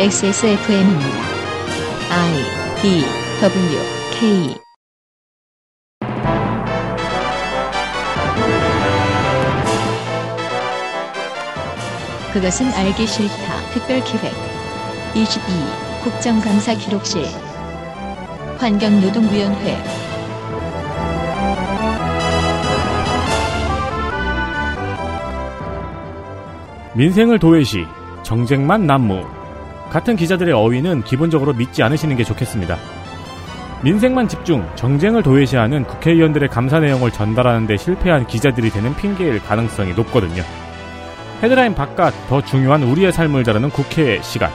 XSFM입니다. I D W K 그것은 알기 싫다. 특별기획 22 국정감사 기록실 환경노동위원회 민생을 도외시, 정쟁만 난무. 같은 기자들의 어휘는 기본적으로 믿지 않으시는 게 좋겠습니다. 민생만 집중, 정쟁을 도외시하는 국회의원들의 감사 내용을 전달하는데 실패한 기자들이 되는 핑계일 가능성이 높거든요. 헤드라인 바깥 더 중요한 우리의 삶을 다루는 국회의 시간.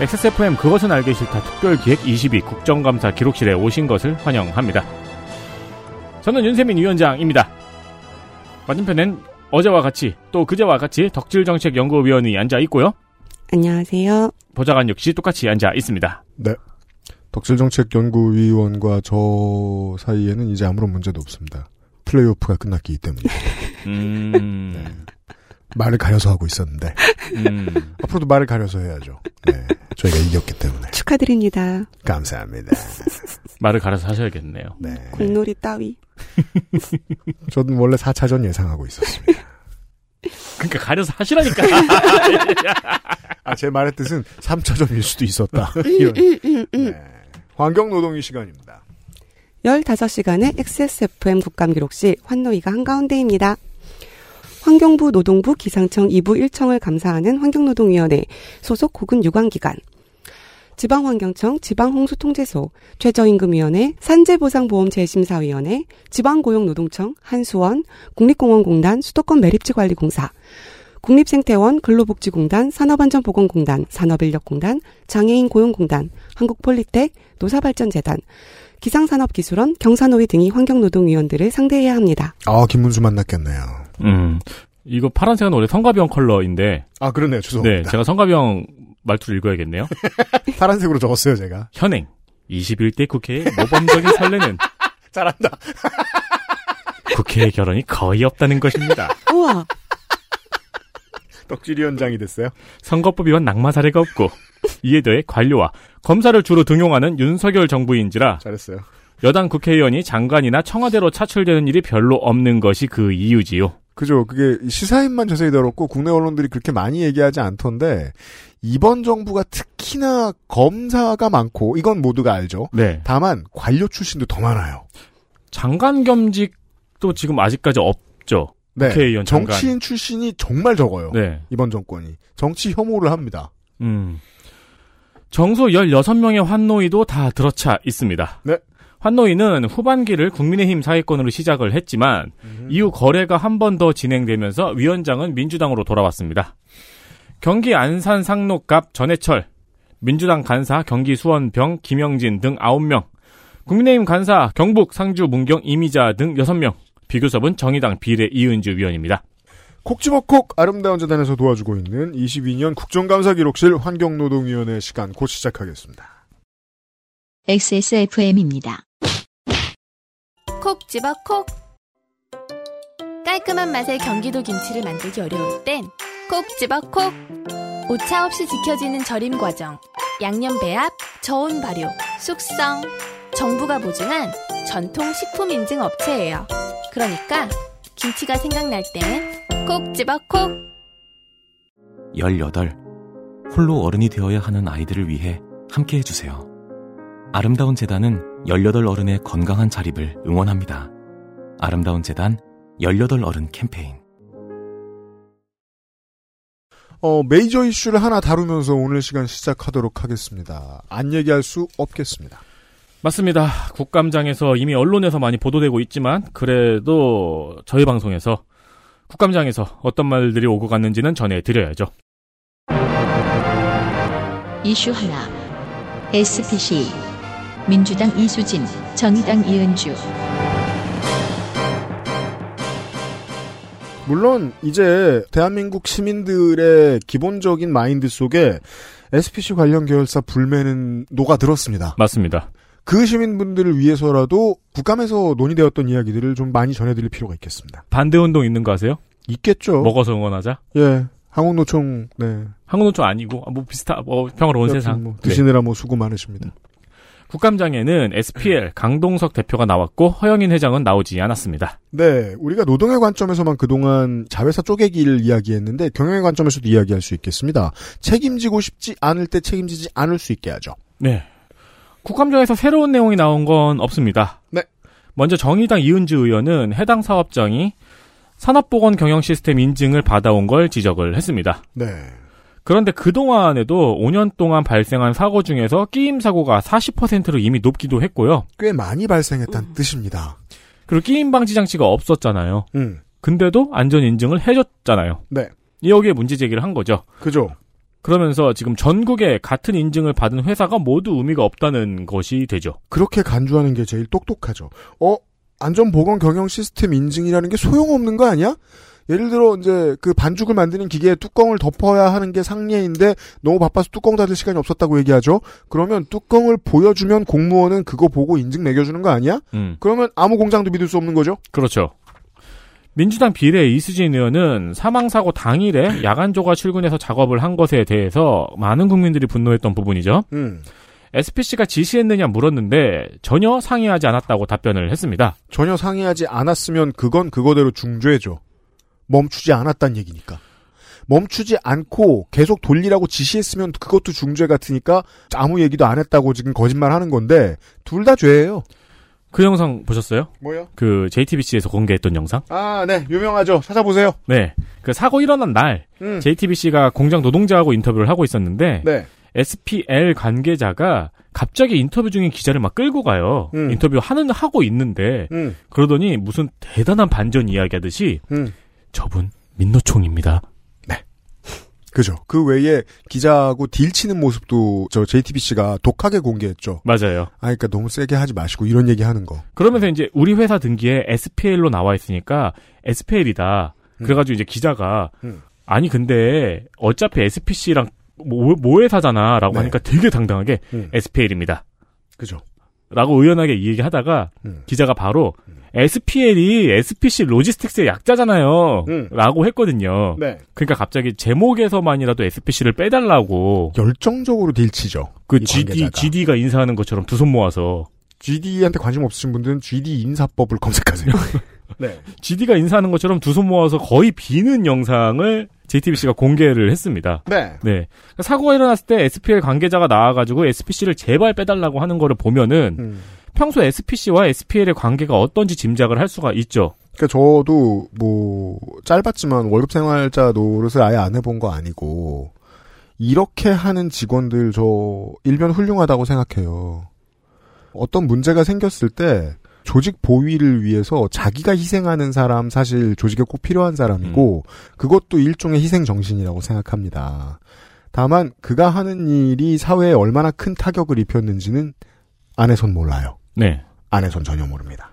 XSFM 그것은 알기 싫다 특별기획 22 국정감사 기록실에 오신 것을 환영합니다. 저는 윤세민 위원장입니다. 맞은편엔 어제와 같이 또 그제와 같이 덕질정책연구위원이 앉아 있고요. 안녕하세요. 보좌관 역시 똑같이 앉아 있습니다. 네. 덕질정책연구위원과 저 사이에는 이제 아무런 문제도 없습니다. 플레이오프가 끝났기 때문에. 음, 네. 말을 가려서 하고 있었는데 음, 앞으로도 말을 가려서 해야죠. 네. 저희가 이겼기 때문에 축하드립니다. 감사합니다. 말을 갈아서 하셔야겠네요. 네. 공놀이 따위. 저는 원래 4차전 예상하고 있었습니다. 그러니까 가려서 하시라니까. 아, 제 말의 뜻은 3차전일 수도 있었다. 이런. 네. 환경노동위 시간입니다. 15시간의 XSFM 국감기록실 환노위가 한가운데입니다. 환경부 노동부 기상청 2부 1청을 감사하는 환경노동위원회 소속 혹은 유관기관 지방환경청 지방홍수통제소 최저임금위원회 산재보상보험 재심사위원회 지방고용노동청 한수원 국립공원공단 수도권 매립지관리공사 국립생태원 근로복지공단 산업안전보건공단 산업인력공단 장애인 고용공단 한국폴리텍 노사발전재단 기상산업기술원 경산호위 등이 환경노동위원들을 상대해야 합니다. 아, 김문수 만났겠네요. 음, 이거 파란색은 원래 성가병 컬러인데, 아, 그러네요. 네, 죄송합니다. 제가 성가병 말투를 읽어야겠네요. 파란색으로 적었어요, 제가. 현행 21대 국회의 모범적인 선례는 잘한다. 국회의 결혼이 거의 없다는 것입니다. 우와! 덕질위원장이 됐어요. 선거법 위반 낙마 사례가 없고 이에 더해 관료와 검사를 주로 등용하는 윤석열 정부인지라 잘했어요. 여당 국회의원이 장관이나 청와대로 차출되는 일이 별로 없는 것이 그 이유지요. 그죠. 그게 시사인만 자세히 다뤘고 국내 언론들이 그렇게 많이 얘기하지 않던데 이번 정부가 특히나 검사가 많고 이건 모두가 알죠. 네. 다만 관료 출신도 더 많아요. 장관 겸직도 지금 아직까지 없죠. 네. 국회의원 장관. 정치인 출신이 정말 적어요. 네. 이번 정권이 정치 혐오를 합니다. 음. 정소 16명의 환노위도 다 들어차 있습니다. 네. 환노위는 후반기를 국민의힘 사회권으로 시작을 했지만 이후 거래가 한 번 더 진행되면서 위원장은 민주당으로 돌아왔습니다. 경기 안산 상록갑 전해철, 민주당 간사 경기 수원병 김영진 등 9명, 국민의힘 간사 경북 상주 문경 이미자 등 6명, 비교섭은 정의당 비례 이은주 위원입니다. 콕 집어 콕 아름다운 재단에서 도와주고 있는 22년 국정감사 기록실 환경노동위원회 시간 곧 시작하겠습니다. XSFM입니다. 콕 집어 콕. 깔끔한 맛의 경기도 김치를 만들기 어려울 땐 콕 집어 콕. 오차 없이 지켜지는 절임 과정, 양념 배합, 저온 발효, 숙성. 정부가 보증한 전통 식품 인증 업체예요. 그러니까 김치가 생각날 땐 콕 집어 콕. 18. 홀로 어른이 되어야 하는 아이들을 위해 함께 해주세요. 아름다운 재단은 18 어른의 건강한 자립을 응원합니다. 아름다운 재단 18 어른 캠페인. 어, 메이저 이슈를 하나 다루면서 오늘 시간 시작하도록 하겠습니다. 안 얘기할 수 없겠습니다. 맞습니다. 국감장에서 이미 언론에서 많이 보도되고 있지만 그래도 저희 방송에서 국감장에서 어떤 말들이 오고 갔는지는 전해드려야죠. 이슈 하나 SPC 민주당 이수진 정의당 이은주 물론 이제 대한민국 시민들의 기본적인 마인드 속에 SPC 관련 계열사 불매는 녹아들었습니다. 맞습니다. 그 시민분들을 위해서라도 국감에서 논의되었던 이야기들을 좀 많이 전해드릴 필요가 있겠습니다. 반대 운동 있는 거 아세요? 있겠죠. 먹어서 응원하자. 예. 한국노총 네. 한국노총 아니고 아, 뭐 비슷한 뭐 평화로운 세상. 뭐 네. 드시느라 뭐 수고 많으십니다. 국감장에는 SPL 강동석 대표가 나왔고 허영인 회장은 나오지 않았습니다. 네, 우리가 노동의 관점에서만 그동안 자회사 쪼개기를 이야기했는데 경영의 관점에서도 이야기할 수 있겠습니다. 책임지고 싶지 않을 때 책임지지 않을 수 있게 하죠. 네. 국감장에서 새로운 내용이 나온 건 없습니다. 네. 먼저 정의당 이은주 의원은 해당 사업장이 산업보건 경영 시스템 인증을 받아온 걸 지적을 했습니다. 네. 그런데 그동안에도 5년 동안 발생한 사고 중에서 끼임 사고가 40%로 이미 높기도 했고요. 꽤 많이 발생했다는 뜻입니다. 그리고 끼임 방지 장치가 없었잖아요. 음. 근데도 안전 인증을 해줬잖아요. 네. 여기에 문제 제기를 한 거죠. 그죠. 그러면서 지금 전국에 같은 인증을 받은 회사가 모두 의미가 없다는 것이 되죠. 그렇게 간주하는 게 제일 똑똑하죠. 어, 안전보건 경영 시스템 인증이라는 게 소용없는 거 아니야? 예를 들어 이제 그 반죽을 만드는 기계에 뚜껑을 덮어야 하는 게 상례인데 너무 바빠서 뚜껑 닫을 시간이 없었다고 얘기하죠. 그러면 뚜껑을 보여주면 공무원은 그거 보고 인증 매겨주는 거 아니야? 음, 그러면 아무 공장도 믿을 수 없는 거죠. 그렇죠. 민주당 비례 이수진 의원은 사망사고 당일에 야간조가 출근해서 작업을 한 것에 대해서 많은 국민들이 분노했던 부분이죠. 음. SPC가 지시했느냐 물었는데 전혀 상의하지 않았다고 답변을 했습니다. 전혀 상의하지 않았으면 그건 그거대로 중죄죠. 멈추지 않았단 얘기니까. 멈추지 않고 계속 돌리라고 지시했으면 그것도 중죄 같으니까 아무 얘기도 안 했다고 지금 거짓말 하는 건데 둘 다 죄예요. 그 영상 보셨어요? 뭐요? 그 JTBC에서 공개했던 영상? 아, 네. 유명하죠. 찾아보세요. 네. 그 사고 일어난 날 음. JTBC가 공장 노동자하고 인터뷰를 하고 있었는데 네. SPL 관계자가 갑자기 인터뷰 중인 기자를 막 끌고 가요. 음. 인터뷰 하는 하고 있는데 음. 그러더니 무슨 대단한 반전 이야기하듯이 음. 저분 민노총입니다. 그죠. 그 외에 기자하고 딜 치는 모습도 저 JTBC가 독하게 공개했죠. 맞아요. 아, 그러니까 너무 세게 하지 마시고 이런 얘기 하는 거. 그러면서 이제 우리 회사 등기에 SPL로 나와 있으니까 SPL이다. 그래가지고 이제 기자가 음. 아니 근데 어차피 SPC랑 모, 모회사잖아 라고 네. 하니까 되게 당당하게 음. SPL입니다. 그죠. 라고 의연하게 이 얘기하다가 음. 기자가 바로 SPL이 SPC 로지스틱스의 약자잖아요. 음. 라고 했거든요. 네. 그러니까 갑자기 제목에서만이라도 SPC를 빼달라고 열정적으로 딜 치죠. 그이 GD, 관계자가. GD가 인사하는 것처럼 두 손 모아서 GD한테 관심 없으신 분들은 GD 인사법을 검색하세요. 네. GD가 인사하는 것처럼 두 손 모아서 거의 비는 영상을 JTBC가 공개를 했습니다. 네. 네. 사고가 일어났을 때 SPL 관계자가 나와가지고 SPC를 제발 빼달라고 하는 거를 보면은 음. 평소 SPC와 SPL의 관계가 어떤지 짐작을 할 수가 있죠. 그러니까 저도 뭐 짧았지만 월급 생활자 노릇을 아예 안 해본 거 아니고 이렇게 하는 직원들 저 일변 훌륭하다고 생각해요. 어떤 문제가 생겼을 때 조직 보위를 위해서 자기가 희생하는 사람 사실 조직에 꼭 필요한 사람이고 그것도 일종의 희생 정신이라고 생각합니다. 다만 그가 하는 일이 사회에 얼마나 큰 타격을 입혔는지는 안에선 몰라요. 네. 안에선 전혀 모릅니다.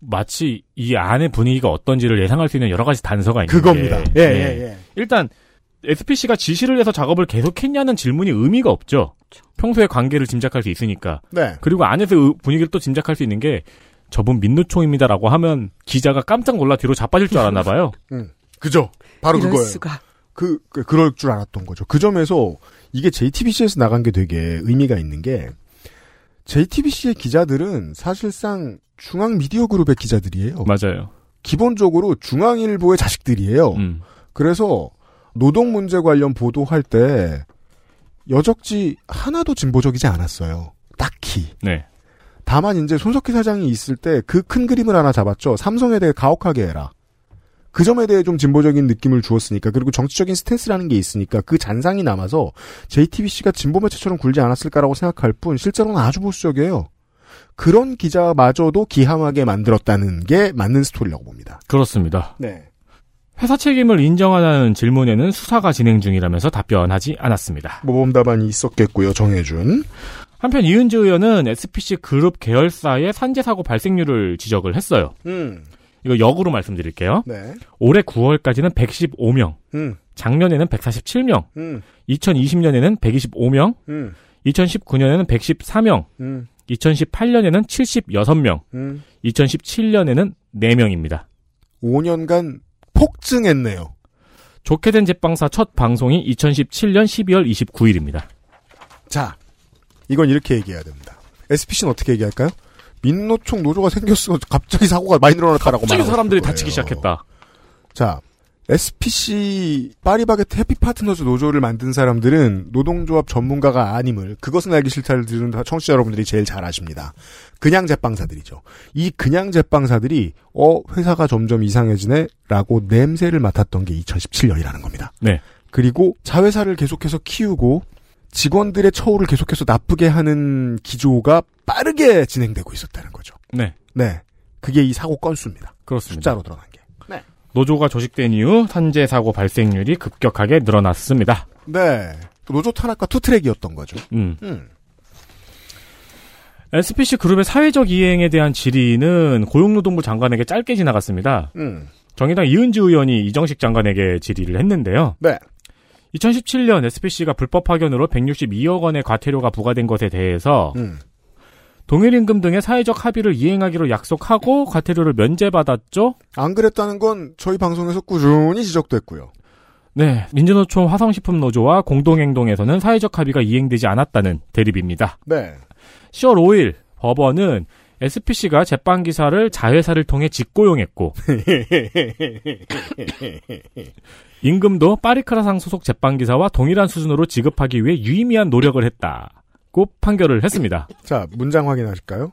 마치 이 안의 분위기가 어떤지를 예상할 수 있는 여러 가지 단서가 있는 그겁니다. 게 예, 네. 예, 예. 일단 SPC가 지시를 해서 작업을 계속했냐는 질문이 의미가 없죠. 평소의 관계를 짐작할 수 있으니까. 네. 그리고 안에서 의- 분위기를 또 짐작할 수 있는 게 저분 민노총입니다라고 하면 기자가 깜짝 놀라 뒤로 자빠질 줄 알았나 봐요. 그죠. 바로 그거예요. 수가. 그, 그, 그럴 줄 알았던 거죠. 그 점에서 이게 JTBC에서 나간 게 되게 의미가 있는 게 JTBC의 기자들은 사실상 중앙 미디어 그룹의 기자들이에요. 맞아요. 기본적으로 중앙일보의 자식들이에요. 음. 그래서 노동 문제 관련 보도할 때 여적지 하나도 진보적이지 않았어요. 딱히. 네. 다만 이제 손석희 사장이 있을 때 그 큰 그림을 하나 잡았죠. 삼성에 대해 가혹하게 해라. 그 점에 대해 좀 진보적인 느낌을 주었으니까 그리고 정치적인 스탠스라는 게 있으니까 그 잔상이 남아서 JTBC가 진보 매체처럼 굴지 않았을까라고 생각할 뿐 실제로는 아주 보수적이에요. 그런 기자마저도 기함하게 만들었다는 게 맞는 스토리라고 봅니다. 그렇습니다. 네. 회사 책임을 인정하자는 질문에는 수사가 진행 중이라면서 답변하지 않았습니다. 모범 답안이 있었겠고요. 정해준. 한편 이은주 의원은 SPC 그룹 계열사의 산재 사고 발생률을 지적을 했어요. 음. 이거 역으로 말씀드릴게요. 네. 올해 9월까지는 115명, 음. 작년에는 147명, 음. 2020년에는 125명, 음. 2019년에는 114명, 음. 2018년에는 76명, 음. 2017년에는 4명입니다. 5년간 폭증했네요. 좋게 된 제빵사 첫 방송이 2017년 12월 29일입니다. 자, 이건 이렇게 얘기해야 됩니다. SPC는 어떻게 얘기할까요? 민노총 노조가 생겼어. 갑자기 사고가 많이 늘어났다라고 갑자기 사람들이 거예요. 다치기 시작했다. 자, SPC 파리바게트 해피파트너즈 노조를 만든 사람들은 노동조합 전문가가 아님을 그것은 알기 싫다를 들은 청취자 여러분들이 제일 잘 아십니다. 그냥 제빵사들이죠. 이 그냥 제빵사들이 어 회사가 점점 이상해지네라고 냄새를 맡았던 게 2017년이라는 겁니다. 네. 그리고 자회사를 계속해서 키우고 직원들의 처우를 계속해서 나쁘게 하는 기조가 빠르게 진행되고 있었다는 거죠. 네. 네. 그게 이 사고 건수입니다. 그렇습니다. 숫자로 드러난 게. 노조가 조직된 이후 산재 사고 발생률이 급격하게 늘어났습니다. 네. 노조 탄압과 투트랙이었던 거죠. 음. 음. SPC 그룹의 사회적 이행에 대한 질의는 고용노동부 장관에게 짧게 지나갔습니다. 음. 정의당 이은주 의원이 이정식 장관에게 질의를 했는데요. 네. 2017년 SPC가 불법 파견으로 162억 원의 과태료가 부과된 것에 대해서 음. 동일 임금 등의 사회적 합의를 이행하기로 약속하고 과태료를 면제받았죠. 안 그랬다는 건 저희 방송에서 꾸준히 지적됐고요. 네, 민주노총 화성식품 노조와 공동행동에서는 사회적 합의가 이행되지 않았다는 대립입니다. 네. 10월 5일 법원은 SPC가 제빵 기사를 자회사를 통해 직고용했고 임금도 파리크라상 소속 제빵 기사와 동일한 수준으로 지급하기 위해 유의미한 노력을 했다 고 판결을 했습니다. 자, 문장 확인하실까요?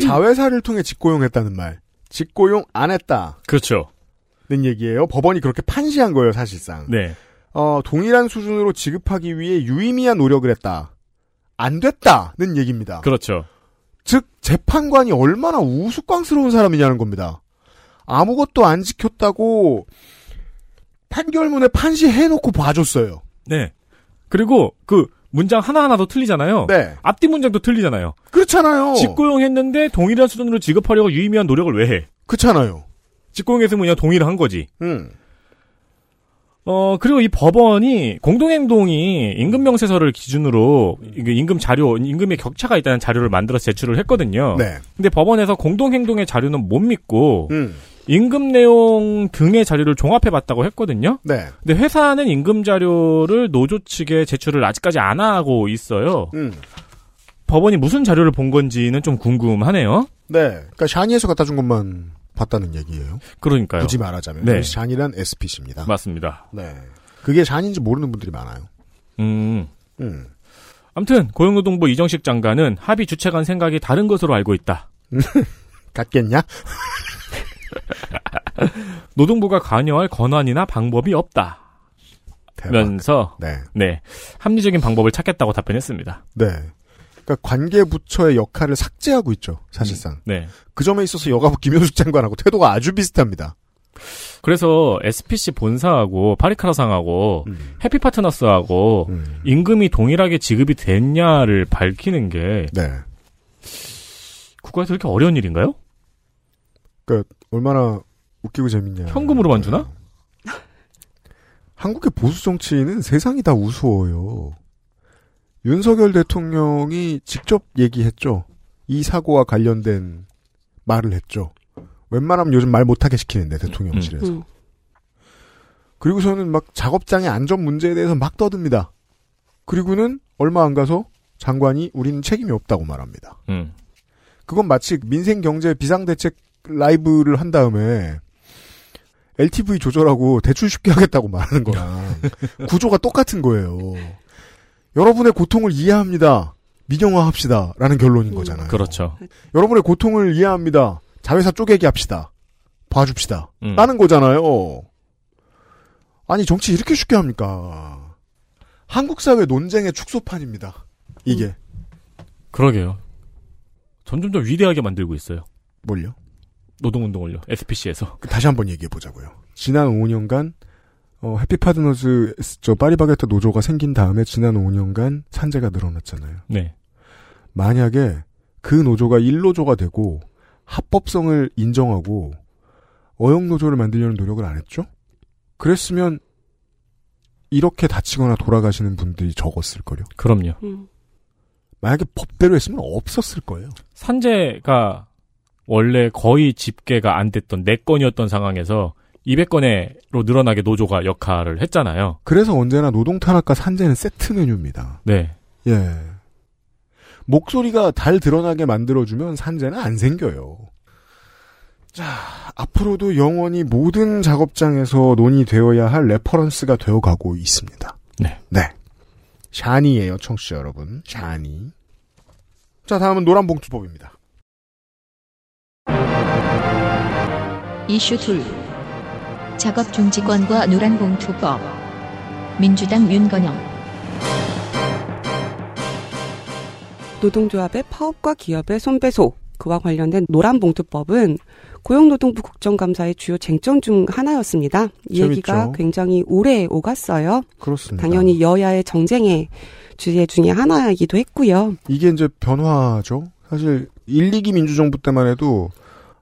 자회사를 통해 직고용했다는 말. 직고용 안 했다. 그렇죠. 는 얘기예요. 법원이 그렇게 판시한 거예요, 사실상. 네. 어, 동일한 수준으로 지급하기 위해 유의미한 노력을 했다. 안 됐다는 얘기입니다. 그렇죠. 즉 재판관이 얼마나 우스꽝스러운 사람이냐는 겁니다. 아무것도 안 지켰다고 판결문에 판시해놓고 봐줬어요. 네. 그리고 그 문장 하나하나도 틀리잖아요. 네, 앞뒤 문장도 틀리잖아요. 그렇잖아요. 직고용했는데 동일한 수준으로 지급하려고 유의미한 노력을 왜 해? 그렇잖아요. 직고용했으면 그냥 동일한 거지. 음, 어, 그리고 이 법원이 공동행동이 임금 명세서를 기준으로 임금 자료, 임금의 격차가 있다는 자료를 만들어서 제출을 했거든요. 네, 근데 법원에서 공동행동의 자료는 못 믿고 음, 임금 내용 등의 자료를 종합해 봤다고 했거든요. 네, 근데 회사는 임금 자료를 노조 측에 제출을 아직까지 안 하고 있어요. 음, 법원이 무슨 자료를 본 건지는 좀 궁금하네요. 네. 그러니까 샤니에서 갖다 준 것만 봤다는 얘기예요. 그러니까요. 굳이 말하자면 네. 샤니란 SPC입니다. 맞습니다. 네, 그게 샤니인지 모르는 분들이 많아요. 음. 음, 아무튼 고용노동부 이정식 장관은 합의 주체 간 생각이 다른 것으로 알고 있다. 같겠냐? 노동부가 관여할 권한이나 방법이 없다. 면서 네, 네 합리적인 방법을 찾겠다고 답변했습니다. 네. 그러니까 관계 부처의 역할을 삭제하고 있죠. 사실상 네. 그 점에 있어서 여가부 김효숙 장관하고 태도가 아주 비슷합니다. 그래서 SPC 본사하고 파리카라상하고 음, 해피파트너스하고 음. 임금이 동일하게 지급이 됐냐를 밝히는 게 네. 국가에서 그렇게 어려운 일인가요? 그러니까 얼마나 웃기고 재밌냐. 현금으로만 주나? 한국의 보수 정치인은 세상이 다 우스워요. 윤석열 대통령이 직접 얘기했죠. 이 사고와 관련된 말을 했죠. 웬만하면 요즘 말 못하게 시키는데 대통령실에서. 음. 그리고서는 막 작업장의 안전 문제에 대해서 막 떠듭니다. 그리고는 얼마 안 가서 장관이 우리는 책임이 없다고 말합니다. 음. 그건 마치 민생경제 비상대책 라이브를 한 다음에 LTV 조절하고 대출 쉽게 하겠다고 말하는 거랑 구조가 똑같은 거예요. 여러분의 고통을 이해합니다. 민영화합시다. 라는 결론인 거잖아요. 그렇죠. 여러분의 고통을 이해합니다. 자회사 쪼개기 합시다. 봐줍시다. 음. 라는 거잖아요. 아니, 정치 이렇게 쉽게 합니까? 한국 사회 논쟁의 축소판입니다. 이게. 그러게요. 점점 더 위대하게 만들고 있어요. 뭘요? 노동운동을요. SPC에서. 그 다시 한번 얘기해 보자고요. 지난 5년간 어, 해피파드너즈 저 파리바게트 노조가 생긴 다음에 지난 5년간 산재가 늘어났잖아요. 네. 만약에 그 노조가 1노조가 되고 합법성을 인정하고 어용 노조를 만들려는 노력을 안 했죠? 그랬으면 이렇게 다치거나 돌아가시는 분들이 적었을 거요. 그럼요. 음. 만약에 법대로 했으면 없었을 거예요. 산재가 원래 거의 집계가 안 됐던 네 건이었던 상황에서 200건으로 늘어나게 노조가 역할을 했잖아요. 그래서 언제나 노동 탄압과 산재는 세트 메뉴입니다. 네. 예. 목소리가 달 드러나게 만들어주면 산재는 안 생겨요. 자, 앞으로도 영원히 모든 작업장에서 논의되어야 할 reference가 되어가고 있습니다. 네. 네. 샤니예요, 청취자 여러분. 샤니. 자, 다음은 노란봉투법입니다. 이슈 둘 작업 중지권과 노란봉투법 민주당 윤건영 노동조합의 파업과 기업의 손배소 그와 관련된 노란봉투법은 고용노동부 국정감사의 주요 쟁점 중 하나였습니다. 이 재밌죠. 얘기가 굉장히 오래 오갔어요. 그렇습니다. 당연히 여야의 정쟁의 주제 중에 하나이기도 했고요. 이게 이제 변화죠. 사실 1, 2기 민주정부 때만 해도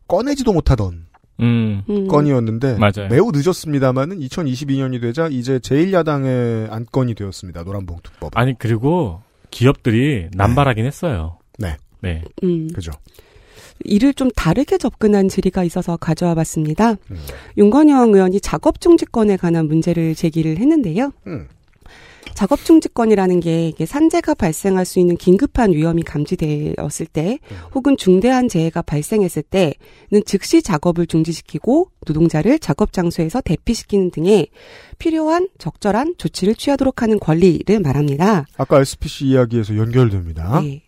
꺼내지도 못하던 음. 음, 건이었는데 맞아요. 매우 늦었습니다만은 2022년이 되자 이제 제1야당의 안건이 되었습니다. 노란봉투법. 아니 그리고 기업들이 남발하긴 했어요. 네. 네. 음, 그죠. 이를 좀 다르게 접근한 질의가 있어서 가져와 봤습니다. 음. 윤건영 의원이 작업 중지권에 관한 문제를 제기를 했는데요. 음. 작업 중지권이라는 게 이게 산재가 발생할 수 있는 긴급한 위험이 감지되었을 때 음. 혹은 중대한 재해가 발생했을 때는 즉시 작업을 중지시키고 노동자를 작업 장소에서 대피시키는 등의 필요한 적절한 조치를 취하도록 하는 권리를 말합니다. 아까 SPC 이야기에서 연결됩니다. 네.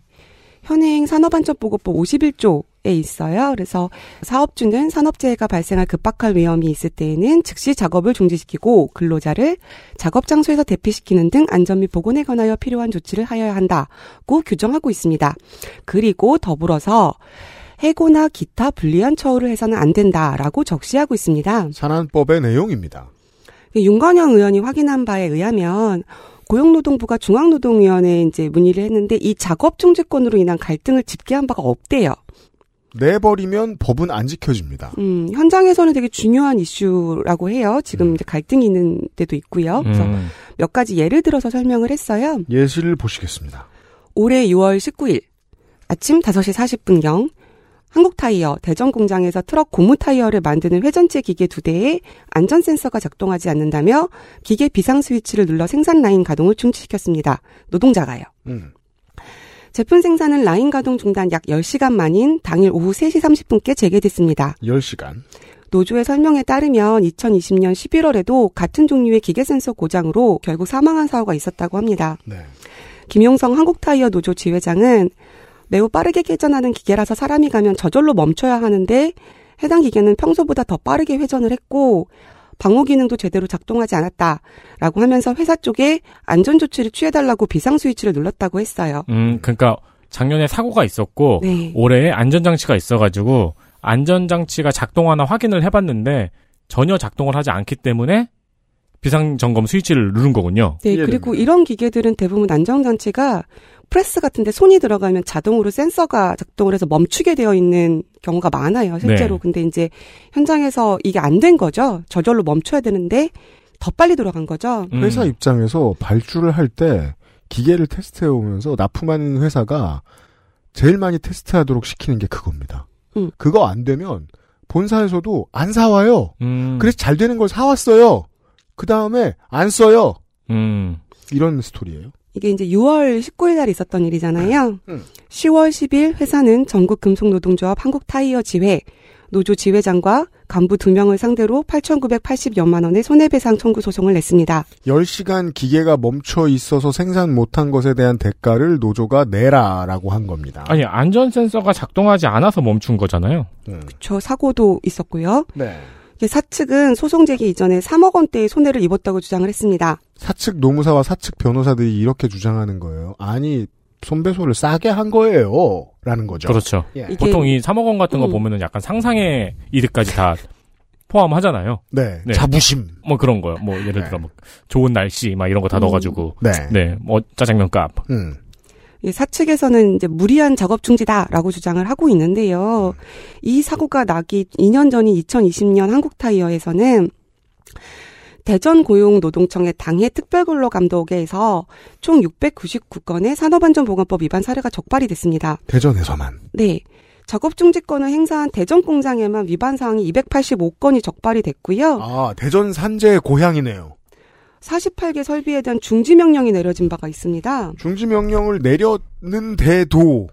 현행 산업안전보건법 51조에 있어요. 그래서 사업주는 산업재해가 발생할 급박한 위험이 있을 때에는 즉시 작업을 중지시키고 근로자를 작업 장소에서 대피시키는 등 안전 및 보건에 관하여 필요한 조치를 하여야 한다고 규정하고 있습니다. 그리고 더불어서 해고나 기타 불리한 처우를 해서는 안 된다라고 적시하고 있습니다. 산안법의 내용입니다. 윤건영 의원이 확인한 바에 의하면 고용노동부가 중앙노동위원회에 이제 문의를 했는데 이 작업 중지권으로 인한 갈등을 집계한 바가 없대요. 내버리면 법은 안 지켜집니다. 음, 현장에서는 되게 중요한 이슈라고 해요. 지금 이제 갈등이 있는 데도 있고요. 그래서 음. 몇 가지 예를 들어서 설명을 했어요. 예시를 보시겠습니다. 올해 6월 19일 아침 5시 40분경 한국타이어 대전 공장에서 트럭 고무 타이어를 만드는 회전체 기계 두 대에 안전 센서가 작동하지 않는다며 기계 비상 스위치를 눌러 생산 라인 가동을 중지시켰습니다. 노동자가요. 음. 제품 생산은 라인 가동 중단 약 10시간 만인 당일 오후 3시 30분께 재개됐습니다. 10시간. 노조의 설명에 따르면 2020년 11월에도 같은 종류의 기계 센서 고장으로 결국 사망한 사고가 있었다고 합니다. 네. 김용성 한국타이어 노조 지회장은 매우 빠르게 개전하는 기계라서 사람이 가면 저절로 멈춰야 하는데 해당 기계는 평소보다 더 빠르게 회전을 했고 방호 기능도 제대로 작동하지 않았다라고 하면서 회사 쪽에 안전 조치를 취해달라고 비상 스위치를 눌렀다고 했어요. 음, 그러니까 작년에 사고가 있었고 네. 올해 안전 장치가 있어가지고 안전 장치가 작동하나 확인을 해봤는데 전혀 작동을 하지 않기 때문에 비상점검 스위치를 누른 거군요. 네. 그리고 이런 기계들은 대부분 안전장치가 프레스 같은데 손이 들어가면 자동으로 센서가 작동을 해서 멈추게 되어 있는 경우가 많아요, 실제로. 네. 근데 이제 현장에서 이게 안 된 거죠. 저절로 멈춰야 되는데 더 빨리 돌아간 거죠. 음. 회사 입장에서 발주를 할 때 기계를 테스트해 오면서 납품하는 회사가 제일 많이 테스트하도록 시키는 게 그겁니다. 음. 그거 안 되면 본사에서도 안 사와요. 음. 그래서 잘 되는 걸 사왔어요. 그 다음에 안 써요. 음. 이런 스토리예요. 이게 이제 6월 19일 날 있었던 일이잖아요. 음. 10월 10일 회사는 전국 금속노동조합 한국타이어 지회 노조 지회장과 간부 두 명을 상대로 8,980여만 원의 손해배상 청구 소송을 냈습니다. 10시간 기계가 멈춰 있어서 생산 못한 것에 대한 대가를 노조가 내라라고 한 겁니다. 아니 안전 센서가 작동하지 않아서 멈춘 거잖아요. 음. 저 사고도 있었고요. 네. 이게 사측은 소송 제기 이전에 3억 원대의 손해를 입었다고 주장을 했습니다. 사측 노무사와 사측 변호사들이 이렇게 주장하는 거예요. 아니, 손배소를 싸게 한 거예요. 라는 거죠. 그렇죠. 예. 보통 이 3억 원 같은 거 음. 보면은 약간 상상의 이득까지 다 포함하잖아요. 네. 네. 자부심. 뭐 그런 거요. 뭐 예를 들어 뭐 좋은 날씨 막 이런 거다 음. 넣어가지고 네. 네, 뭐 짜장면 값. 음. 이 사측에서는 이제 무리한 작업 중지다라고 주장을 하고 있는데요. 이 사고가 나기 2년 전인 2020년 한국타이어에서는 대전 고용노동청의 당해 특별근로감독에서 총 699건의 산업안전보건법 위반 사례가 적발이 됐습니다. 대전에서만. 네. 작업 중지권을 행사한 대전 공장에만 위반 사항이 285건이 적발이 됐고요. 아, 대전 산재의 고향이네요. 48개 설비에 대한 중지 명령이 내려진 바가 있습니다. 중지 명령을 내렸는데도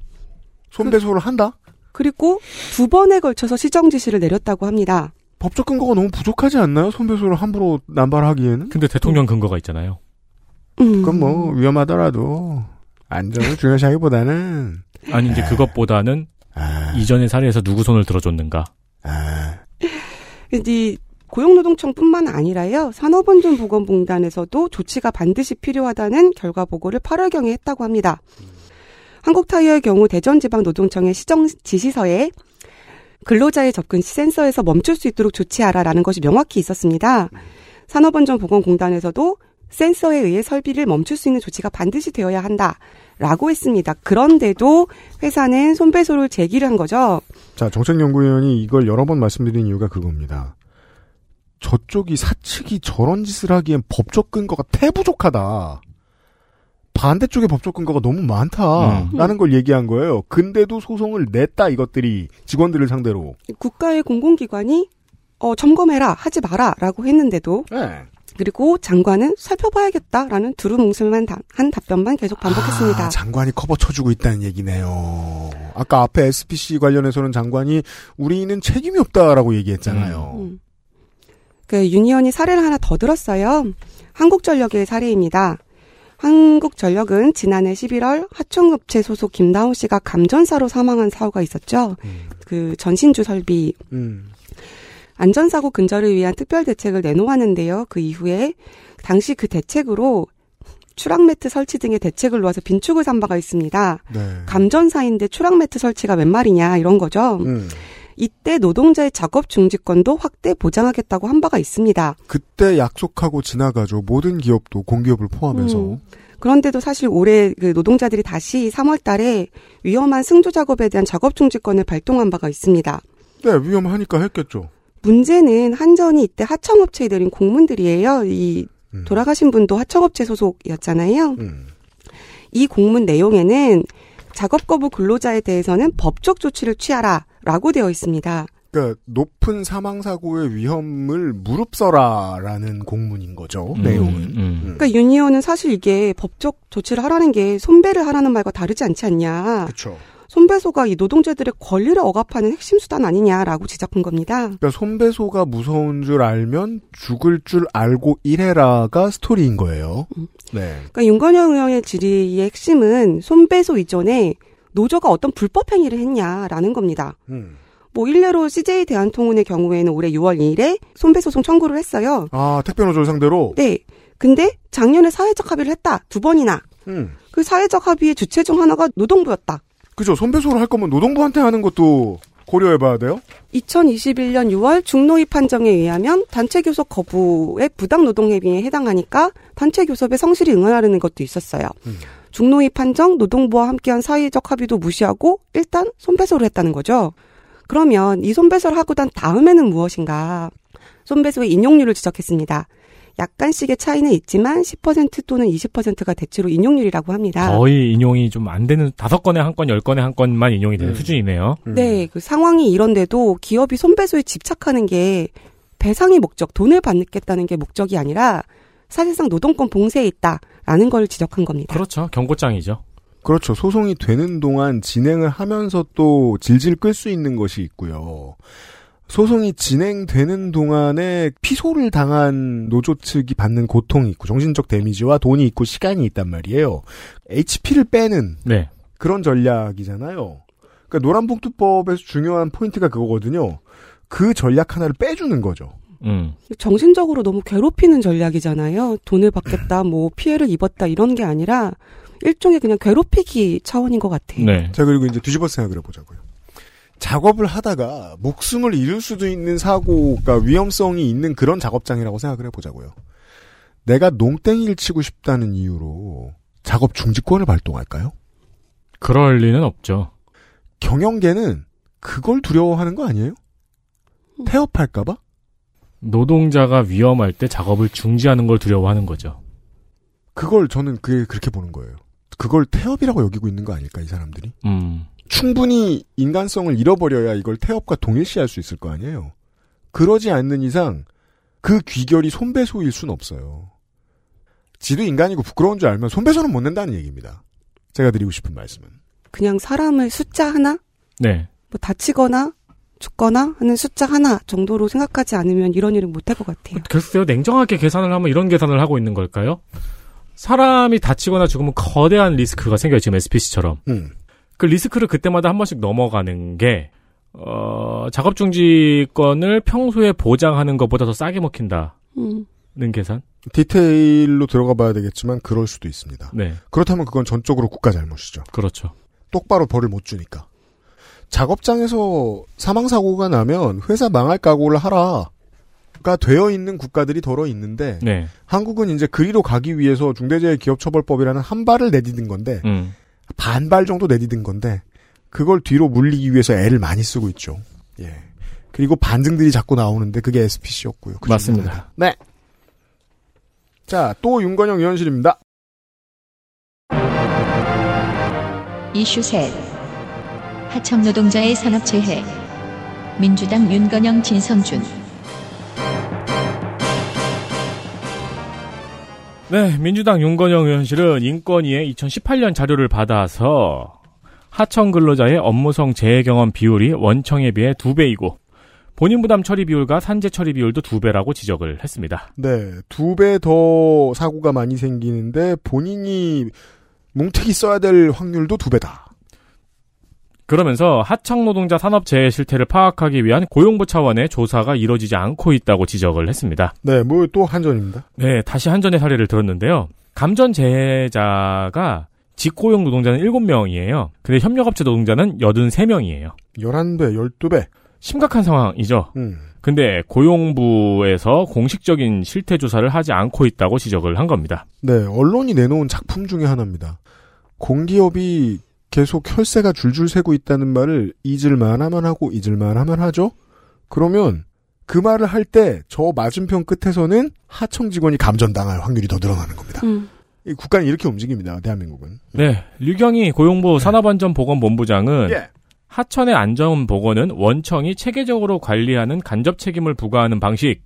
손배소를 한다? 그리고 두 번에 걸쳐서 시정 지시를 내렸다고 합니다. 법적 근거가 너무 부족하지 않나요? 손배소를 함부로 남발하기에는? 근데 대통령 근거가 있잖아요. 음. 그건 뭐 위험하더라도 안전을 중요시하기보다는 아니 이제 그것보다는 아, 이전의 사례에서 누구 손을 들어줬는가. 아, 이 고용노동청뿐만 아니라요 산업안전보건공단에서도 조치가 반드시 필요하다는 결과 보고를 8월경에 했다고 합니다. 한국타이어의 경우 대전지방노동청의 시정 지시서에 근로자의 접근 시 센서에서 멈출 수 있도록 조치하라라는 것이 명확히 있었습니다. 산업안전보건공단에서도 센서에 의해 설비를 멈출 수 있는 조치가 반드시 되어야 한다라고 했습니다. 그런데도 회사는 손배소를 제기를 한 거죠. 자, 정책연구위원이 이걸 여러 번 말씀드린 이유가 그겁니다. 저쪽이 사측이 저런 짓을 하기엔 법적 근거가 태부족하다. 반대쪽에 법적 근거가 너무 많다라는 걸 얘기한 거예요. 근데도 소송을 냈다 이것들이 직원들을 상대로. 국가의 공공기관이 어, 점검해라 하지 마라라고 했는데도 네. 그리고 장관은 살펴봐야겠다라는 두루뭉술만 다- 한 답변만 계속 반복했습니다. 아, 장관이 커버 쳐주고 있다는 얘기네요. 아까 앞에 SPC 관련해서는 장관이 우리는 책임이 없다라고 얘기했잖아요. 음. 그 윤 의원이 사례를 하나 더 들었어요. 한국전력의 사례입니다. 한국전력은 지난해 11월 하청업체 소속 김다운 씨가 감전사로 사망한 사고가 있었죠. 음. 그 전신주 설비 음. 안전사고 근절을 위한 특별 대책을 내놓았는데요. 그 이후에 당시 그 대책으로 추락 매트 설치 등의 대책을 놓아서 빈축을 산 바가 있습니다. 네. 감전사인데 추락 매트 설치가 웬 말이냐 이런 거죠. 음. 이때 노동자의 작업 중지권도 확대 보장하겠다고 한 바가 있습니다. 그때 약속하고 지나가죠. 모든 기업도 공기업을 포함해서. 음. 그런데도 사실 올해 그 노동자들이 다시 3월 달에 위험한 승조 작업에 대한 작업 중지권을 발동한 바가 있습니다. 네, 위험하니까 했겠죠. 문제는 한전이 이때 하청업체에 내린 공문들이에요. 이 음. 돌아가신 분도 하청업체 소속이었잖아요. 음. 이 공문 내용에는 작업 거부 근로자에 대해서는 법적 조치를 취하라 라고 되어 있습니다. 그러니까 높은 사망 사고의 위험을 무릅써라라는 공문인 거죠. 음, 내용은. 음. 그러니까 유니온은 사실 이게 법적 조치를 하라는 게 손배를 하라는 말과 다르지 않지 않냐. 그렇죠. 손배소가 이 노동자들의 권리를 억압하는 핵심 수단 아니냐라고 지적한 겁니다. 그러니까 손배소가 무서운 줄 알면 죽을 줄 알고 이래라가 스토리인 거예요. 음. 네. 그러니까 윤건영 의원의 질의의 핵심은 손배소 이전에 노조가 어떤 불법 행위를 했냐라는 겁니다. 음. 뭐 일례로 CJ 대한통운의 경우에는 올해 6월 2일에 손배 소송 청구를 했어요. 아, 택배 노조를 상대로. 네. 근데 작년에 사회적 합의를 했다. 두 번이나. 음. 그 사회적 합의의 주체 중 하나가 노동부였다. 그죠. 손배소를 할 거면 노동부한테 하는 것도 고려해봐야 돼요. 2021년 6월 중노위 판정에 의하면 단체 교섭 거부의 부당 노동 행위에 해당하니까 단체 교섭에 성실히 응하라는 것도 있었어요. 음. 중노위 판정, 노동부와 함께한 사회적 합의도 무시하고 일단 손배소를 했다는 거죠. 그러면 이 손배소를 하고 난 다음에는 무엇인가? 손배소의 인용률을 지적했습니다. 약간씩의 차이는 있지만 10% 또는 20%가 대체로 인용률이라고 합니다. 거의 인용이 좀 안 되는 다섯 건에 한 건, 열 건에 한 건만 인용이 되는 음. 수준이네요. 음. 네, 그 상황이 이런데도 기업이 손배소에 집착하는 게 배상이 목적, 돈을 받겠다는 게 목적이 아니라 사실상 노동권 봉쇄에 있다 라는 걸 지적한 겁니다. 그렇죠. 경고장이죠. 그렇죠. 소송이 되는 동안 진행을 하면서 또 질질 끌 수 있는 것이 있고요. 소송이 진행되는 동안에 피소를 당한 노조 측이 받는 고통이 있고 정신적 데미지와 돈이 있고 시간이 있단 말이에요. HP를 빼는 네. 그런 전략이잖아요. 그러니까 노란봉투법에서 중요한 포인트가 그거거든요. 그 전략 하나를 빼주는 거죠. 음. 정신적으로 너무 괴롭히는 전략이잖아요. 돈을 받겠다, 뭐 피해를 입었다 이런 게 아니라 일종의 그냥 괴롭히기 차원인 것 같아요. 네. 자 그리고 이제 뒤집어 생각을 해보자고요. 작업을 하다가 목숨을 잃을 수도 있는 사고가 위험성이 있는 그런 작업장이라고 생각을 해보자고요. 내가 농땡이를 치고 싶다는 이유로 작업 중지권을 발동할까요? 그럴 리는 없죠. 경영계는 그걸 두려워하는 거 아니에요? 태업할까봐? 노동자가 위험할 때 작업을 중지하는 걸 두려워하는 거죠. 그걸 저는 그게 그렇게 보는 거예요. 그걸 태업이라고 여기고 있는 거 아닐까 이 사람들이? 음. 충분히 인간성을 잃어버려야 이걸 태업과 동일시할 수 있을 거 아니에요. 그러지 않는 이상 그 귀결이 손배소일 순 없어요. 지도 인간이고 부끄러운 줄 알면 손배소는 못 낸다는 얘기입니다. 제가 드리고 싶은 말씀은. 그냥 사람을 숫자 하나? 네. 뭐 다치거나 죽거나 하는 숫자 하나 정도로 생각하지 않으면 이런 일은 못 할 것 같아요. 글쎄요, 냉정하게 계산을 하면 이런 계산을 하고 있는 걸까요? 사람이 다치거나 죽으면 거대한 리스크가 생겨요, 지금 SPC처럼. 음. 그 리스크를 그때마다 한 번씩 넘어가는 게, 어, 작업 중지권을 평소에 보장하는 것보다 더 싸게 먹힌다는 음. 계산? 디테일로 들어가 봐야 되겠지만 그럴 수도 있습니다. 네, 그렇다면 그건 전적으로 국가 잘못이죠. 그렇죠. 똑바로 벌을 못 주니까. 작업장에서 사망 사고가 나면 회사 망할 각오를 하라 가 되어 있는 국가들이 더러 있는데 네, 한국은 이제 그리로 가기 위해서 중대재해기업처벌법이라는 한 발을 내디딘 건데 음, 반발 정도 내디딘 건데 그걸 뒤로 물리기 위해서 애를 많이 쓰고 있죠. 예. 그리고 반증들이 자꾸 나오는데 그게 SPC였고요. 그 맞습니다. 네. 자, 또 윤건영 의원실입니다. 이슈 셋 하청 노동자의 산업재해 민주당 윤건영 진성준 네, 민주당 윤건영 의원실은 인권위의 2018년 자료를 받아서 하청 근로자의 업무성 재해 경험 비율이 원청에 비해 두배이고 본인 부담 처리 비율과 산재 처리 비율도 두 배라고 지적을 했습니다. 네. 두 배 더 사고가 많이 생기는데 본인이 뭉태기 써야 될 확률도 두 배다. 그러면서 하청 노동자 산업 재해 실태를 파악하기 위한 고용부 차원의 조사가 이뤄지지 않고 있다고 지적을 했습니다. 네, 뭐 또 한전입니다. 네, 다시 한전의 사례를 들었는데요. 감전 재해자가 직고용 노동자는 7명이에요. 근데 협력업체 노동자는 83명이에요. 11배, 12배. 심각한 상황이죠. 음. 근데 고용부에서 공식적인 실태 조사를 하지 않고 있다고 지적을 한 겁니다. 네, 언론이 내놓은 작품 중에 하나입니다. 공기업이 계속 혈세가 줄줄 새고 있다는 말을 잊을만 하면 하고 잊을만 하면 하죠? 그러면 그 말을 할 때 저 맞은편 끝에서는 하청 직원이 감전당할 확률이 더 늘어나는 겁니다. 음. 이 국가는 이렇게 움직입니다. 대한민국은. 네, 류경희 고용부 산업안전보건본부장은 예. 하천의 안전보건은 원청이 체계적으로 관리하는 간접 책임을 부과하는 방식.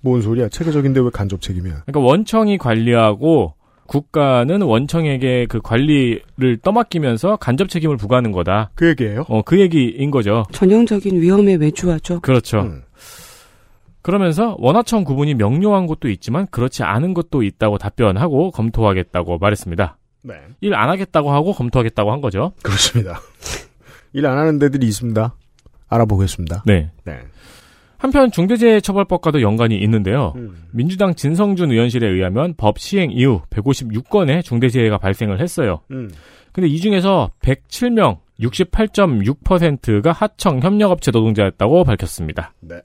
뭔 소리야? 체계적인데 왜 간접 책임이야? 그러니까 원청이 관리하고 국가는 원청에게 그 관리를 떠맡기면서 간접 책임을 부과하는 거다. 그 얘기예요? 어, 그 얘기인 거죠. 전형적인 위험에 외주하죠. 그렇죠. 음. 그러면서 원하청 구분이 명료한 곳도 있지만 그렇지 않은 것도 있다고 답변하고 검토하겠다고 말했습니다. 네. 일 안 하겠다고 하고 검토하겠다고 한 거죠. 그렇습니다. 일 안 하는 데들이 있습니다. 알아보겠습니다. 네. 네. 한편 중대재해처벌법과도 연관이 있는데요. 음. 민주당 진성준 의원실에 의하면 법 시행 이후 156건의 중대재해가 발생을 했어요. 음. 근데 이 중에서 107명, 68.6%가 하청 협력업체 노동자였다고 밝혔습니다. 네.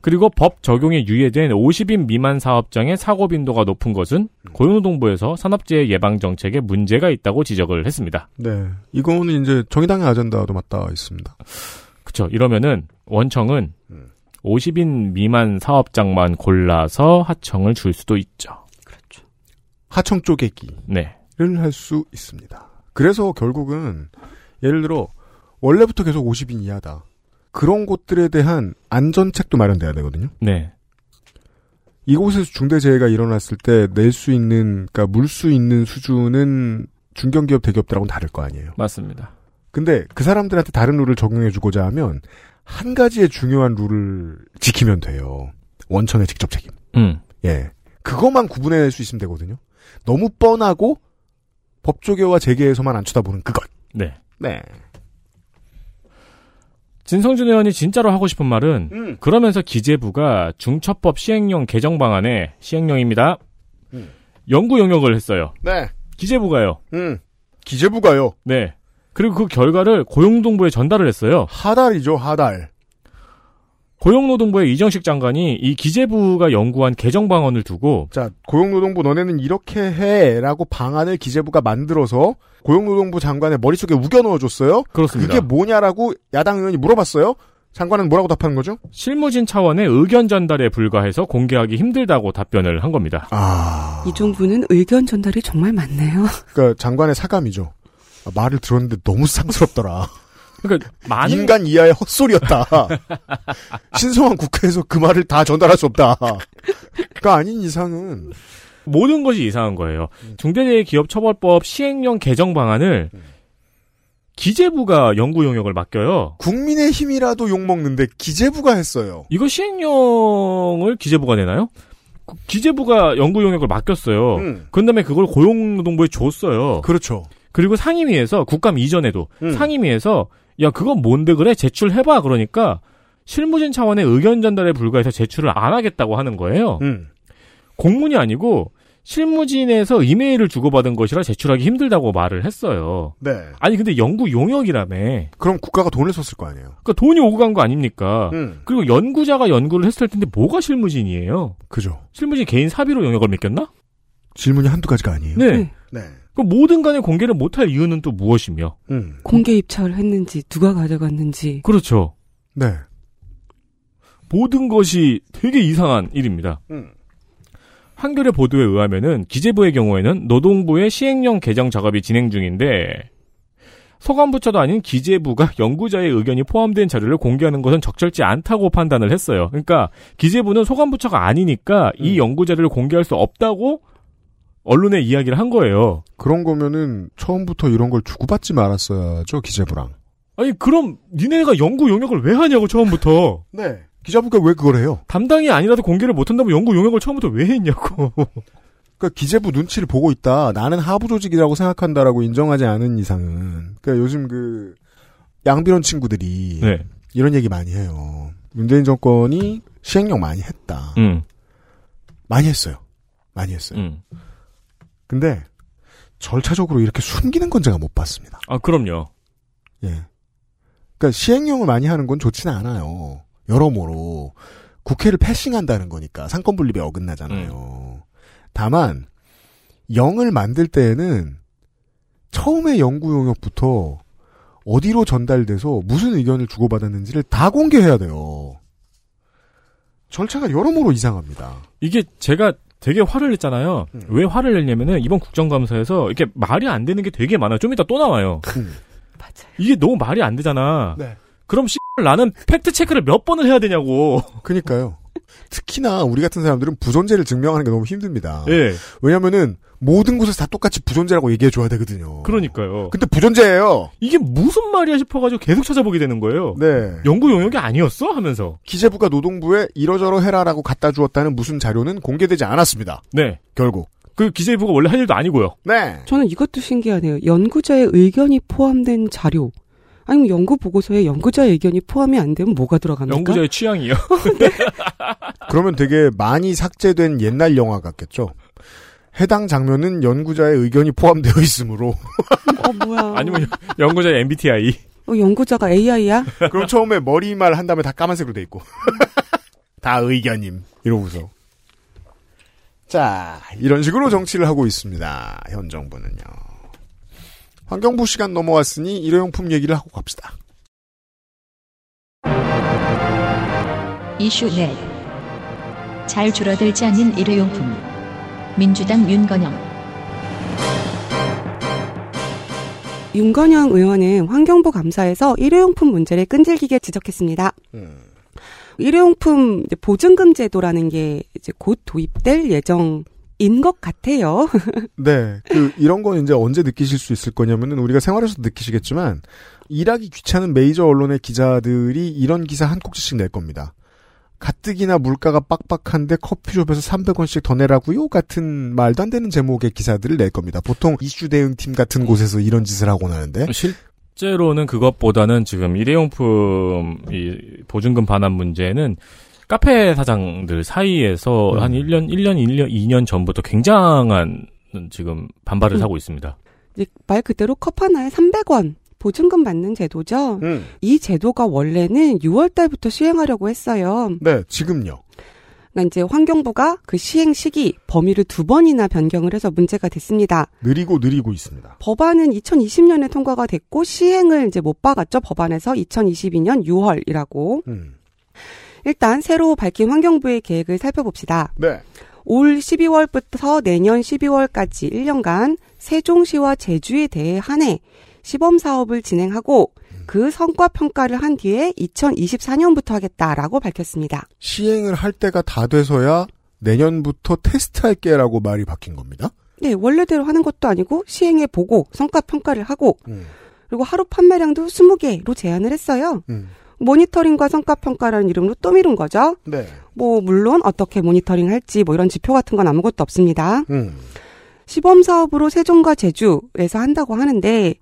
그리고 법 적용에 유예된 50인 미만 사업장의 사고 빈도가 높은 것은 고용노동부에서 산업재해 예방 정책에 문제가 있다고 지적을 했습니다. 네. 이거는 이제 정의당의 아젠다도 맞닿아 있습니다. 그렇죠. 이러면은 원청은 음. 50인 미만 사업장만 골라서 하청을 줄 수도 있죠. 하청 쪼개기를 네. 할수 있습니다. 그래서 결국은 예를 들어 원래부터 계속 50인 이하다. 그런 곳들에 대한 안전책도 마련돼야 되거든요. 네. 이곳에서 중대재해가 일어났을 때 낼 수 있는, 그러니까 물 수 있는 수준은 중견기업, 대기업들하고는 다를 거 아니에요. 맞습니다. 근데 그 사람들한테 다른 룰을 적용해주고자 하면 한 가지의 중요한 룰을 지키면 돼요. 원청의 직접 책임. 음. 예. 그것만 구분해낼 수 있으면 되거든요. 너무 뻔하고 법조계와 재계에서만 안 쳐다보는 그것. 네. 네. 진성준 의원이 진짜로 하고 싶은 말은 음. 그러면서 기재부가 중처법 시행령 개정 방안에 시행령입니다. 음. 연구 용역을 했어요. 네. 기재부가요. 음. 기재부가요. 네. 그리고 그 결과를 고용노동부에 전달을 했어요. 하달이죠, 하달. 고용노동부의 이정식 장관이 이 기재부가 연구한 개정 방안을 두고 자, 고용노동부 너네는 이렇게 해. 라고 방안을 기재부가 만들어서 고용노동부 장관의 머릿속에 우겨 넣어줬어요. 그렇습니다. 그게 뭐냐라고 야당 의원이 물어봤어요. 장관은 뭐라고 답하는 거죠? 실무진 차원의 의견 전달에 불과해서 공개하기 힘들다고 답변을 한 겁니다. 아. 이 정부는 의견 전달이 정말 많네요. 그러니까 장관의 사감이죠. 아, 말을 들었는데 너무 상스럽더라. 그러니까 많은 인간 이하의 헛소리였다. 신성한 국회에서 그 말을 다 전달할 수 없다. 가 아닌 이상은 모든 것이 이상한 거예요. 중대재해기업처벌법 시행령 개정 방안을 기재부가 연구 용역을 맡겨요. 국민의 힘이라도 욕 먹는데 기재부가 했어요. 이거 시행령을 기재부가 내나요? 그 기재부가 연구 용역을 맡겼어요. 음. 그 다음에 그걸 고용노동부에 줬어요. 그렇죠. 그리고 상임위에서 국감 이전에도 음. 상임위에서 야 그건 뭔데 그래 제출해봐 그러니까 실무진 차원의 의견 전달에 불과해서 제출을 안 하겠다고 하는 거예요. 음. 공문이 아니고 실무진에서 이메일을 주고받은 것이라 제출하기 힘들다고 말을 했어요. 네. 아니 근데 연구 용역이라며. 그럼 국가가 돈을 썼을 거 아니에요. 그러니까 돈이 오고 간 거 아닙니까? 음. 그리고 연구자가 연구를 했을 텐데 뭐가 실무진이에요? 그죠. 실무진 개인 사비로 영역을 맡겼나? 질문이 한두 가지가 아니에요. 네. 네. 네. 그럼 모든 간에 공개를 못할 이유는 또 무엇이며? 음. 공개 입찰을 했는지 누가 가져갔는지 그렇죠. 네. 모든 것이 되게 이상한 일입니다. 음. 한겨레 보도에 의하면은 기재부의 경우에는 노동부의 시행령 개정 작업이 진행 중인데 소관부처도 아닌 기재부가 연구자의 의견이 포함된 자료를 공개하는 것은 적절치 않다고 판단을 했어요. 그러니까 기재부는 소관부처가 아니니까 이 음. 연구 자료를 공개할 수 없다고 언론에 이야기를 한 거예요. 그런 거면은 처음부터 이런 걸 주고받지 말았어야죠 기재부랑. 아니 그럼 니네가 연구 용역을 왜 하냐고 처음부터 네. 기자부가 왜 그걸 해요? 담당이 아니라도 공개를 못한다면 연구 용역을 처음부터 왜 했냐고. 그러니까 기재부 눈치를 보고 있다. 나는 하부 조직이라고 생각한다라고 인정하지 않은 이상은. 그러니까 요즘 그 양비론 친구들이 네. 이런 얘기 많이 해요. 문재인 정권이 시행령 많이 했다. 음. 많이 했어요. 많이 했어요. 음. 근데 절차적으로 이렇게 숨기는 건 제가 못 봤습니다. 아 그럼요. 예. 그러니까 시행령을 많이 하는 건 좋지는 않아요. 여러모로 국회를 패싱한다는 거니까 상권 분립에 어긋나잖아요. 다만 영을 만들 때에는 처음에 연구 용역부터 어디로 전달돼서 무슨 의견을 주고받았는지를 다 공개해야 돼요. 절차가 여러모로 이상합니다. 이게 제가 되게 화를 냈잖아요. 음. 왜 화를 냈냐면은 이번 국정감사에서 이렇게 말이 안 되는 게 되게 많아요. 좀 이따 또 나와요. 음. 맞아요. 이게 너무 말이 안 되잖아. 네. 그럼 씨 나는 팩트 체크를 몇 번을 해야 되냐고. 그니까요. 특히나 우리 같은 사람들은 부존재를 증명하는 게 너무 힘듭니다. 예. 왜냐면은 모든 곳에서 다 똑같이 부존재라고 얘기해 줘야 되거든요. 그러니까요. 근데 부존재예요. 이게 무슨 말이야 싶어가지고 계속 찾아보게 되는 거예요. 네. 연구 용역이 아니었어 하면서. 기재부가 노동부에 이러저러 해라라고 갖다 주었다는 무슨 자료는 공개되지 않았습니다. 네. 결국. 그 기재부가 원래 할 일도 아니고요. 네. 저는 이것도 신기하네요. 연구자의 의견이 포함된 자료. 아니면 연구 보고서에 연구자의 의견이 포함이 안 되면 뭐가 들어갑니까? 연구자의 취향이요. 그러면 되게 많이 삭제된 옛날 영화 같겠죠. 해당 장면은 연구자의 의견이 포함되어 있으므로 어 뭐야? 아니면 연구자의 MBTI. 어, 연구자가 AI야? 그럼 처음에 머리말 한 다음에 다 까만색으로 돼 있고 다 의견임 이러고서 자 이런 식으로 정치를 하고 있습니다. 현 정부는요. 환경부 시간 넘어왔으니 일회용품 얘기를 하고 갑시다. 이슈 넷. 잘 줄어들지 않는 일회용품. 민주당 윤건영. 윤건영 의원은 환경부 감사에서 일회용품 문제를 끈질기게 지적했습니다. 음. 일회용품 보증금 제도라는 게 이제 곧 도입될 예정 인 것 같아요. 네, 그 이런 건 이제 언제 느끼실 수 있을 거냐면은 우리가 생활에서 느끼시겠지만 일하기 귀찮은 메이저 언론의 기자들이 이런 기사 한 꼭지씩 낼 겁니다. 가뜩이나 물가가 빡빡한데 커피숍에서 300원씩 더 내라고요? 같은 말도 안 되는 제목의 기사들을 낼 겁니다. 보통 이슈 대응팀 같은 곳에서 이런 짓을 하고 나는데 실제로는 그것보다는 지금 일회용품 이 보증금 반환 문제는 카페 사장들 사이에서 음. 한 1년, 1년, 1년, 2년 전부터 굉장한 지금 반발을 음. 하고 있습니다. 말 그대로 컵 하나에 300원 보증금 받는 제도죠. 음. 이 제도가 원래는 6월 달부터 시행하려고 했어요. 네, 지금요. 그러니까 이제 환경부가 그 시행 시기 범위를 두 번이나 변경을 해서 문제가 됐습니다. 느리고 느리고 있습니다. 법안은 2020년에 통과가 됐고 시행을 이제 못 박았죠. 법안에서 2022년 6월이라고. 음. 일단 새로 밝힌 환경부의 계획을 살펴봅시다. 네. 올 12월부터 내년 12월까지 1년간 세종시와 제주에 대해 한해 시범 사업을 진행하고 그 성과 평가를 한 뒤에 2024년부터 하겠다라고 밝혔습니다. 시행을 할 때가 다 돼서야 내년부터 테스트할게라고 말이 바뀐 겁니다. 네, 원래대로 하는 것도 아니고 시행해 보고 성과 평가를 하고 음. 그리고 하루 판매량도 20개로 제한을 했어요. 음. 모니터링과 성과 평가라는 이름으로 또 미룬 거죠. 네. 뭐 물론 어떻게 모니터링 할지 뭐 이런 지표 같은 건 아무것도 없습니다. 음. 시범 사업으로 세종과 제주에서 한다고 하는데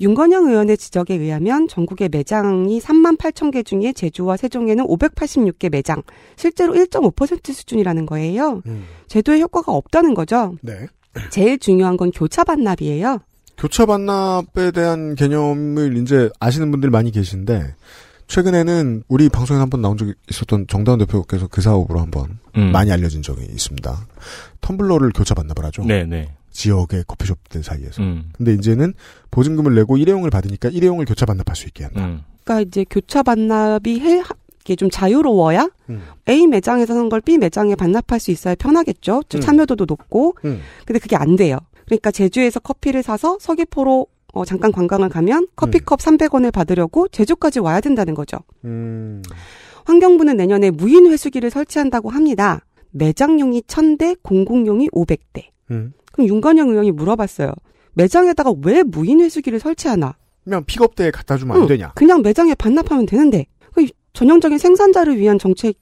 윤건영 의원의 지적에 의하면 전국의 매장이 3만 8천 개 중에 제주와 세종에는 586개 매장, 실제로 1.5% 수준이라는 거예요. 음. 제도에 효과가 없다는 거죠. 네. 제일 중요한 건 교차 반납이에요. 교차 반납에 대한 개념을 이제 아시는 분들 많이 계신데 최근에는 우리 방송에 한번 나온 적이 있었던 정다운 대표께서 그 사업으로 한번 음. 많이 알려진 적이 있습니다. 텀블러를 교차 반납을 하죠. 네 네. 지역의 커피숍들 사이에서. 음. 근데 이제는 보증금을 내고 일회용을 받으니까 일회용을 교차 반납할 수 있게 한다. 음. 그러니까 이제 교차 반납이 해, 이게 좀 자유로워야 음. A 매장에서 산 걸 B 매장에 반납할 수 있어야 편하겠죠. 좀 음. 참여도도 높고. 음. 근데 그게 안 돼요. 그러니까 제주에서 커피를 사서 서귀포로 어, 잠깐 관광을 가면 커피컵 300원을 받으려고 제주까지 와야 된다는 거죠. 음. 환경부는 내년에 무인 회수기를 설치한다고 합니다. 매장용이 1000대, 공공용이 500대. 음. 그럼 윤건영 의원이 물어봤어요. 매장에다가 왜 무인 회수기를 설치하나? 그냥 픽업대에 갖다 주면 안 응, 되냐? 그냥 매장에 반납하면 되는데. 그 전형적인 생산자를 위한 정책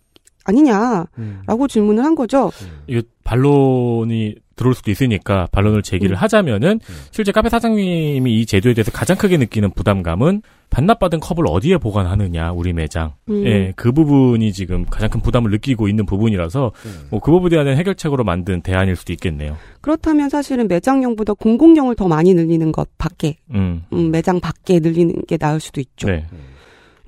아니냐라고 음. 질문을 한 거죠. 이거 반론이 들어올 수도 있으니까 반론을 제기를 음. 하자면은 음. 실제 카페 사장님이 이 제도에 대해서 가장 크게 느끼는 부담감은 반납받은 컵을 어디에 보관하느냐 우리 매장 음. 예, 그 부분이 지금 가장 큰 부담을 느끼고 있는 부분이라서 음. 뭐그 부분에 대한 해결책으로 만든 대안일 수도 있겠네요. 그렇다면 사실은 매장용보다 공공용을 더 많이 늘리는 것 밖에, 음. 음, 매장 밖에 늘리는 게 나을 수도 있죠. 네.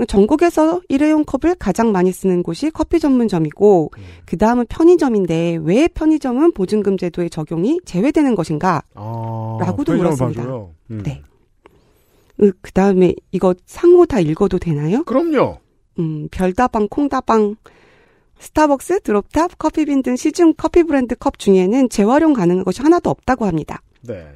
전국에서 일회용 컵을 가장 많이 쓰는 곳이 커피 전문점이고 그 다음은 편의점인데 왜 편의점은 보증금 제도의 적용이 제외되는 것인가? 아, 라고도 편의점을 물었습니다. 음. 네. 그 다음에 이거 상호 다 읽어도 되나요? 그럼요. 음, 별다방, 콩다방, 스타벅스, 드롭탑, 커피빈 등 시중 커피 브랜드 컵 중에는 재활용 가능한 것이 하나도 없다고 합니다. 네.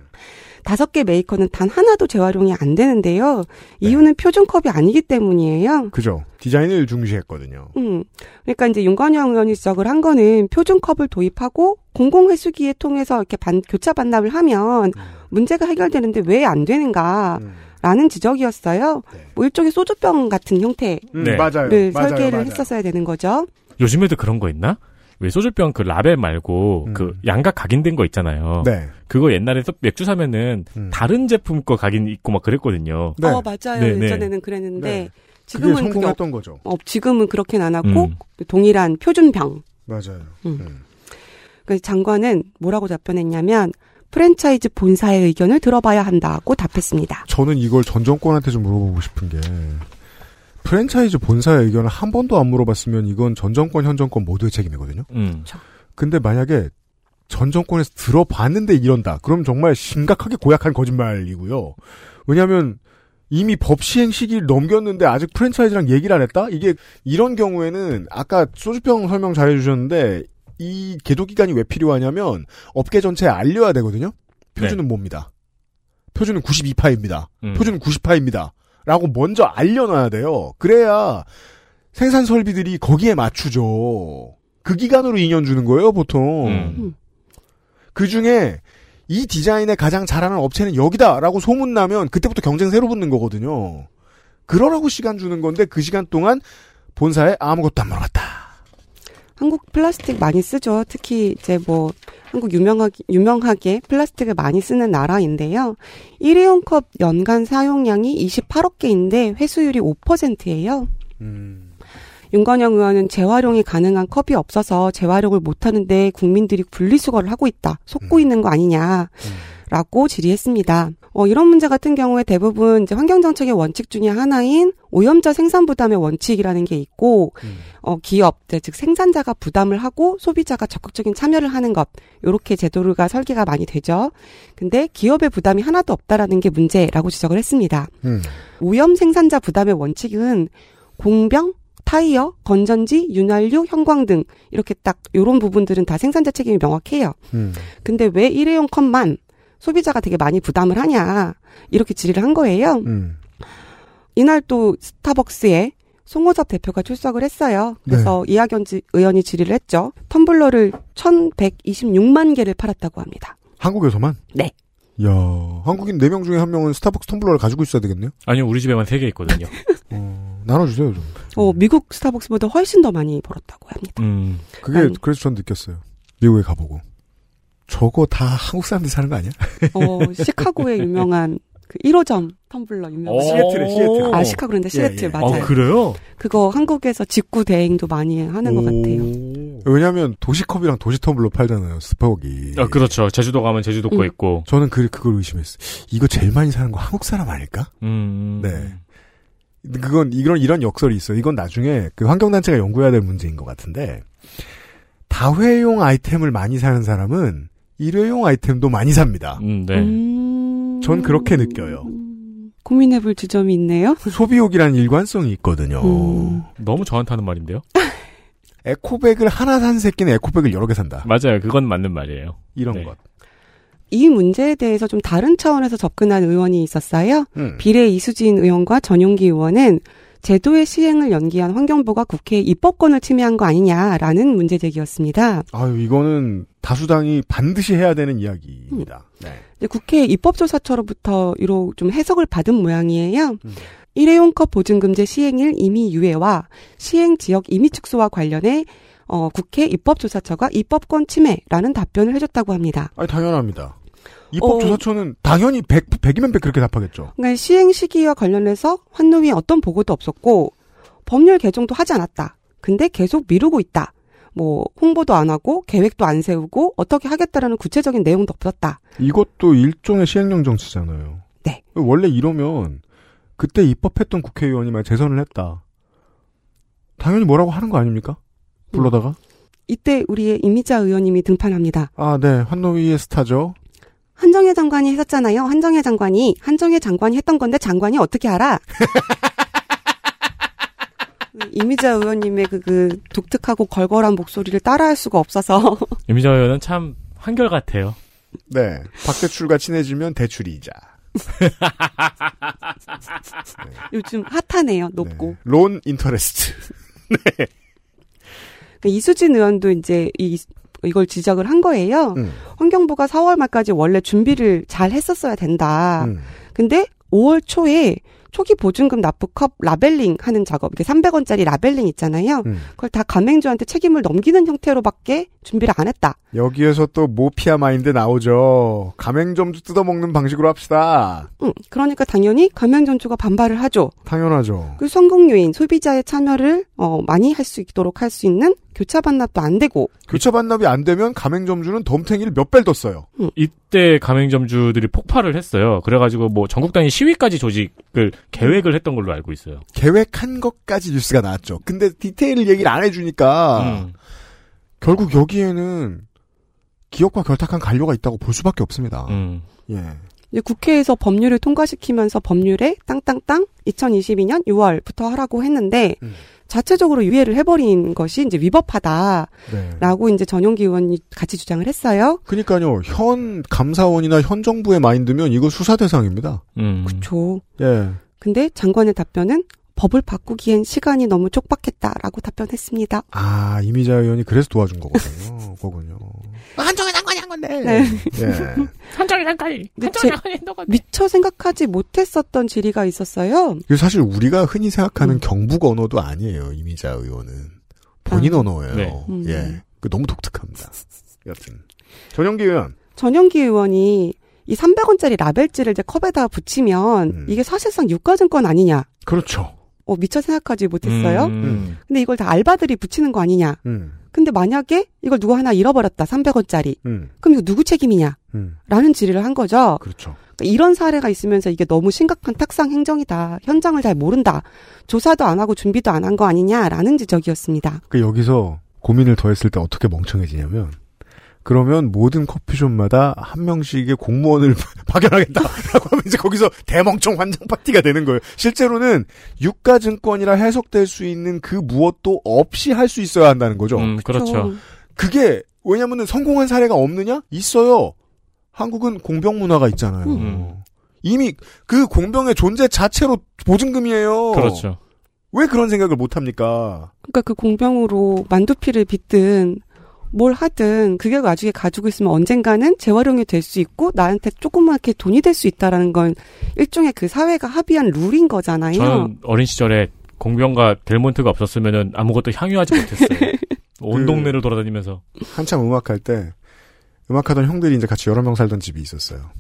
다섯 개 메이커는 단 하나도 재활용이 안 되는데요. 네. 이유는 표준컵이 아니기 때문이에요. 그죠. 디자인을 중시했거든요. 음, 그러니까 이제 윤건영 의원이 지적을 한 거는 표준컵을 도입하고 공공회수기에 통해서 이렇게 반, 교차 반납을 하면 문제가 해결되는데 왜 안 되는가? 음. 라는 지적이었어요. 네. 뭐 일종의 소주병 같은 형태를 음, 네. 맞아요. 맞아요, 설계를 맞아요. 했었어야 되는 거죠. 요즘에도 그런 거 있나? 왜 소주병 그 라벨 말고 음. 그 양각 각인된 거 있잖아요. 네. 그거 옛날에 또 맥주 사면은 음. 다른 제품 거 각인 있고 막 그랬거든요. 네. 어, 맞아요. 네, 네. 예전에는 그랬는데 네. 그게 지금은 그게 없, 성공했던 거죠. 어, 지금은 그렇게는 안 하고 음. 동일한 표준병. 맞아요. 음. 음. 그 장관은 뭐라고 답변했냐면 프랜차이즈 본사의 의견을 들어봐야 한다고 답했습니다. 저는 이걸 전 정권한테 좀 물어보고 싶은 게 프랜차이즈 본사의 의견을 한 번도 안 물어봤으면 이건 전 정권 현 정권 모두의 책임이거든요. 음. 근데 만약에 전 정권에서 들어봤는데 이런다. 그럼 정말 심각하게 고약한 거짓말이고요. 왜냐하면 이미 법 시행 시기를 넘겼는데 아직 프랜차이즈랑 얘기를 안 했다? 이게 이런 경우에는 아까 소주병 설명 잘 해주셨는데 이 계도 기간이 왜 필요하냐면 업계 전체에 알려야 되거든요. 표준은 뭡니다. 표준은 92파입니다. 음. 표준은 90파입니다. 라고 먼저 알려놔야 돼요. 그래야 생산 설비들이 거기에 맞추죠. 그 기간으로 2년 주는 거예요, 보통. 음. 그 중에 이 디자인에 가장 잘하는 업체는 여기다라고 소문나면 그때부터 경쟁 새로 붙는 거거든요. 그러라고 시간 주는 건데 그 시간 동안 본사에 아무것도 안 물어봤다. 한국 플라스틱 많이 쓰죠. 특히 이제 뭐 한국 유명하게, 유명하게 플라스틱을 많이 쓰는 나라인데요. 일회용 컵 연간 사용량이 28억 개인데 회수율이 5%예요. 음. 윤건영 의원은 재활용이 가능한 컵이 없어서 재활용을 못하는데 국민들이 분리수거를 하고 있다. 속고 음. 있는 거 아니냐 라고 질의했습니다. 어, 이런 문제 같은 경우에 대부분 이제 환경정책의 원칙 중에 하나인 오염자 생산 부담의 원칙이라는 게 있고, 음. 어, 기업, 네, 즉 생산자가 부담을 하고 소비자가 적극적인 참여를 하는 것, 요렇게 제도가 설계가 많이 되죠. 근데 기업의 부담이 하나도 없다라는 게 문제라고 지적을 했습니다. 음. 오염 생산자 부담의 원칙은 공병, 타이어, 건전지, 윤활유, 형광 등 이렇게 딱 요런 부분들은 다 생산자 책임이 명확해요. 음. 근데 왜 일회용 컵만 소비자가 되게 많이 부담을 하냐 이렇게 질의를 한 거예요. 음. 이날 또 스타벅스에 송호섭 대표가 출석을 했어요. 그래서 이학연 지- 의원이 질의를 했죠. 텀블러를 1,126만 개를 팔았다고 합니다. 한국에서만? 네. 야 한국인 4명 중에 한 명은 스타벅스 텀블러를 가지고 있어야 되겠네요? 아니요, 우리 집에만 세개 있거든요. 어, 나눠 주세요, 좀. 어, 미국 스타벅스보다 훨씬 더 많이 벌었다고 합니다. 음. 그게, 아니. 그래서 전 느꼈어요. 미국에 가보고. 저거 다 한국 사람들이 사는 거 아니야? 어, 시카고의 유명한 그 1호점 텀블러 유명한. 어. 시애틀에, 시애틀. 아, 시카고 그런데 시애틀 예, 예. 맞아요. 아, 그래요? 그거 한국에서 직구 대행도 많이 하는 것 같아요. 왜냐면 도시컵이랑 도시 텀블러 팔잖아요, 스벅이. 아, 그렇죠. 제주도 가면 제주도 거 음. 있고. 저는 그, 그걸 의심했어요. 이거 제일 많이 사는 거 한국 사람 아닐까? 음. 네. 그건, 이런, 이런 역설이 있어요. 이건 나중에 그 환경단체가 연구해야 될 문제인 것 같은데, 다회용 아이템을 많이 사는 사람은 일회용 아이템도 많이 삽니다. 음, 네. 음... 전 그렇게 느껴요. 고민해볼 지점이 있네요. 소비욕이라는 일관성이 있거든요. 음. 너무 저한테 하는 말인데요? 에코백을 하나 산 새끼는 에코백을 여러 개 산다. 맞아요. 그건 맞는 말이에요. 이런 네. 것. 이 문제에 대해서 좀 다른 차원에서 접근한 의원이 있었어요. 음. 비례 이수진 의원과 전용기 의원은 제도의 시행을 연기한 환경부가 국회의 입법권을 침해한 거 아니냐라는 문제 제기였습니다. 아유, 이거는 다수당이 반드시 해야 되는 이야기입니다. 네. 이제 국회 입법조사처로부터 이로 좀 해석을 받은 모양이에요. 음. 일회용 컵 보증금제 시행일 임의 유예와 시행 지역 임의 축소와 관련해 어, 국회 입법조사처가 입법권 침해라는 답변을 해줬다고 합니다. 아니, 당연합니다. 어. 입법조사처는 당연히 100, 100이면 100 그렇게 답하겠죠. 그러니까 시행 시기와 관련해서 환노위에 어떤 보고도 없었고 법률 개정도 하지 않았다. 근데 계속 미루고 있다. 뭐 홍보도 안 하고 계획도 안 세우고 어떻게 하겠다라는 구체적인 내용도 없었다. 이것도 일종의 시행령 정치잖아요. 네. 원래 이러면 그때 입법했던 국회의원이 만 재선을 했다. 당연히 뭐라고 하는 거 아닙니까? 불러다가 이때 우리의 이미자 의원님이 등판합니다. 아, 네. 환노위의 스타죠. 한정혜 장관이 했었잖아요. 한정혜 장관이 한정혜 장관이 했던 건데 장관이 어떻게 알아? 이미자 의원님의 그, 그 독특하고 걸걸한 목소리를 따라할 수가 없어서 이미자 의원은 참 한결 같아요. 네. 박대출과 친해지면 대출이자. 요즘 핫하네요. 높고. 네. 론 인터레스트. 그 이수진 의원도 이제 이 이걸 지적을 한 거예요. 음. 환경부가 4월 말까지 원래 준비를 잘 했었어야 된다. 음. 근데 5월 초에 초기 보증금 납부컵 라벨링 하는 작업, 이게 300원짜리 라벨링 있잖아요. 음. 그걸 다 가맹주한테 책임을 넘기는 형태로밖에 준비를 안 했다. 여기에서 또 모피아 마인드 나오죠. 가맹점주 뜯어먹는 방식으로 합시다. 응, 그러니까 당연히 가맹점주가 반발을 하죠. 당연하죠. 그 성공 요인, 소비자의 참여를 어, 많이 할 수 있도록 할 수 있는 교차 반납도 안 되고 교차 반납이 안 되면 가맹점주는 덤탱이를 몇 배를 떴어요. 이때 가맹점주들이 폭발을 했어요. 그래가지고 뭐 전국 단위 시위까지 조직을 계획을 했던 걸로 알고 있어요. 계획한 것까지 뉴스가 나왔죠. 근데 디테일을 얘기를 안 해주니까 음. 결국 여기에는 기업과 결탁한 관료가 있다고 볼 수밖에 없습니다. 음. 예. 이제 국회에서 법률을 통과시키면서 법률에 땅땅땅 2022년 6월부터 하라고 했는데 음. 자체적으로 유예를 해버린 것이 이제 위법하다라고 네. 이제 전용기 의원이 같이 주장을 했어요. 그러니까요. 현 감사원이나 현 정부의 마인드면 이거 수사 대상입니다. 음. 그쵸. 예. 근데 장관의 답변은 법을 바꾸기엔 시간이 너무 촉박했다라고 답변했습니다. 아 이미자 의원이 그래서 도와준 거거든요. 거군요. 한정의 장관이 한 건데. 네. 예. 한정이 한가지. 근데 제- 미처 생각하지 못했었던 질의가 있었어요. 사실 우리가 흔히 생각하는 음. 경북 언어도 아니에요. 이미자 의원은 본인 아. 언어예요. 네. 음. 예. 그 너무 독특합니다. 여튼 전영기 의원. 전용기 의원이 이 300원짜리 라벨지를 이제 컵에다 붙이면 음. 이게 사실상 유가증권 아니냐. 그렇죠. 어, 미처 생각하지 못했어요. 음. 근데 이걸 다 알바들이 붙이는 거 아니냐. 음. 근데 만약에 이걸 누가 하나 잃어버렸다. 300원짜리. 음. 그럼 이거 누구 책임이냐? 음. 라는 질의를 한 거죠. 그렇죠. 이런 사례가 있으면서 이게 너무 심각한 탁상 행정이다. 현장을 잘 모른다. 조사도 안 하고 준비도 안 한 거 아니냐라는 지적이었습니다. 그 여기서 고민을 더했을 때 어떻게 멍청해지냐면 그러면 모든 커피숍마다 한 명씩의 공무원을 파견하겠다라고 하면 이제 거기서 대멍청 환장 파티가 되는 거예요. 실제로는 유가증권이라 해석될 수 있는 그 무엇도 없이 할 수 있어야 한다는 거죠. 음, 그렇죠. 그게 왜냐면은 성공한 사례가 없느냐? 있어요. 한국은 공병 문화가 있잖아요. 음. 이미 그 공병의 존재 자체로 보증금이에요. 그렇죠. 왜 그런 생각을 못 합니까? 그러니까 그 공병으로 만두피를 빚든 뭘 하든 그게 나중에 가지고 있으면 언젠가는 재활용이 될 수 있고 나한테 조그맣게 돈이 될 수 있다라는 건 일종의 그 사회가 합의한 룰인 거잖아요. 저는 어린 시절에 공병과 델몬트가 없었으면 아무것도 향유하지 못했어요. 온 그- 동네를 돌아다니면서. 한참 음악할 때 음악하던 형들이 이제 같이 여러 명 살던 집이 있었어요.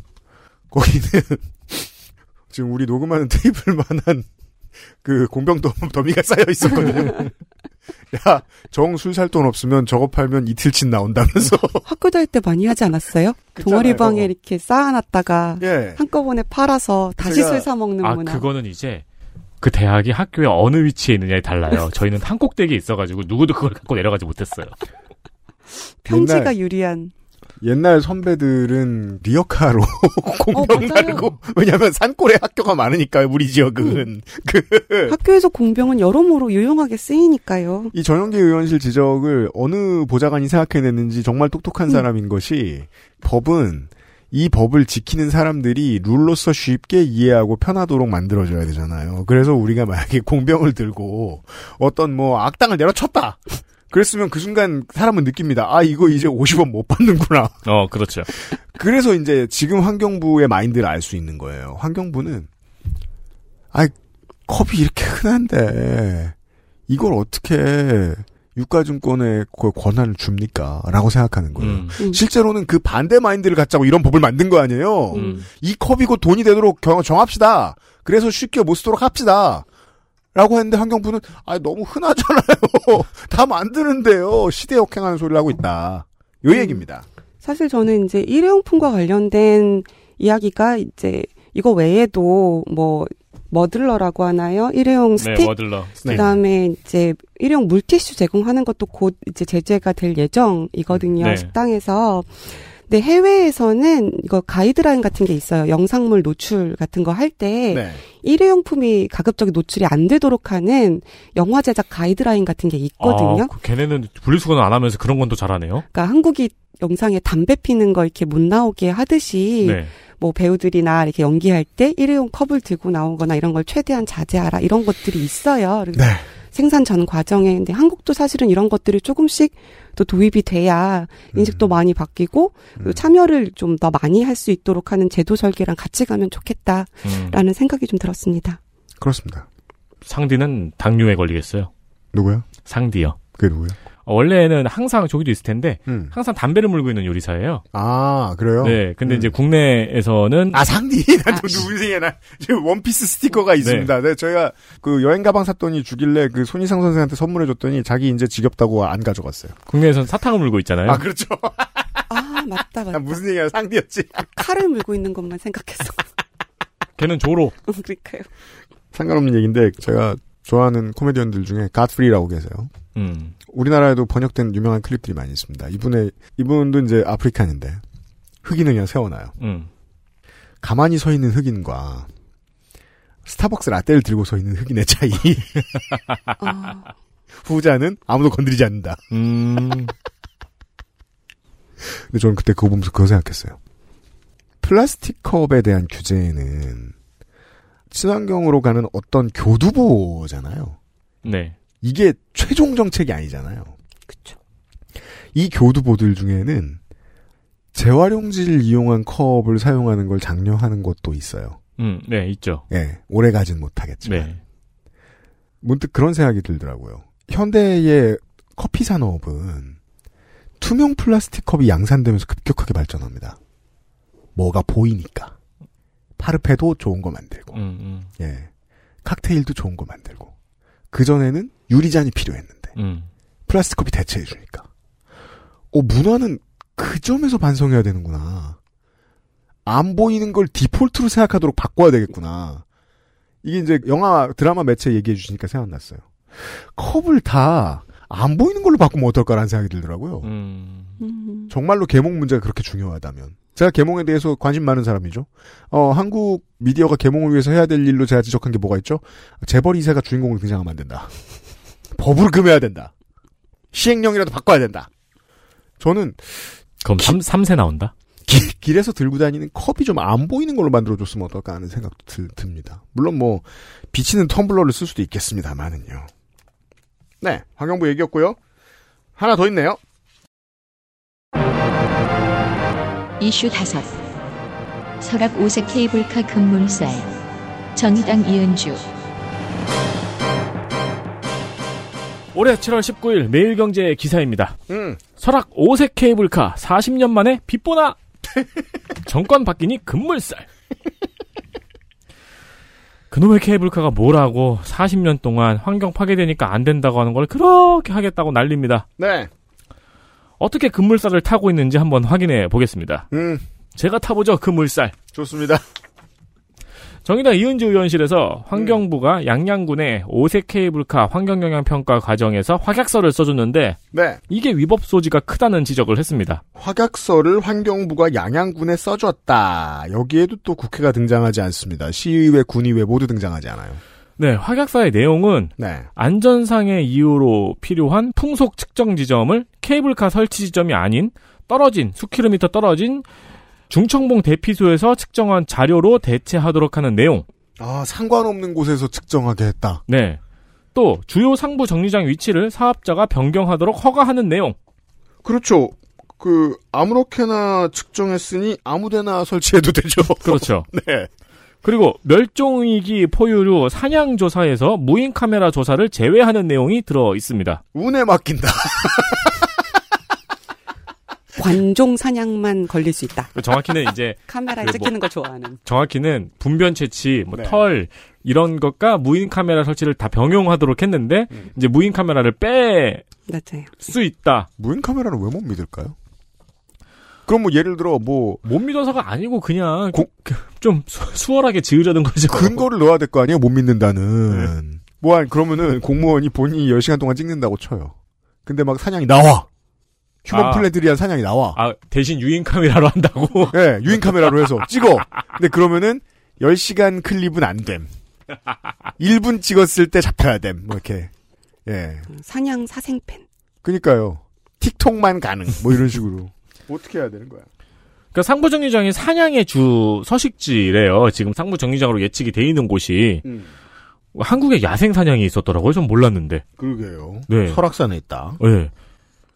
거기는 지금 우리 녹음하는 테이블만한 그 공병 더- 더미가 쌓여 있었거든요. 야, 정 술 살 돈 없으면 저거 팔면 이틀치 나온다면서. 학교 다닐 때 많이 하지 않았어요? 동아리 방에 이렇게 쌓아놨다가 예. 한꺼번에 팔아서 다시 제가- 술사 먹는 아, 문화. 그거는 이제 그 대학이 학교에 어느 위치에 있느냐에 달라요. 저희는 한 꼭대기에 있어가지고 누구도 그걸 갖고 내려가지 못했어요. 평지가 옛날- 유리한. 옛날 선배들은 리어카로 공병 어. 달고 왜냐하면 산골에 학교가 많으니까요. 우리 지역은 그 학교에서 공병은 여러모로 유용하게 쓰이니까요. 이 전용기 의원실 지적을 어느 보좌관이 생각해냈는지 정말 똑똑한 음. 사람인 것이 법은 이 법을 지키는 사람들이 룰로서 쉽게 이해하고 편하도록 만들어줘야 되잖아요. 그래서 우리가 만약에 공병을 들고 어떤 뭐 악당을 내려쳤다. 그랬으면 그 순간 사람은 느낍니다. 아, 이거 이제 50원 못 받는구나. 어, 그렇죠. 그래서 이제 지금 환경부의 마인드를 알 수 있는 거예요. 환경부는 아 컵이 이렇게 흔한데 이걸 어떻게 유가증권에 그 권한을 줍니까? 라고 생각하는 거예요. 음. 음. 실제로는 그 반대 마인드를 갖자고 이런 법을 만든 거 아니에요? 음. 이 컵이 곧 돈이 되도록 경- 정합시다. 그래서 쉽게 못 쓰도록 합시다. 라고 했는데 환경부는 아 너무 흔하잖아요. 다 만드는데요. 시대 역행하는 소리를 하고 있다. 요 음. 얘기입니다. 사실 저는 이제 일회용품과 관련된 이야기가 이제 이거 외에도 뭐 머들러라고 하나요? 일회용 네, 스틱. 네. 그다음에 이제 일회용 물티슈 제공하는 것도 곧 이제 제재가 될 예정이거든요. 네. 식당에서. 근데 해외에서는 이거 가이드라인 같은 게 있어요. 영상물 노출 같은 거 할때 네. 일회용품이 가급적이 노출이 안 되도록 하는 영화 제작 가이드라인 같은 게 있거든요. 아, 그 걔네는 분리수거는 안 하면서 그런 건 또 잘하네요. 그러니까 한국이 영상에 담배 피는 거 이렇게 못 나오게 하듯이 네. 뭐 배우들이나 이렇게 연기할 때 일회용 컵을 들고 나오거나 이런 걸 최대한 자제하라 이런 것들이 있어요. 네. 생산 전 과정에 근데 한국도 사실은 이런 것들이 조금씩 또 도입이 돼야 인식도 음. 많이 바뀌고 음. 참여를 좀 더 많이 할 수 있도록 하는 제도 설계랑 같이 가면 좋겠다라는 음. 생각이 좀 들었습니다. 그렇습니다. 상디는 당뇨에 걸리겠어요. 누구요? 상디요. 그게 누구요? 어, 원래는 항상 저기도 있을 텐데 음. 항상 담배를 물고 있는 요리사예요. 아, 그래요? 네. 근데 음. 이제 국내에서는 아, 상디. 나도 누구 생에 나, 지금 원피스 스티커가 있습니다. 네. 저희가 그 여행 가방 샀더니 주길래 그 손희상 선생한테 선물해 줬더니 자기 이제 지겹다고 안 가져갔어요. 국내에서는 사탕을 물고 있잖아요. 아, 그렇죠. 아 맞다 아, 맞다. 무슨 얘기야, 상디였지. 칼을 물고 있는 것만 생각했어. 걔는 조로. 그러니까요. 상관없는 얘기인데, 제가 좋아하는 코미디언들 중에 갓프리라고 계세요. 음. 우리나라에도 번역된 유명한 클립들이 많이 있습니다. 이분의, 이분도 이제 아프리칸인데, 흑인을 그냥 세워놔요. 음. 가만히 서 있는 흑인과, 스타벅스 라떼를 들고 서 있는 흑인의 차이. 아, 후자는 아무도 건드리지 않는다. 음. 근데 저는 그때 그거 보면서 그거 생각했어요. 플라스틱 컵에 대한 규제는 친환경으로 가는 어떤 교두보잖아요. 네. 이게 최종 정책이 아니잖아요. 그쵸. 이 교두보들 중에는 재활용지를 이용한 컵을 사용하는 걸 장려하는 것도 있어요. 음. 네, 있죠. 예, 오래 가진 못하겠지만. 네. 문득 그런 생각이 들더라고요. 현대의 커피 산업은 투명 플라스틱 컵이 양산되면서 급격하게 발전합니다. 뭐가 보이니까. 파르페도 좋은 거 만들고, 음, 음. 예. 칵테일도 좋은 거 만들고. 그전에는 유리잔이 필요했는데, 음. 플라스틱 컵이 대체해 주니까. 어, 문화는 그 점에서 반성해야 되는구나. 안 보이는 걸 디폴트로 생각하도록 바꿔야 되겠구나. 이게 이제 영화 드라마 매체 얘기해 주시니까 생각났어요. 컵을 다 안 보이는 걸로 바꾸면 어떨까라는 생각이 들더라고요. 음. 음. 정말로 개몽 문제가 그렇게 중요하다면. 제가 개몽에 대해서 관심 많은 사람이죠. 어, 한국 미디어가 개몽을 위해서 해야 될 일로 제가 지적한 게 뭐가 있죠? 재벌 2세가 주인공으로 등장하면 안 된다. 법으로 금해야 된다. 시행령이라도 바꿔야 된다. 저는 그럼 3, 3세 나온다? 길, 길에서 들고 다니는 컵이 좀 안 보이는 걸로 만들어 줬으면 어떨까 하는 생각도 들, 듭니다. 물론 뭐, 비치는 텀블러를 쓸 수도 있겠습니다만은요. 네, 환경부 얘기였고요. 하나 더 있네요. 이슈 다섯 설악 오색 케이블카 급물살 정의당 이은주 올해 7월 19일 매일경제 기사입니다. 음, 설악 오색 케이블카 40년 만에 빗보나 정권 바뀌니 급물살. 그놈의 케이블카가 뭐라고 40년 동안 환경 파괴되니까 안 된다고 하는 걸 그렇게 하겠다고 난립니다. 네, 어떻게 급물살을 타고 있는지 한번 확인해 보겠습니다. 음, 제가 타보죠 급물살. 좋습니다. 정의당 이은주 의원실에서 환경부가 양양군의 오색 케이블카 환경영향평가 과정에서 확약서를 써줬는데 네, 이게 위법 소지가 크다는 지적을 했습니다. 확약서를 환경부가 양양군에 써줬다. 여기에도 또 국회가 등장하지 않습니다. 시의회, 군의회 모두 등장하지 않아요. 네, 확약서의 내용은 네, 안전상의 이유로 필요한 풍속 측정 지점을 케이블카 설치 지점이 아닌 떨어진 수킬로미터 떨어진 중청봉 대피소에서 측정한 자료로 대체하도록 하는 내용. 아 상관없는 곳에서 측정하게 했다. 네. 또 주요 상부 정류장 위치를 사업자가 변경하도록 허가하는 내용. 그렇죠. 그 아무렇게나 측정했으니 아무데나 설치해도 되죠. 그렇죠. 네. 그리고 멸종위기 포유류 사냥 조사에서 무인 카메라 조사를 제외하는 내용이 들어 있습니다. 운에 맡긴다. 관종 사냥만 걸릴 수 있다. 정확히는 이제 카메라에 그 뭐- 찍히는 거 좋아하는. 정확히는 분변 채취, 뭐 네. 털 이런 것과 무인 카메라 설치를 다 병용하도록 했는데 음. 이제 무인 카메라를 뺄수 맞아요. 있다. 무인 카메라는 왜못 믿을까요? 그럼 뭐 예를 들어 뭐 못 믿어서가 아니고 그냥 고- 그- 좀 수, 수월하게 지으려는 거죠. 근거를 넣어야 될 거 아니에요? 못 믿는다는. 뭐한 그러면은 공무원이 본인이 10시간 동안 찍는다고 쳐요. 근데 막 사냥이 나와. 휴먼 아. 플레드리안 사냥이 나와. 아 대신 유인 카메라로 한다고. 예, 유인 카메라로 해서 찍어. 근데 그러면은 10시간 클립은 안 됨. 1분 찍었을 때 잡혀야 됨. 뭐 이렇게. 예. 사냥 사생팬. 그니까요. 틱톡만 가능. 뭐 이런 식으로. 어떻게 해야 되는 거야? 그러니까 상부 정류장이 사냥의 주 서식지래요. 지금 상부 정류장으로 예측이 돼 있는 곳이 음. 한국에 야생 사냥이 있었더라고요. 전 몰랐는데. 그러게요. 네. 설악산에 있다. 예.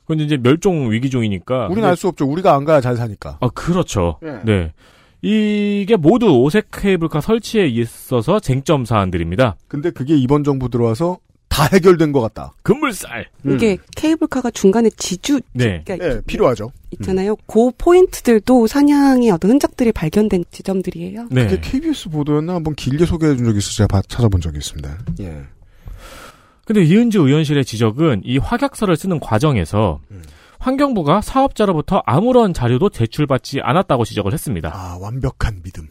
근데 이제 멸종 위기 종이니까. 우리는 알 수 없죠. 우리가 안 가야 잘 사니까. 아, 그렇죠. 예. 네. 이게 모두 오색 케이블카 설치에 있어서 쟁점 사안들입니다. 근데 그게 이번 정부 들어와서 다 해결된 것 같다. 급물살. 이게 케이블카가 중간에 지주 네. 그러니까 예, 필요하죠. 있잖아요. 그 포인트들도 사냥의 어떤 흔적들이 발견된 지점들이에요. 네. 그게 KBS 보도였나 한번 길게 소개해 준 적이 있어서 제가 봐- 찾아본 적이 있습니다. 예. 근데 이은주 의원실의 지적은 이 확약서를 쓰는 과정에서 음. 환경부가 사업자로부터 아무런 자료도 제출받지 않았다고 지적을 했습니다. 아, 완벽한 믿음.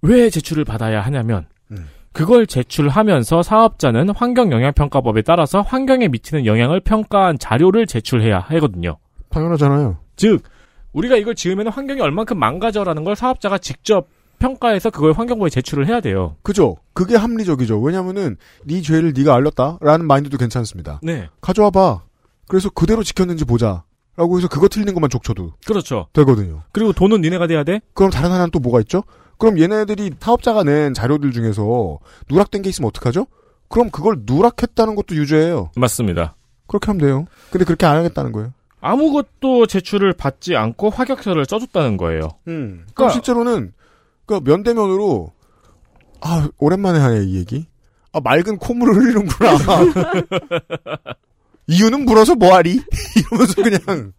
왜 제출을 받아야 하냐면 음. 그걸 제출하면서 사업자는 환경영향평가법에 따라서 환경에 미치는 영향을 평가한 자료를 제출해야 하거든요. 당연하잖아요. 즉 우리가 이걸 지으면 환경이 얼만큼 망가져라는 걸 사업자가 직접 평가해서 그걸 환경부에 제출을 해야 돼요. 그죠? 그게 합리적이죠. 왜냐면은 네 죄를 네가 알렸다라는 마인드도 괜찮습니다. 네. 가져와 봐. 그래서 그대로 지켰는지 보자. 라고 해서 그거 틀린 것만 족쳐도 그렇죠. 되거든요. 그리고 돈은 니네가 내야 돼? 그럼 다른 하나는 또 뭐가 있죠? 그럼 얘네들이 사업자가 낸 자료들 중에서 누락된 게 있으면 어떡하죠? 그럼 그걸 누락했다는 것도 유죄예요. 맞습니다. 그렇게 하면 돼요. 근데 그렇게 안 하겠다는 거예요. 아무것도 제출을 받지 않고 확약서를 써줬다는 거예요. 음. 그럼 그러니까- 실제로는 그 면대면으로 아 오랜만에 하네 이 얘기. 아 맑은 콧물을 흘리는구나. 이유는 물어서 뭐하리? 이러면서 그냥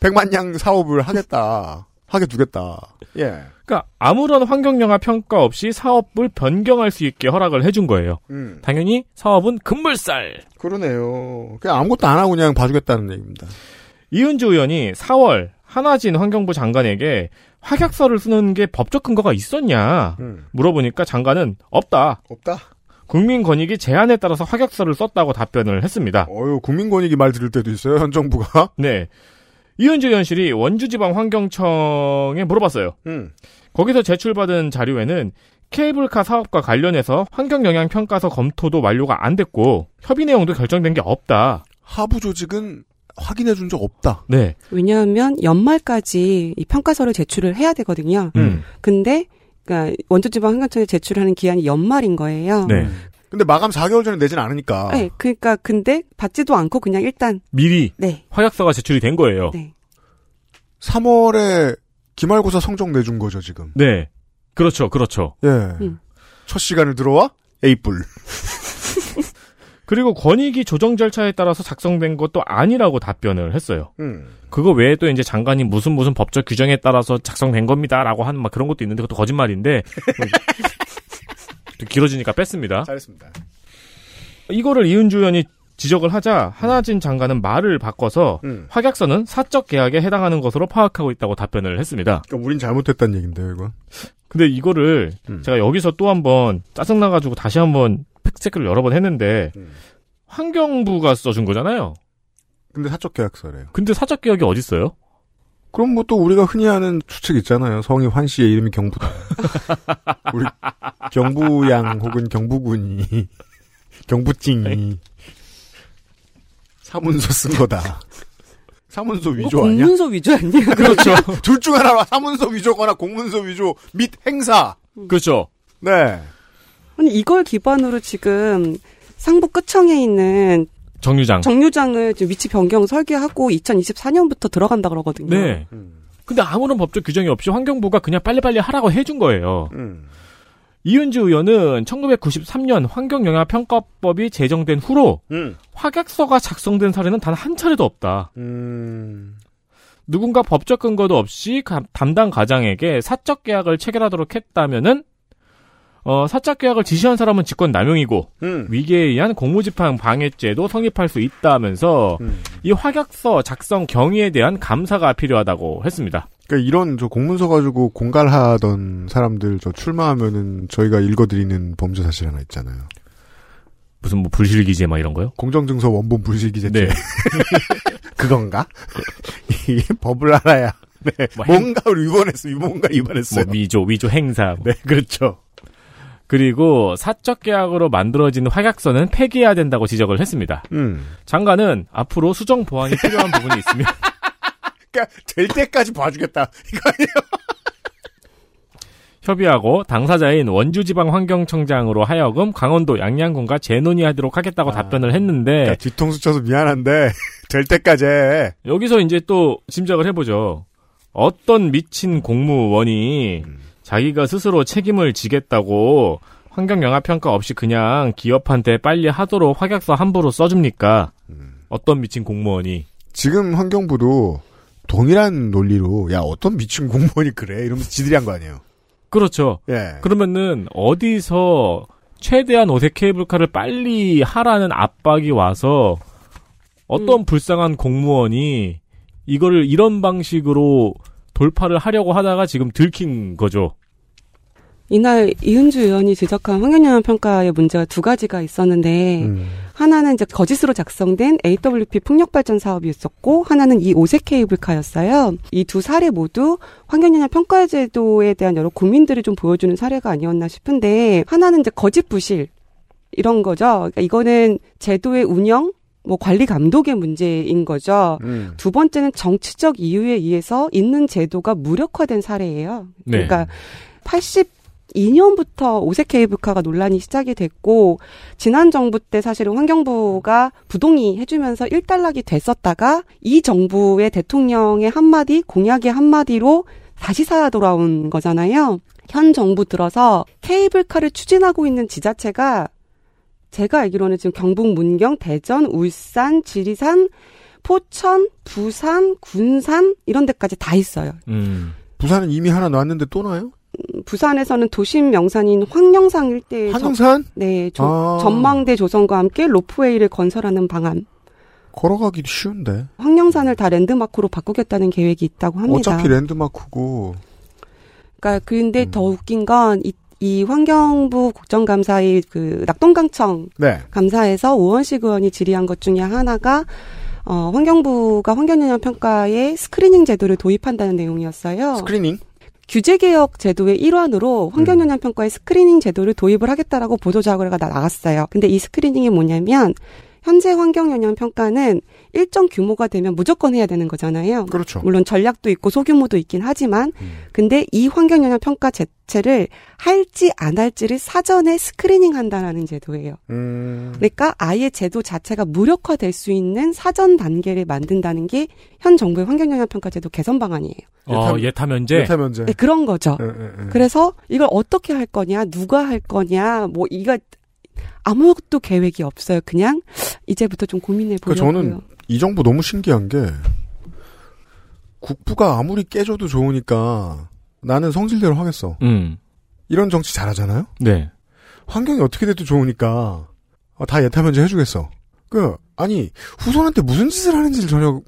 백만냥 사업을 하겠다. 하게 두겠다. 예. 그러니까 아무런 환경영향 평가 없이 사업을 변경할 수 있게 허락을 해준 거예요. 음. 당연히 사업은 급물살. 그러네요. 그냥 아무것도 안 하고 그냥 봐주겠다는 얘기입니다. 이은주 의원이 4월 한화진 환경부 장관에게 확약서를 쓰는 게 법적 근거가 있었냐 음. 물어보니까 장관은 없다. 없다. 국민권익위 제안에 따라서 확약서를 썼다고 답변을 했습니다. 어유 국민권익위 말 들을 때도 있어요. 현 정부가. 네. 이은주 의원실이 원주지방 환경청에 물어봤어요. 음. 거기서 제출받은 자료에는 케이블카 사업과 관련해서 환경영향평가서 검토도 완료가 안 됐고 협의 내용도 결정된 게 없다. 하부 조직은 확인해 준 적 없다. 네. 왜냐하면 연말까지 이 평가서를 제출을 해야 되거든요. 음. 근데 그러니까 원주지방환경청에 제출하는 기한이 연말인 거예요. 네. 근데 마감 4개월 전에 내진 않으니까. 네, 그러니까 근데 받지도 않고 그냥 일단 미리 네, 확약서가 제출이 된 거예요. 네. 3월에 기말고사 성적 내준 거죠, 지금. 네. 그렇죠. 그렇죠. 예. 음. 첫 시간을 들어와? 에이뿔. 그리고 권익위 조정 절차에 따라서 작성된 것도 아니라고 답변을 했어요. 음. 그거 외에 또 이제 장관이 무슨 무슨 법적 규정에 따라서 작성된 겁니다라고 하는 막 그런 것도 있는데 그것도 거짓말인데 또 길어지니까 뺐습니다. 잘했습니다. 이거를 이은주 의원이 지적을 하자 하나진 장관은 말을 바꿔서 음. 확약서는 사적 계약에 해당하는 것으로 파악하고 있다고 답변을 했습니다. 그러니까 우린 잘못했다는 얘긴데요, 이건. 근데 이거를 음. 제가 여기서 또 한번 짜증나가지고 다시 한번 팩트체크를 여러 번 했는데 음. 환경부가 써준 거잖아요. 근데 사적 계약서래요. 근데 사적 계약이 어딨어요? 그럼 뭐 또 우리가 흔히 하는 추측 있잖아요. 성이 환 씨의 이름이 경부다. 우리 경부양 혹은 경부군이 경부찡이 사문서 쓴 거다. 사문서 이거 위조 아니야? 공문서 위조 아니야? 그렇죠. 둘 중 하나라. 사문서 위조거나 공문서 위조 및 행사. 그렇죠. 네. 아니 이걸 기반으로 지금 상부 끝청에 있는 정류장. 정류장을 지금 위치 변경 설계하고 2024년부터 들어간다 그러거든요. 네. 근데 아무런 법적 규정이 없이 환경부가 그냥 빨리빨리 하라고 해준 거예요. 음. 이은주 의원은 1993년 환경영향평가법이 제정된 후로 음. 확약서가 작성된 사례는 단 한 차례도 없다. 음. 누군가 법적 근거도 없이 가- 담당 과장에게 사적 계약을 체결하도록 했다면은 어, 사적 계약을 지시한 사람은 직권 남용이고 음. 위계에 의한 공무집행 방해죄도 성립할 수 있다면서 음. 이 확약서 작성 경위에 대한 감사가 필요하다고 했습니다. 그러니까 이런 저 공문서 가지고 공갈하던 사람들 저 출마하면은 저희가 읽어드리는 범죄 사실 하나 있잖아요. 무슨 뭐 불실기재 막 이런 거요? 공정증서 원본 불실기재죄. 네. 그건가? 이게 법을 알아야. 네. 뭐 행- 뭔가를 위반했어. 뭔가 뭐 위반했어요. 위조, 위조 행사. 뭐. 네, 그렇죠. 그리고 사적 계약으로 만들어진 확약서는 폐기해야 된다고 지적을 했습니다. 음. 장관은 앞으로 수정 보완이 필요한 부분이 있으면 그러니까 될 때까지 봐주겠다. 이거 아니에요? 협의하고 당사자인 원주지방환경청장으로 하여금 강원도 양양군과 재논의하도록 하겠다고 아. 답변을 했는데 그러니까 뒤통수 쳐서 미안한데 될 때까지 해. 여기서 이제 또 짐작을 해보죠. 어떤 미친 공무원이 음. 자기가 스스로 책임을 지겠다고 환경영향평가 없이 그냥 기업한테 빨리 하도록 확약서 함부로 써줍니까? 음. 어떤 미친 공무원이 지금 환경부도 동일한 논리로 야 어떤 미친 공무원이 그래 이러면서 지들이 한 거 아니에요. 그렇죠. 예. 그러면은 어디서 최대한 오색 케이블카를 빨리 하라는 압박이 와서 어떤 불쌍한 공무원이 이거를 이런 방식으로 돌파를 하려고 하다가 지금 들킨 거죠. 이날 이은주 의원이 지적한 환경영향 평가의 문제가 두 가지가 있었는데 음. 하나는 이제 거짓으로 작성된 AWP 풍력 발전 사업이 있었고 하나는 이 오색 케이블카였어요. 이 두 사례 모두 환경영향 평가 제도에 대한 여러 고민들을 좀 보여주는 사례가 아니었나 싶은데 하나는 이제 거짓 부실 이런 거죠. 그러니까 이거는 제도의 운영 뭐 관리 감독의 문제인 거죠. 음. 두 번째는 정치적 이유에 의해서 있는 제도가 무력화된 사례예요. 네. 그러니까 82년부터 오색 케이블카가 논란이 시작이 됐고 지난 정부 때 사실은 환경부가 부동의 해주면서 일단락이 됐었다가 이 정부의 대통령의 한마디 공약의 한마디로 다시 살아 돌아온 거잖아요. 현 정부 들어서 케이블카를 추진하고 있는 지자체가 제가 알기로는 지금 경북 문경, 대전, 울산, 지리산, 포천, 부산, 군산 이런 데까지 다 있어요. 음. 부산은 이미 하나 놨는데 또 나요? 부산에서는 도심 명산인 황령산 일대에 저- 한영산? 네, 조- 아. 전망대 조성과 함께 로프웨이를 건설하는 방안. 걸어가기도 쉬운데. 황령산을 다 랜드마크로 바꾸겠다는 계획이 있다고 합니다. 어차피 랜드마크고. 그러니까 근데 음. 더 웃긴 건 이 이 환경부 국정감사의 그 낙동강청 네. 감사에서 우원식 의원이 질의한 것 중에 하나가 어, 환경부가 환경영향 평가에 screening 제도를 도입한다는 내용이었어요. screening? 규제 개혁 제도의 일환으로 환경 영향 평가에 screening 제도를 도입을 하겠다라고 보도 자료가 나- 나왔어요. 근데 이 screening이 뭐냐면 현재 환경 영향 평가는 일정 규모가 되면 무조건 해야 되는 거잖아요. 그렇죠. 물론 전략도 있고 소규모도 있긴 하지만 음. 근데 이 환경영향 평가 자체를 할지 안 할지를 사전에 screening 한다라는 제도예요. 음. 그러니까 아예 제도 자체가 무력화될 수 있는 사전 단계를 만든다는 게 현 정부의 환경영향 평가 제도 개선 방안이에요. 어, 예타- 예타 면제. 예타 면제. 네, 그런 거죠. 예, 예, 예. 그래서 이걸 어떻게 할 거냐, 누가 할 거냐, 뭐 이거 아무것도 계획이 없어요. 그냥 이제부터 좀 고민해 그 보려고요. 저는 이 정부 너무 신기한 게 국부가 아무리 깨져도 좋으니까 나는 성질대로 하겠어. 음. 이런 정치 잘하잖아요. 네. 환경이 어떻게 돼도 좋으니까 어, 다 예타면제 해주겠어. 그 아니 후손한테 무슨 짓을 하는지를 전혀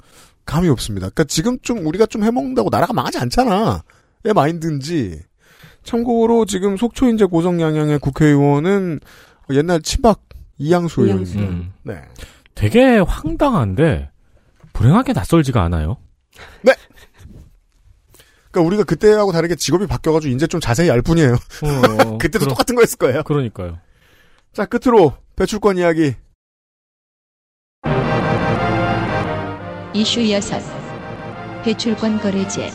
감이 없습니다. 그러니까 지금 좀 우리가 좀 해먹는다고 나라가 망하지 않잖아. 의 마인드인지. 참고로 지금 속초 인제 고성양양의 국회의원은 옛날 친박 이양수 이양수. 의원입니다. 음. 네. 되게 황당한데 불행하게 낯설지가 않아요. 그러니까 우리가 그때하고 다르게 직업이 바뀌어가지고 이제 좀 자세히 알 뿐이에요. 어, 그때도 그러- 똑같은 거였을 거예요. 그러니까요. 자 끝으로 배출권 이야기. 이슈 여섯 배출권 거래제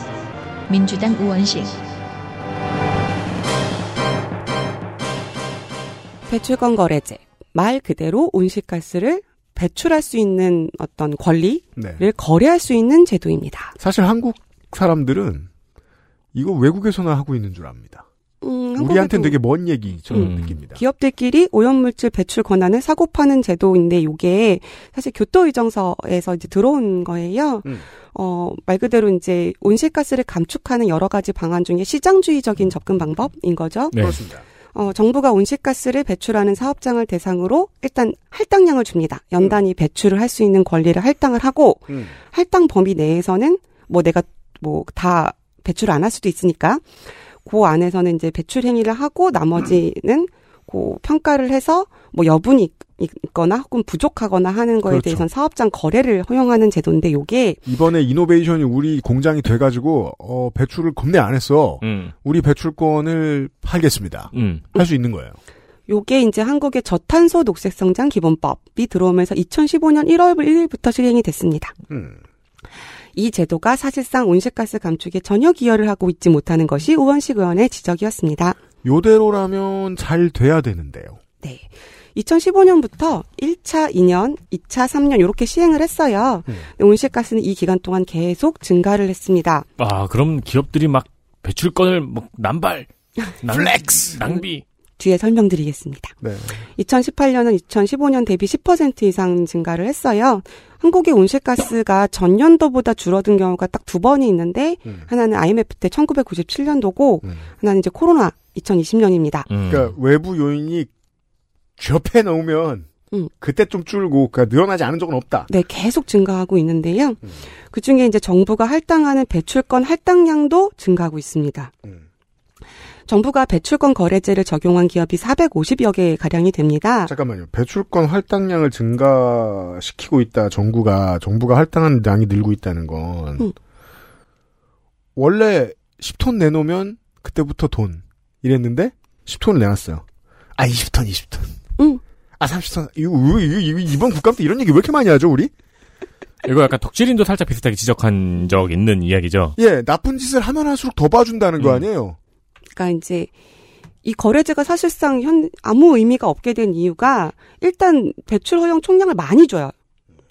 민주당 우원식 배출권 거래제 말 그대로 온실가스를 배출할 수 있는 어떤 권리를 네. 거래할 수 있는 제도입니다. 사실 한국 사람들은 이거 외국에서나 하고 있는 줄 압니다. 음, 우리한테는 되게 먼 얘기처럼 음. 느낍니다. 기업들끼리 오염물질 배출 권한을 사고 파는 제도인데 이게 사실 교토의정서에서 이제 들어온 거예요. 음. 어, 말 그대로 이제 온실가스를 감축하는 여러 가지 방안 중에 시장주의적인 접근 방법인 거죠. 네. 그렇습니다. 어, 정부가 온실가스를 배출하는 사업장을 대상으로 일단 할당량을 줍니다. 연단위 배출을 할 수 있는 권리를 할당을 하고 음. 할당 범위 내에서는 뭐 내가 뭐 다 배출 안 할 수도 있으니까 그 안에서는 이제 배출 행위를 하고 나머지는 그 평가를 해서 뭐 여분이 있- 있거나 혹은 부족하거나 하는 거에 그렇죠. 대해서는 사업장 거래를 허용하는 제도인데 요게 이번에 이노베이션이 우리 공장이 돼가지고 어, 배출을 겁내 안 했어. 음. 우리 배출권을 팔겠습니다. 음. 할수 있는 거예요. 요게 이제 한국의 저탄소 녹색성장 기본법이 들어오면서 2015년 1월 1일부터 실행이 됐습니다. 음. 이 제도가 사실상 온실가스 감축에 전혀 기여를 하고 있지 못하는 것이 우원식 의원의 지적이었습니다. 요대로라면 잘 돼야 되는데요. 네. 2015년부터 1차 2년, 2차 3년 이렇게 시행을 했어요. 음. 온실가스는 이 기간 동안 계속 증가를 했습니다. 아, 그럼 기업들이 막 배출권을 뭐 남발, 낭, flex! 낭비. 뒤에 설명드리겠습니다. 네. 2018년은 2015년 대비 10% 이상 증가를 했어요. 한국의 온실가스가 전년도보다 줄어든 경우가 딱 두 번이 있는데 음. 하나는 IMF 때 1997년도고 음. 하나는 이제 코로나 2020년입니다. 음. 그러니까 외부 요인이 쥐업해 놓으면 음. 그때 좀 줄고 그러니까 늘어나지 않은 적은 없다. 네, 계속 증가하고 있는데요. 음. 그 중에 이제 정부가 할당하는 배출권 할당량도 증가하고 있습니다. 음. 정부가 배출권 거래제를 적용한 기업이 450여 개 가량이 됩니다. 잠깐만요. 배출권 할당량을 증가시키고 있다. 정부가 정부가 할당하는 양이 늘고 있다는 건 음. 원래 10톤 내놓으면 그때부터 돈 이랬는데 10톤을 내놨어요. 아 20톤 20톤. 응. 아 30톤. 이거, 이거, 이거, 이거 이번 국감 때 이런 얘기 왜 이렇게 많이 하죠 우리? 이거 약간 덕질인도 살짝 비슷하게 지적한 적 있는 이야기죠. 예 나쁜 짓을 하면 할수록 더 봐준다는 거 음. 아니에요? 그러니까 이제 이 거래제가 사실상 현 아무 의미가 없게 된 이유가 일단 배출 허용 총량을 많이 줘요.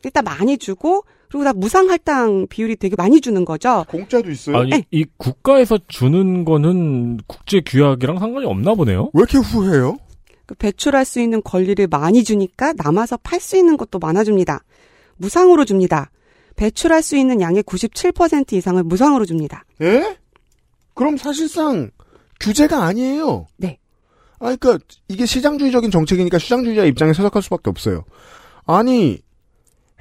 일단 많이 주고 그리고 다 무상 할당 비율이 되게 많이 주는 거죠. 공짜도 있어요. 아니, 네. 이 국가에서 주는 거는 국제 규약이랑 상관이 없나 보네요? 왜 이렇게 후해요? 그 배출할 수 있는 권리를 많이 주니까 남아서 팔 수 있는 것도 많아줍니다. 무상으로 줍니다. 배출할 수 있는 양의 97% 이상을 무상으로 줍니다. 예? 그럼 사실상 규제가 아니에요. 네. 아, 그러니까 이게 시장주의적인 정책이니까 시장주의자 입장에 서적할 수밖에 없어요. 아니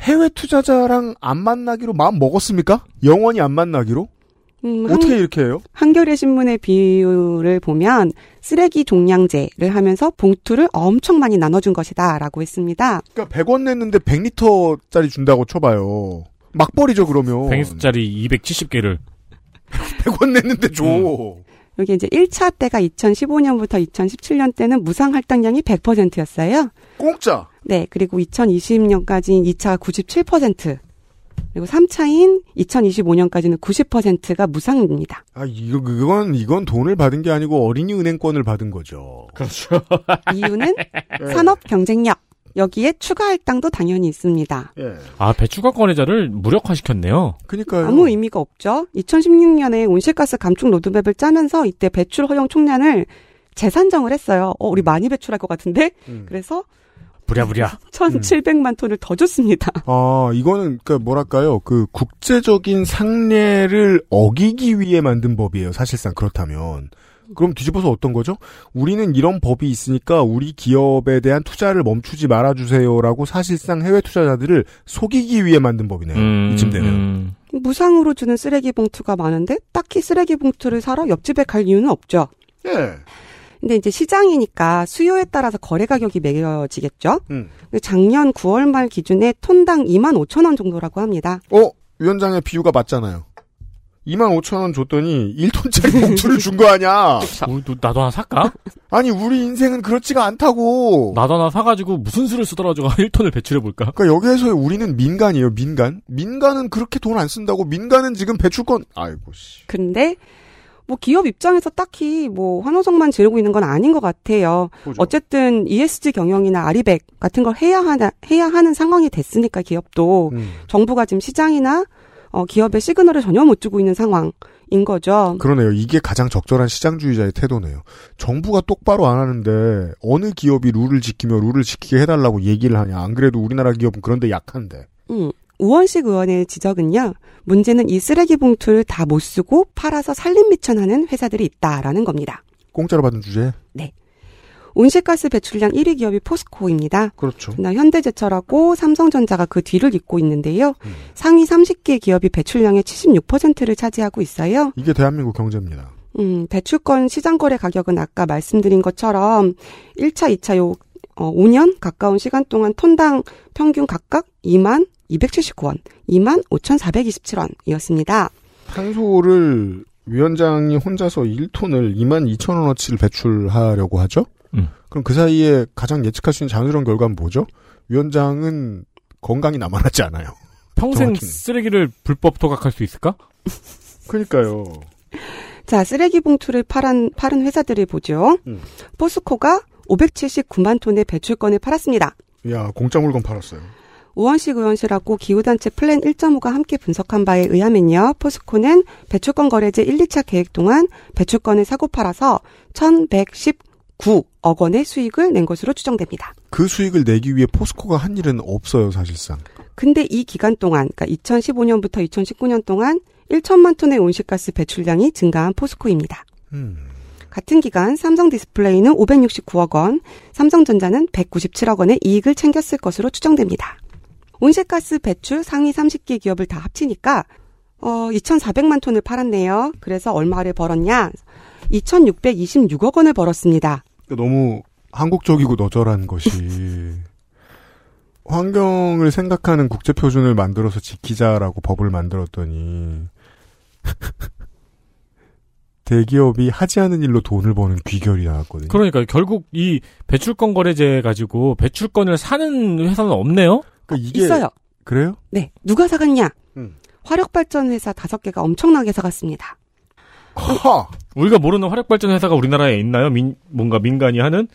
해외 투자자랑 안 만나기로 마음 먹었습니까? 영원히 안 만나기로? 음, 한- 어떻게 이렇게 해요? 한겨레 신문의 비율을 보면 쓰레기 종량제를 하면서 봉투를 엄청 많이 나눠준 것이다라고 했습니다. 그러니까 100원 냈는데 100리터짜리 준다고 쳐봐요. 막벌이죠 그러면. 뱅수짜리 270개를 100원 냈는데 줘. 여기 이제 1차 때가 2015년부터 2017년 때는 무상 할당량이 100%였어요. 공짜. 네, 그리고 2020년까지 2차가 97%, 그리고 3차인 2025년까지는 90%가 무상입니다. 아 이거 이건 이건 돈을 받은 게 아니고 어린이 은행권을 받은 거죠. 그렇죠. 이유는 예. 산업 경쟁력. 여기에 추가 할당도 당연히 있습니다. 예. 아 배추가 거래자를 무력화시켰네요. 그러니까요. 아무 의미가 없죠. 2016년에 온실가스 감축 로드맵을 짜면서 이때 배출 허용 총량을 재산정을 했어요. 어, 우리 많이 배출할 것 같은데? 음. 그래서 부랴부랴. 1,700만 톤을 더 줬습니다. 아 이거는 그러니까 뭐랄까요 그 국제적인 상례를 어기기 위해 만든 법이에요. 사실상 그렇다면. 그럼 뒤집어서 어떤 거죠? 우리는 이런 법이 있으니까 우리 기업에 대한 투자를 멈추지 말아주세요라고 사실상 해외 투자자들을 속이기 위해 만든 법이네요. 음, 이쯤 되면. 음. 무상으로 주는 쓰레기 봉투가 많은데 딱히 쓰레기 봉투를 사러 옆집에 갈 이유는 없죠. 예. 근데 이제 시장이니까 수요에 따라서 거래 가격이 매겨지겠죠. 음. 작년 9월 말 기준에 톤당 2만 5천 원 정도라고 합니다. 어 위원장의 비유가 맞잖아요. 2만 5천 원 줬더니 1톤짜리 봉투를 준 거 아니야? 우리도 나도 하나 살까? 아니 우리 인생은 그렇지가 않다고. 나도 하나 사가지고 무슨 수를 쓰더라도 1톤을 배출해볼까? 그러니까 여기에서 우리는 민간이에요, 민간. 민간은 그렇게 돈 안 쓴다고. 민간은 지금 배출권. 아이고 씨. 근데 뭐 기업 입장에서 딱히 뭐 환호성만 지르고 있는 건 아닌 것 같아요. 보죠. 어쨌든 ESG 경영이나 아리백 같은 걸 해야 하나 해야 하는 상황이 됐으니까 기업도 음. 정부가 지금 시장이나 어, 기업의 시그널을 전혀 못 주고 있는 상황인 거죠. 그러네요. 이게 가장 적절한 시장주의자의 태도네요. 정부가 똑바로 안 하는데 어느 기업이 룰을 지키며 룰을 지키게 해달라고 얘기를 하냐. 안 그래도 우리나라 기업은 그런데 약한데. 음. 우원식 의원의 지적은요. 문제는 이 쓰레기 봉투를 다 못 쓰고 팔아서 살림 미천하는 회사들이 있다라는 겁니다. 공짜로 받은 주제. 온실가스 배출량 1위 기업이 포스코입니다. 그렇죠. 나 현대제철하고 삼성전자가 그 뒤를 잇고 있는데요. 음. 상위 30개 기업이 배출량의 76%를 차지하고 있어요. 이게 대한민국 경제입니다. 음, 배출권 시장 거래 가격은 아까 말씀드린 것처럼 1차, 2차 요 어, 5년 가까운 시간 동안 톤당 평균 각각 2만 279원, 2만 5,427원이었습니다. 탄소를 위원장이 혼자서 1톤을 2만 2천 원어치를 배출하려고 하죠? 음. 그럼 그 사이에 가장 예측할 수 있는 자연스러운 결과는 뭐죠? 위원장은 건강이 남아나지 않아요. 평생 정확히는. 쓰레기를 불법 토각할 수 있을까? 그러니까요. 자, 쓰레기 봉투를 파란, 파는 회사들을 보죠. 음. 포스코가 579만 톤의 배출권을 팔았습니다. 야, 공짜 물건 팔았어요. 우원식 의원실하고 기후단체 플랜 1.5가 함께 분석한 바에 의하면요. 포스코는 배출권 거래제 1, 2차 계획 동안 배출권을 사고 팔아서 1119억 원의 수익을 낸 것으로 추정됩니다. 그 수익을 내기 위해 포스코가 한 일은 없어요, 사실상. 근데 이 기간 동안, 그러니까 2015년부터 2019년 동안 1천만 톤의 온실가스 배출량이 증가한 포스코입니다. 음. 같은 기간 삼성 디스플레이는 569억 원, 삼성전자는 197억 원의 이익을 챙겼을 것으로 추정됩니다. 온실가스 배출 상위 30개 기업을 다 합치니까 어 2,400만 톤을 팔았네요. 그래서 얼마를 벌었냐? 2,626억 원을 벌었습니다. 너무 한국적이고 너절한 것이 환경을 생각하는 국제 표준을 만들어서 지키자라고 법을 만들었더니 대기업이 하지 않은 일로 돈을 버는 귀결이 나왔거든요. 그러니까 결국 이 배출권 거래제 가지고 배출권을 사는 회사는 없네요. 그러니까 이게 있어요. 그래요? 네. 누가 사갔냐? 음. 화력발전 회사 다섯 개가 엄청나게 사갔습니다. 허. 우리가 모르는 화력발전 회사가 우리나라에 있나요? 민, 뭔가 민간이 하는?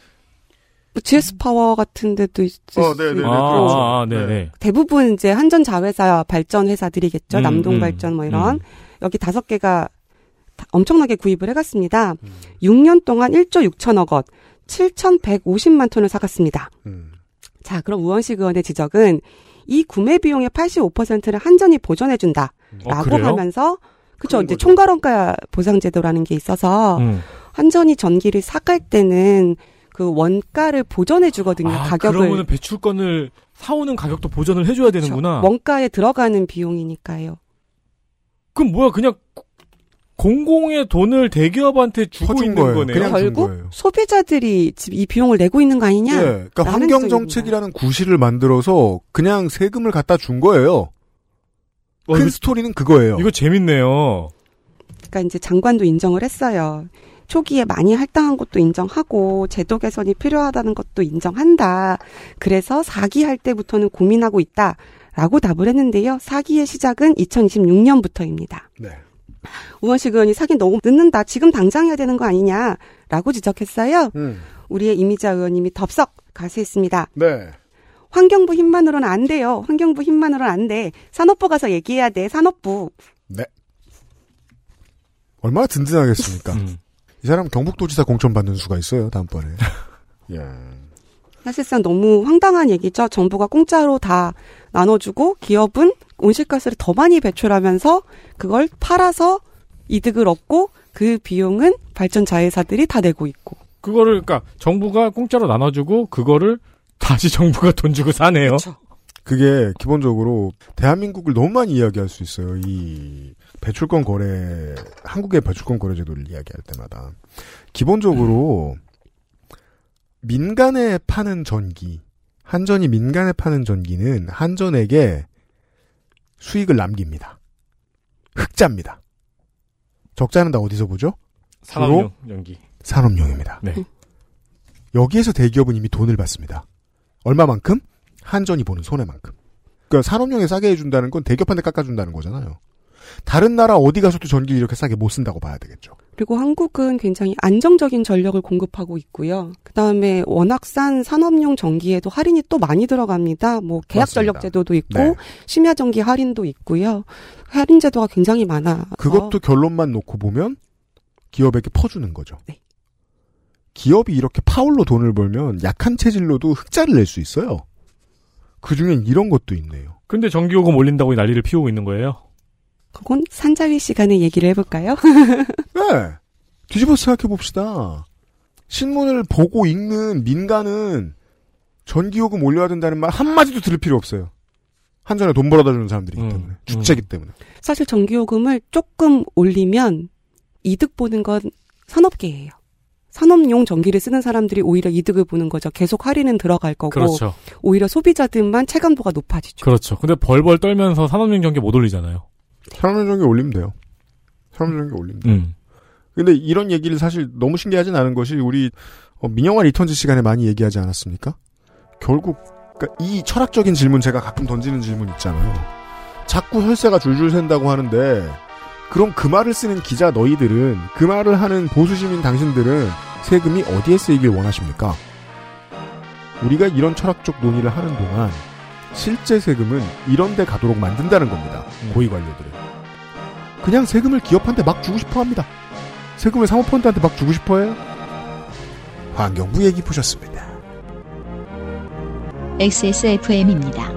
뭐 GS 파워 같은 데도 있을 어, 수 네네네. 있고. 아, 그렇죠. 아, 네네. 대부분 이제 한전 자회사 발전 회사들이겠죠. 음, 남동 발전 음, 뭐 이런 음. 여기 다섯 개가 다 엄청나게 구입을 해갔습니다. 6년 동안 1조 6천억 원, 7,150만 톤을 사갔습니다. 음. 자, 그럼 우원식 의원의 지적은 이 구매 비용의 85%를 한전이 보전해 준다라고 어, 그래요? 하면서 그쵸 이제. 총괄원가 보상 제도라는 게 있어서 음. 한전이 전기를 사갈 때는 그 원가를 보전해 주거든요. 아, 가격을 그러면 배출권을 사오는 가격도 보전을 해줘야 되는구나. 그렇죠. 원가에 들어가는 비용이니까요. 그럼 뭐야 그냥 공공의 돈을 대기업한테 주고 있는 거예요. 거네요. 그냥 준 결국 거예요. 소비자들이 지금 이 비용을 내고 있는 거 아니냐? 예, 그러니까 환경. 정책이라는 구실을 만들어서 그냥 세금을 갖다 준 거예요. 어, 큰 이거, 스토리는 그거예요. 이거 재밌네요. 그러니까 이제 장관도 인정을 했어요. 초기에 많이 할당한 것도 인정하고 제도 개선이 필요하다는 것도 인정한다. 그래서 4기 할 때부터는 고민하고 있다 라고 답을 했는데요. 4기의 시작은 2026년부터입니다. 네. 우원식 의원이 사기 너무 늦는다. 지금 당장 해야 되는 거 아니냐라고 지적했어요. 음. 우리의 이미자 의원님이 덥석 가세했습니다. 네. 환경부 힘만으로는 안 돼요. 환경부 힘만으로는 안 돼. 산업부 가서 얘기해야 돼. 산업부. 네. 얼마나 든든하겠습니까? 음. 이 사람 경북도지사 공천 받는 수가 있어요, 다음번에. 예. 사실상 너무 황당한 얘기죠. 정부가 공짜로 다 나눠주고 기업은 온실가스를 더 많이 배출하면서 그걸 팔아서 이득을 얻고 그 비용은 발전 자회사들이 다 내고 있고. 그거를 그러니까 정부가 공짜로 나눠주고 그거를 다시 정부가 돈 주고 사네요. 그렇죠. 그게 기본적으로 대한민국을 너무 많이 이야기할 수 있어요. 이 배출권 거래, 한국의 배출권 거래 제도를 이야기할 때마다. 기본적으로 민간에 파는 전기, 한전이 민간에 파는 전기는 한전에게 수익을 남깁니다. 흑자입니다. 적자는 다 어디서 보죠? 산업용 연기. 산업용입니다. 네. 여기에서 대기업은 이미 돈을 받습니다. 얼마만큼? 한전이 보는 손해만큼. 그러니까 산업용에 싸게 해준다는 건 대기업한테 깎아준다는 거잖아요. 다른 나라 어디 가서도 전기를 이렇게 싸게 못 쓴다고 봐야 되겠죠. 그리고 한국은 굉장히 안정적인 전력을 공급하고 있고요. 그 다음에 워낙 싼 산업용 전기에도 할인이 또 많이 들어갑니다. 뭐 계약. 전력 제도도 있고 네. 심야 전기 할인도 있고요. 할인 제도가 굉장히 많아. 그것도 결론만 놓고 보면 기업에게 퍼주는 거죠. 네. 기업이 이렇게 파울로 돈을 벌면 약한 체질로도 흑자를 낼 수 있어요. 그 중엔 이런 것도 있네요. 근데 전기요금 올린다고 난리를 피우고 있는 거예요. 그건 산자위 시간에 얘기를 해볼까요? 네. 뒤집어 생각해 봅시다. 신문을 보고 읽는 민간은 전기요금 올려야 된다는 말 한마디도 들을 필요 없어요. 한전에 돈 벌어다 주는 사람들이기 음, 때문에. 음. 주체기 때문에. 사실 전기요금을 조금 올리면 이득 보는 건 산업계예요. 산업용 전기를 쓰는 사람들이 오히려 이득을 보는 거죠. 계속 할인은 들어갈 거고 그렇죠. 오히려 소비자들만 체감도가 높아지죠. 그렇죠. 근데 벌벌 떨면서 산업용 전기 못 올리잖아요. 산업용 전기 올리면 돼요. 산업용 전기 올리면 돼요. 음. 근데 이런 얘기를 사실 너무 신기하진 않은 것이 우리 어, 민영화 Returns 시간에 많이 얘기하지 않았습니까? 결국 그러니까 이 철학적인 질문 제가 가끔 던지는 질문 있잖아요. 자꾸 혈세가 줄줄 샌다고 하는데 그럼 그 말을 쓰는 기자 너희들은 그 말을 하는 보수 시민 당신들은 세금이 어디에 쓰이길 원하십니까? 우리가 이런 철학적 논의를 하는 동안 실제 세금은 이런 데 가도록 만든다는 겁니다. 음. 고위 관료들은. 그냥 세금을 기업한테 막 주고 싶어 합니다. 세금을 사모펀드한테 막 주고 싶어 해요? 환경부 얘기 보셨습니다. XSFM입니다.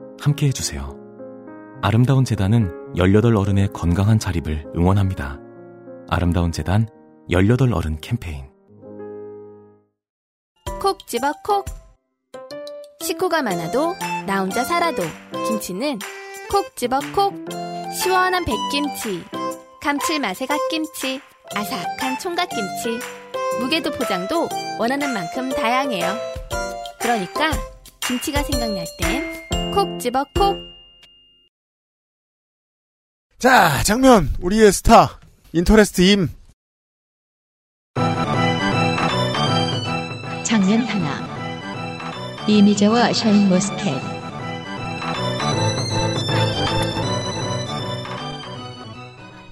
함께 해주세요. 아름다운 재단은 18 어른의 건강한 자립을 응원합니다. 아름다운 재단 18 어른 캠페인. 콕 집어 콕. 식구가 많아도 나 혼자 살아도 김치는 콕 집어 콕. 시원한 백김치, 감칠맛의 갓김치, 아삭한 총각김치. 무게도 포장도 원하는 만큼 다양해요. 그러니까 김치가 생각날 땐 콕 집어 콕. 자, 장면. 우리의 스타. Interest 임. 장면 하나. 임이자와 샤인 머스켓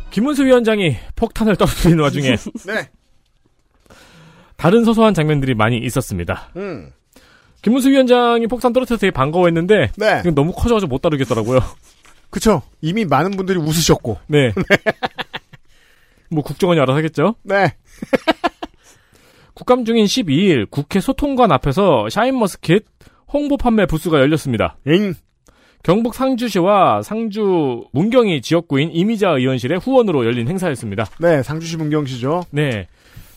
김문수 위원장이 폭탄을 떨어뜨리는 와중에 네. 다른 소소한 장면들이 많이 있었습니다. 음. 김문수 위원장이 폭탄 떨어뜨려서 되게 반가워했는데 네. 이건 너무 커져가지고 못 다루겠더라고요. 그쵸. 이미 많은 분들이 웃으셨고. 네. 뭐 국정원이 알아서 하겠죠. 네. 국감 중인 12일 국회 소통관 앞에서 샤인머스켓 홍보 판매 부스가 열렸습니다. 응. 경북 상주시와 상주 문경이 지역구인 임이자 의원실의 후원으로 열린 행사였습니다. 네, 상주시 문경시죠. 네.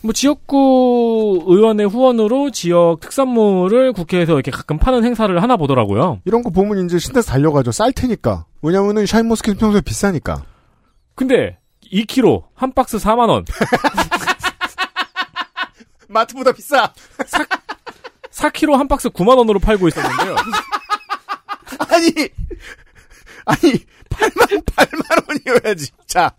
뭐 지역구 의원의 후원으로 지역 특산물을 국회에서 이렇게 가끔 파는 행사를 하나 보더라고요. 이런 거 보면 이제 신나서 달려가죠. 쌀 테니까. 왜냐면은 샤인머스켓 평소에 비싸니까. 근데 2kg 한 박스 4만 원. 마트보다 비싸. 4kg 한 박스 9만 원으로 팔고 있었는데요. 아니, 아니, 8만, 8만 원이어야지. 자,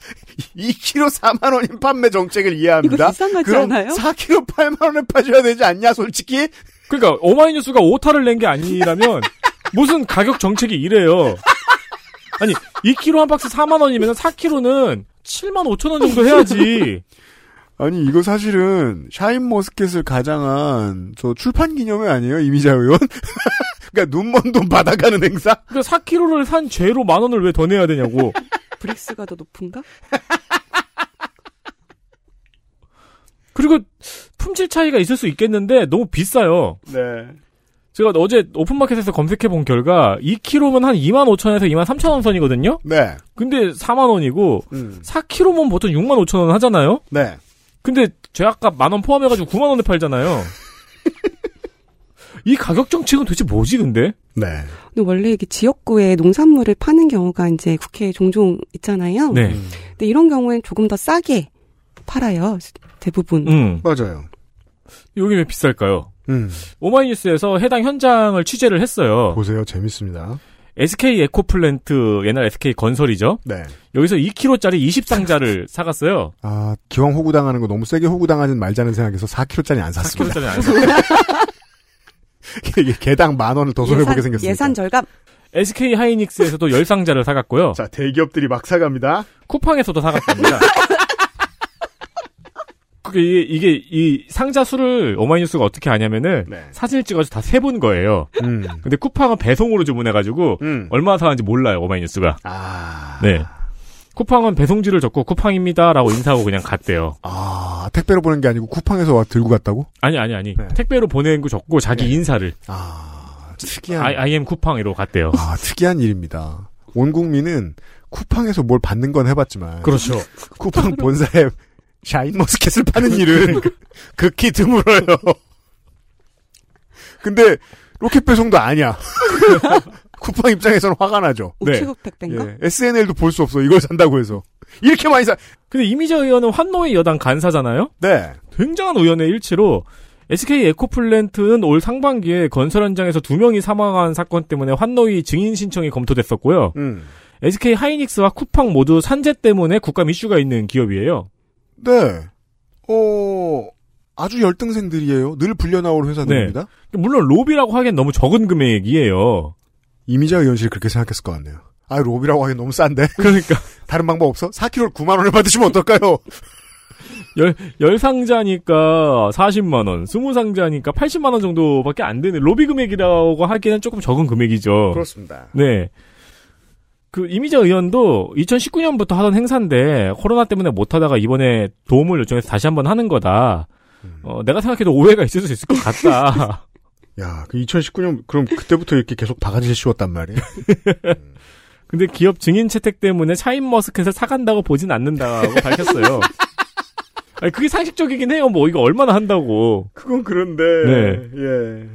2kg 4만 원인 판매 정책을 이해합니다. 이거 이상하지 그럼 않아요? 4kg 8만 원에 파줘야 되지 않냐, 솔직히? 그러니까 오마이뉴스가 오타를 낸 게 아니라면 무슨 가격 정책이 이래요. 아니 2kg 한 박스 4만 원이면 4kg는 7만 5천 원 정도 해야지. 아니, 이거 사실은 샤인 머스켓을 가장한 저 출판 기념회 아니에요, 임이자 의원? 그러니까 눈먼 돈 받아가는 행사? 그러니까 4kg를 산 죄로 만 원을 왜 더 내야 되냐고. 브릭스가 더 높은가? 그리고 품질 차이가 있을 수 있겠는데 너무 비싸요. 네. 제가 어제 오픈마켓에서 검색해 본 결과 2kg면 한 2만 5천에서 2만 3천 원 선이거든요. 네. 근데 4만 원이고 음. 4kg면 보통 6만 5천 원 하잖아요. 네. 근데 제약값 만 원 포함해가지고 9만 원에 팔잖아요. 이 가격 정책은 도대체 뭐지 근데? 네. 근데 원래 이게 지역구에 농산물을 파는 경우가 이제 국회에 종종 있잖아요. 네. 근데 이런 경우엔 조금 더 싸게 팔아요. 대부분. 음. 맞아요. 여기 왜 비쌀까요? 음. 오마이뉴스에서 해당 현장을 취재를 했어요. 보세요. 재밌습니다. SK 에코플랜트 옛날 SK 건설이죠. 네. 여기서 2kg짜리 20상자를 사갔어요. 아, 기왕 호구당하는 거 너무 세게 호구당하지 말자는 생각에서 4kg짜리 안 샀습니다. 4kg짜리 안 샀어요. 이게 개당 만 원을 더 손해보게 생겼습니다. 예산 절감. SK 하이닉스에서도 10상자를 사갔고요. 자, 대기업들이 막 사갑니다. 쿠팡에서도 사갔답니다. 그게 이게, 이게 이 상자 수를 오마이뉴스가 어떻게 하냐면은 네. 사진을 찍어서 다 세본 거예요. 음. 근데 쿠팡은 배송으로 주문해가지고 음. 얼마 사는지 몰라요 오마이뉴스가. 아. 네. 쿠팡은 배송지를 적고 쿠팡입니다라고 인사하고 그냥 갔대요. 아, 택배로 보낸 게 아니고 쿠팡에서 와 들고 갔다고? 아니 아니 아니 네. 택배로 보낸 거 적고 자기 인사를 아, 특이한. 아니, 아니 쿠팡으로 갔대요. 아, 특이한 일입니다. 온 국민은 쿠팡에서 뭘 받는 건 해봤지만. 그렇죠. 쿠팡 본사에 샤인머스켓을 파는 일은 극히 드물어요. 근데 로켓 배송도 아니야. 쿠팡 입장에서는 화가 나죠. 네. 우체국 택배인가? 예, SNL도 볼 수 없어. 이걸 산다고 해서. 이렇게 많이 사. 근데 이미자 의원은 환노의 여당 간사잖아요. 네. 굉장한 의원의 일치로 SK 에코플랜트는 올 상반기에 건설 현장에서 두 명이 사망한 사건 때문에 환노위 증인 신청이 검토됐었고요. 음. SK 하이닉스와 쿠팡 모두 산재 때문에 국감 이슈가 있는 기업이에요. 네. 어, 아주 열등생들이에요. 늘 불려 나올 회사들입니다. 물론 로비라고 하기엔 너무 적은 금액이에요. 이미자 의원실이 그렇게 생각했을 것 같네요. 아, 로비라고 하기엔 너무 싼데? 그러니까 다른 방법 없어? 4kg 9만 원을 받으시면 어떨까요? 열, 열 상자니까 40만 원, 20상자니까 80만 원 정도밖에 안 되는 로비 금액이라고 하기에는 조금 적은 금액이죠. 그렇습니다. 네. 그 이미자 의원도 2019년부터 하던 행사인데 코로나 때문에 못 하다가 이번에 도움을 요청해서 다시 한번 하는 거다. 어, 내가 생각해도 오해가 있을 수 있을 것 같다. 야, 그 2019년, 그럼 그때부터 이렇게 계속 바가지를 씌웠단 말이에요? 근데 기업 증인 채택 때문에 샤인 머스켓을 사간다고 보진 않는다고 밝혔어요. 아니, 그게 상식적이긴 해요. 뭐 이거 얼마나 한다고. 그건 그런데, 네. 예.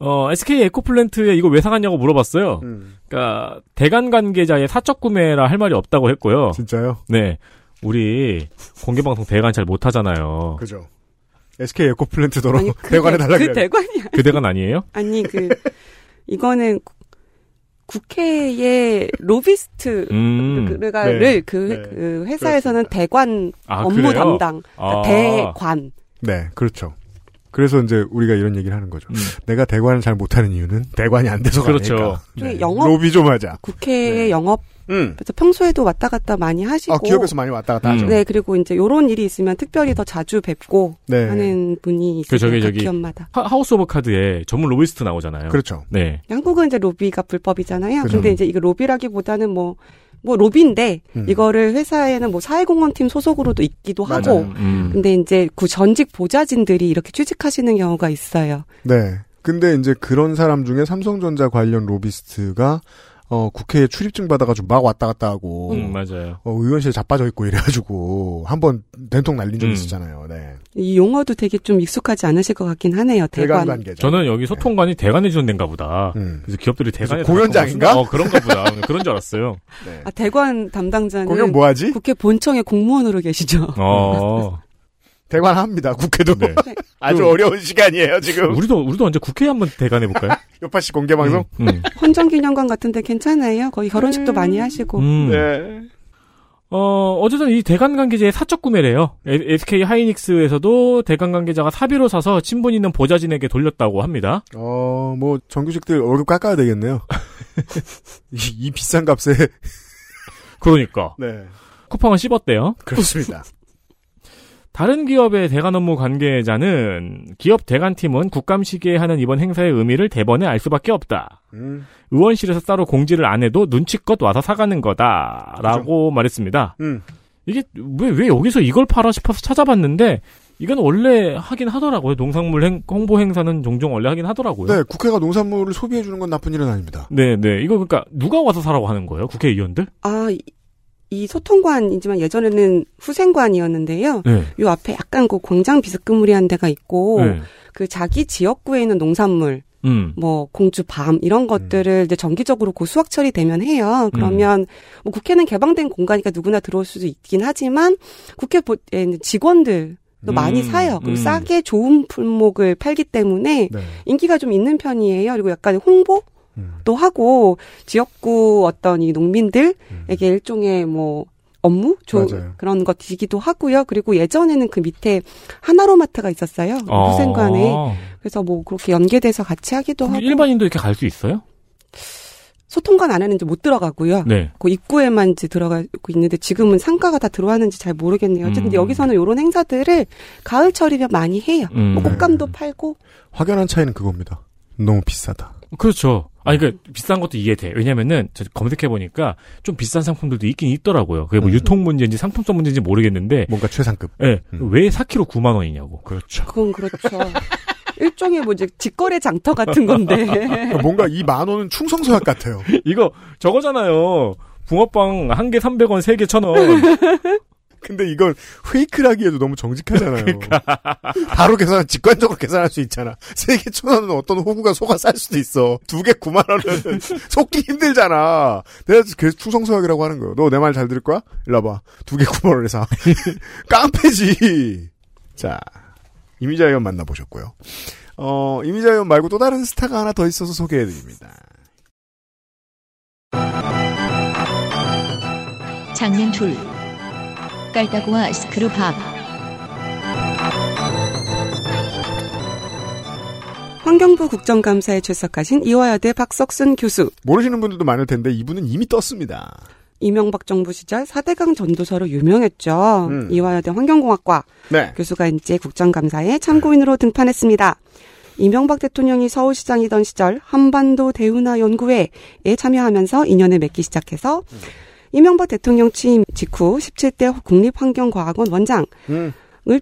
어, SK 에코플랜트에 이거 왜 사갔냐고 물어봤어요. 음, 그러니까 대간 관계자의 사적 구매라 할 말이 없다고 했고요. 진짜요? 네. 우리 공개 방송 대관 잘못 하잖아요. 그죠. SK 에코플랜트더러 아니, 그 대관해 대- 달라고 그. 대관이야. 그 대관 아니에요? 아니 그 이거는 구- 국회의 로비스트 음. 를 네. 그, 네. 그 회사에서는 그렇습니다. 대관 아, 업무 그래요? 담당 아. 대관 네, 그렇죠. 그래서 이제 우리가 이런 얘기를 하는 거죠. 음. 내가 대관을 잘 못하는 이유는 대관이 안 돼서가 그렇죠. 아닐까. 그 영업 로비 좀 하자. 국회 네. 영업 음. 그래서 평소에도 왔다 갔다 많이 하시고 아, 기업에서 많이 왔다 갔다 음. 하죠. 네 그리고 이제 요런 일이 있으면 특별히 더 자주 뵙고 네. 하는 분이 그 있어요. 저기, 각 저기 기업마다. 하, House of Cards에 전문 로비스트 나오잖아요. 그렇죠. 네. 한국은 이제 로비가 불법이잖아요. 그죠. 근데 이제 이거 로비라기보다는 뭐, 뭐 로비인데, 음. 이거를 회사에는 뭐 사회공헌팀 소속으로도 있기도 맞아요. 하고, 음. 근데 이제 그 전직 보좌진들이 이렇게 취직하시는 경우가 있어요. 네. 근데 이제 그런 사람 중에 삼성전자 관련 로비스트가 어, 국회에 출입증 받아가지고 막 왔다 갔다 하고 음, 맞아요. 어, 의원실에 자빠져 있고 이래가지고 한번 된통 날린 적이 음. 있었잖아요. 네. 이 용어도 되게 좀 익숙하지 않으실 것 같긴 하네요. 대관 대관. 관계자. 저는 여기 소통관이 대관해 주는 데인가 보다. 음. 그래서 기업들이 대관에 공연장인가? 어 그런가 보다. 그런 줄 알았어요. 네. 아, 대관 담당자는 공연 뭐 하지? 국회 본청의 공무원으로 계시죠. 어. 대관합니다. 국회도 네. 아주 그- 어려운 시간이에요 지금. 우리도 우리도 언제 국회에 한번 대관해 볼까요? 요파 씨 공개 방송. 음. 음. 헌정기념관 같은데 괜찮아요. 거의 결혼식도 많이 하시고. 음. 네. 어, 어쨌든 이 대관 관계자의 사적 구매래요. 에- SK 하이닉스에서도 대관 관계자가 사비로 사서 친분 있는 보좌진에게 돌렸다고 합니다. 어, 뭐 정규직들 월급 깎아야 되겠네요. 이, 이 비싼 값에. 그러니까 네. 쿠팡은 씹었대요. 그렇습니다. 다른 기업의 대관 업무 관계자는 기업 대관팀은 국감 시기에 하는 이번 행사의 의미를 대번에 알 수밖에 없다. 음. 의원실에서 따로 공지를 안 해도 눈치껏 와서 사가는 거다 라고 말했습니다. 음. 이게 왜 왜 여기서 이걸 팔아 싶어서 찾아봤는데 이건 원래 하긴 하더라고요. 농산물 행- 홍보 행사는 종종 원래 하긴 하더라고요. 네, 국회가 농산물을 소비해 주는 건 나쁜 일은 아닙니다. 네, 네. 이거 그러니까 누가 와서 사라고 하는 거예요? 국회의원들? 아, 이, 이 소통관이지만 예전에는 후생관이었는데요. 네. 요 앞에 약간 그 광장 비스크무리한 데가 있고 네. 그 자기 지역구에 있는 농산물 음. 뭐 공주 밤 이런 것들을 이제 정기적으로 그 수확 처리되면 해요. 그러면 뭐 국회는 개방된 공간이니까 누구나 들어올 수도 있긴 하지만 국회 보- 에 있는 직원들 도 음, 많이 사요. 그리고 음. 싸게 좋은 품목을 팔기 때문에 네. 인기가 좀 있는 편이에요. 그리고 약간 홍보 음. 또 하고 지역구 어떤 이 농민들에게 음. 일종의 뭐 업무 조. 그런 것이기도 하고요. 그리고 예전에는 그 밑에 하나로마트가 있었어요. 아. 후생관에 그래서 뭐 그렇게 연계돼서 같이 하기도 하고 일반인도 이렇게 갈 수 있어요? 소통관 안에는 이제 못 들어가고요. 네. 그 입구에만 이제 들어가고 있는데 지금은 상가가 다 들어왔는지 잘 모르겠네요. 어쨌든 음. 여기서는 이런 행사들을 가을철이면 많이 해요. 음. 뭐 꽃감도 팔고 확연한 차이는 그겁니다. 너무 비싸다. 그렇죠. 아니, 그 비싼 것도 이해돼. 왜냐면은, 저 검색해 보니까 좀 비싼 상품들도 있긴 있더라고요. 그게 뭐 음. 유통 문제인지 상품성 문제인지 모르겠는데, 뭔가 최상급. 예, 음. 왜 4kg 9만 원이냐고. 그렇죠. 그건 그렇죠. 일종의 뭐 이제 직거래 장터 같은 건데. 뭔가 이 만 원은 충성서약 같아요. 이거 저거잖아요. 붕어빵 한 개 300원, 세 개 1,000원. 근데 이건 페이크라기에도 너무 정직하잖아요. 바로 계산, 직관적으로 계산할 수 있잖아. 세 개 천 원은 어떤 호구가 속아 쌀 수도 있어. 두 개 구만 원은 속기 힘들잖아. 내가 그래서 충성서약이라고 하는 거예요. 너 내 말 잘 들을 거야? 일로 와봐. 두 개 구만 원에 사. 깡패지. 자, 이미자 의원 만나보셨고요. 어, 이미자 의원 말고 또 다른 스타가 하나 더 있어서 소개해드립니다. 장면 둘 깔따구와 스크루밥 환경부 국정감사에 출석하신 이화여대 박석순 교수. 모르시는 분들도 많을 텐데 이분은 이미 떴습니다. 이명박 정부 시절 4대강 전도서로 유명했죠. 음. 이화여대 환경공학과 네. 교수가 이제 국정감사에 참고인으로 등판했습니다. 이명박 대통령이 서울시장이던 시절 한반도 대운하 연구회에 참여하면서 인연을 맺기 시작해서 이명박 대통령 취임 직후 17대 국립환경과학원 원장을 음.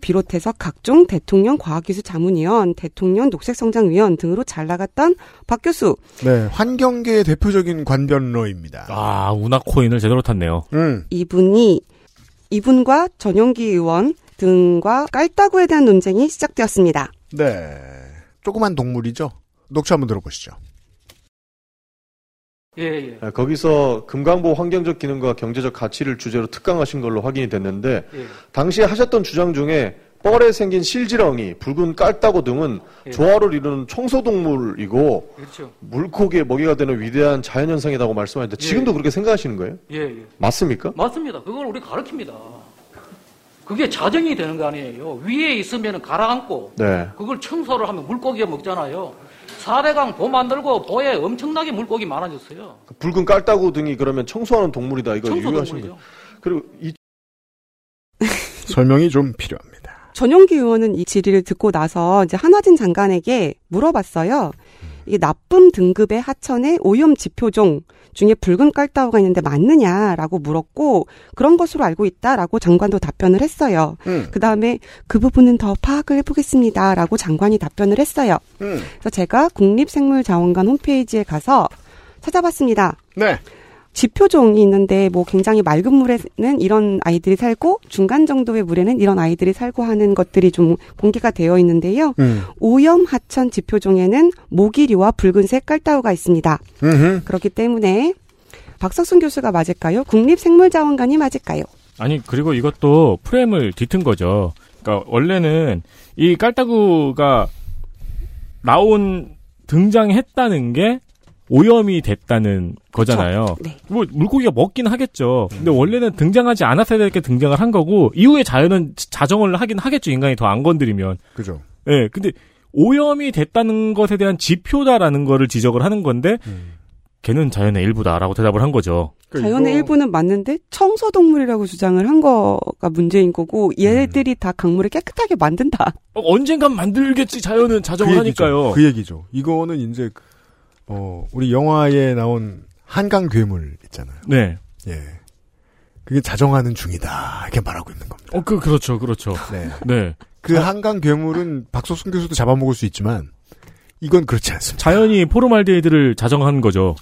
비롯해서 각종 대통령 과학기술 자문위원, 대통령 녹색성장위원 등으로 잘 나갔던 박 교수. 네, 환경계의 대표적인 관변러입니다. 아, 운하코인을 제대로 탔네요. 음, 이분이 이분과 전용기 의원 등과 깔따구에 대한 논쟁이 시작되었습니다. 네. 조그만 동물이죠? 녹취 한번 들어보시죠. 예, 예. 아, 거기서 금강보 환경적 기능과 경제적 가치를 주제로 특강하신 걸로 확인이 됐는데 예. 당시에 하셨던 주장 중에 뻘에 생긴 실지렁이, 붉은 깔따구 등은 예. 조화를 이루는 청소동물이고 그렇죠. 물고기의 먹이가 되는 위대한 자연현상이라고 말씀하셨는데 지금도 예. 그렇게 생각하시는 거예요? 예, 예. 맞습니까? 맞습니다. 그걸 우리 가르칩니다. 그게 자정이 되는 거 아니에요. 위에 있으면 가라앉고 네. 그걸 청소를 하면 물고기가 먹잖아요. 4대강 보 만들고 보에 엄청나게 물고기 많아졌어요. 그 붉은 깔따구 등이 그러면 청소하는 동물이다. 이거 유효하신 청소동물이죠. 거. 그리고 이 설명이 좀 필요합니다. 전용기 의원은 이 질의를 듣고 나서 이제 한화진 장관에게 물어봤어요. 이게 나쁨 등급의 하천의 오염 지표종 중에 붉은 깔따구가 있는데 맞느냐라고 물었고 그런 것으로 알고 있다라고 장관도 답변을 했어요. 음. 그 다음에 그 부분은 더 파악을 해보겠습니다라고 장관이 답변을 했어요. 음. 그래서 제가 국립생물자원관 홈페이지에 가서 찾아봤습니다. 네. 지표종이 있는데 뭐 굉장히 맑은 물에는 이런 아이들이 살고 중간 정도의 물에는 이런 아이들이 살고 하는 것들이 좀 공개가 되어 있는데요. 음. 오염 하천 지표종에는 모기류와 붉은색 깔따구가 있습니다. 음흠. 그렇기 때문에 박석순 교수가 맞을까요? 국립생물자원관이 맞을까요? 아니 그리고 이것도 프레임을 뒤튼 거죠. 그러니까 원래는 이 깔따구가 나온 등장했다는 게 오염이 됐다는 거잖아요. 네. 뭐 물고기가 먹긴 하겠죠. 근데 원래는 등장하지 않았어야 될 게 등장을 한 거고 이후에 자연은 자정을 하긴 하겠죠. 인간이 더 안 건드리면. 그죠. 예. 근데 오염이 됐다는 것에 대한 지표다라는 거를 지적을 하는 건데 걔는 자연의 일부다라고 대답을 한 거죠. 자연의 일부는 맞는데 청소동물이라고 주장을 한 거가 문제인 거고 얘들이 다 강물을 깨끗하게 만든다. 어, 언젠간 만들겠지 자연은 자정을 하니까요. 그 얘기죠. 이거는 이제 어 우리 영화에 나온 한강 괴물 있잖아요. 네. 예. 그게 자정하는 중이다 이렇게 말하고 있는 겁니다. 어, 그 그렇죠, 그렇죠. 네. 네. 그 한강 괴물은 박석순 교수도 잡아먹을 수 있지만 이건 그렇지 않습니다. 자연이 포름알데하이드를 자정한 거죠.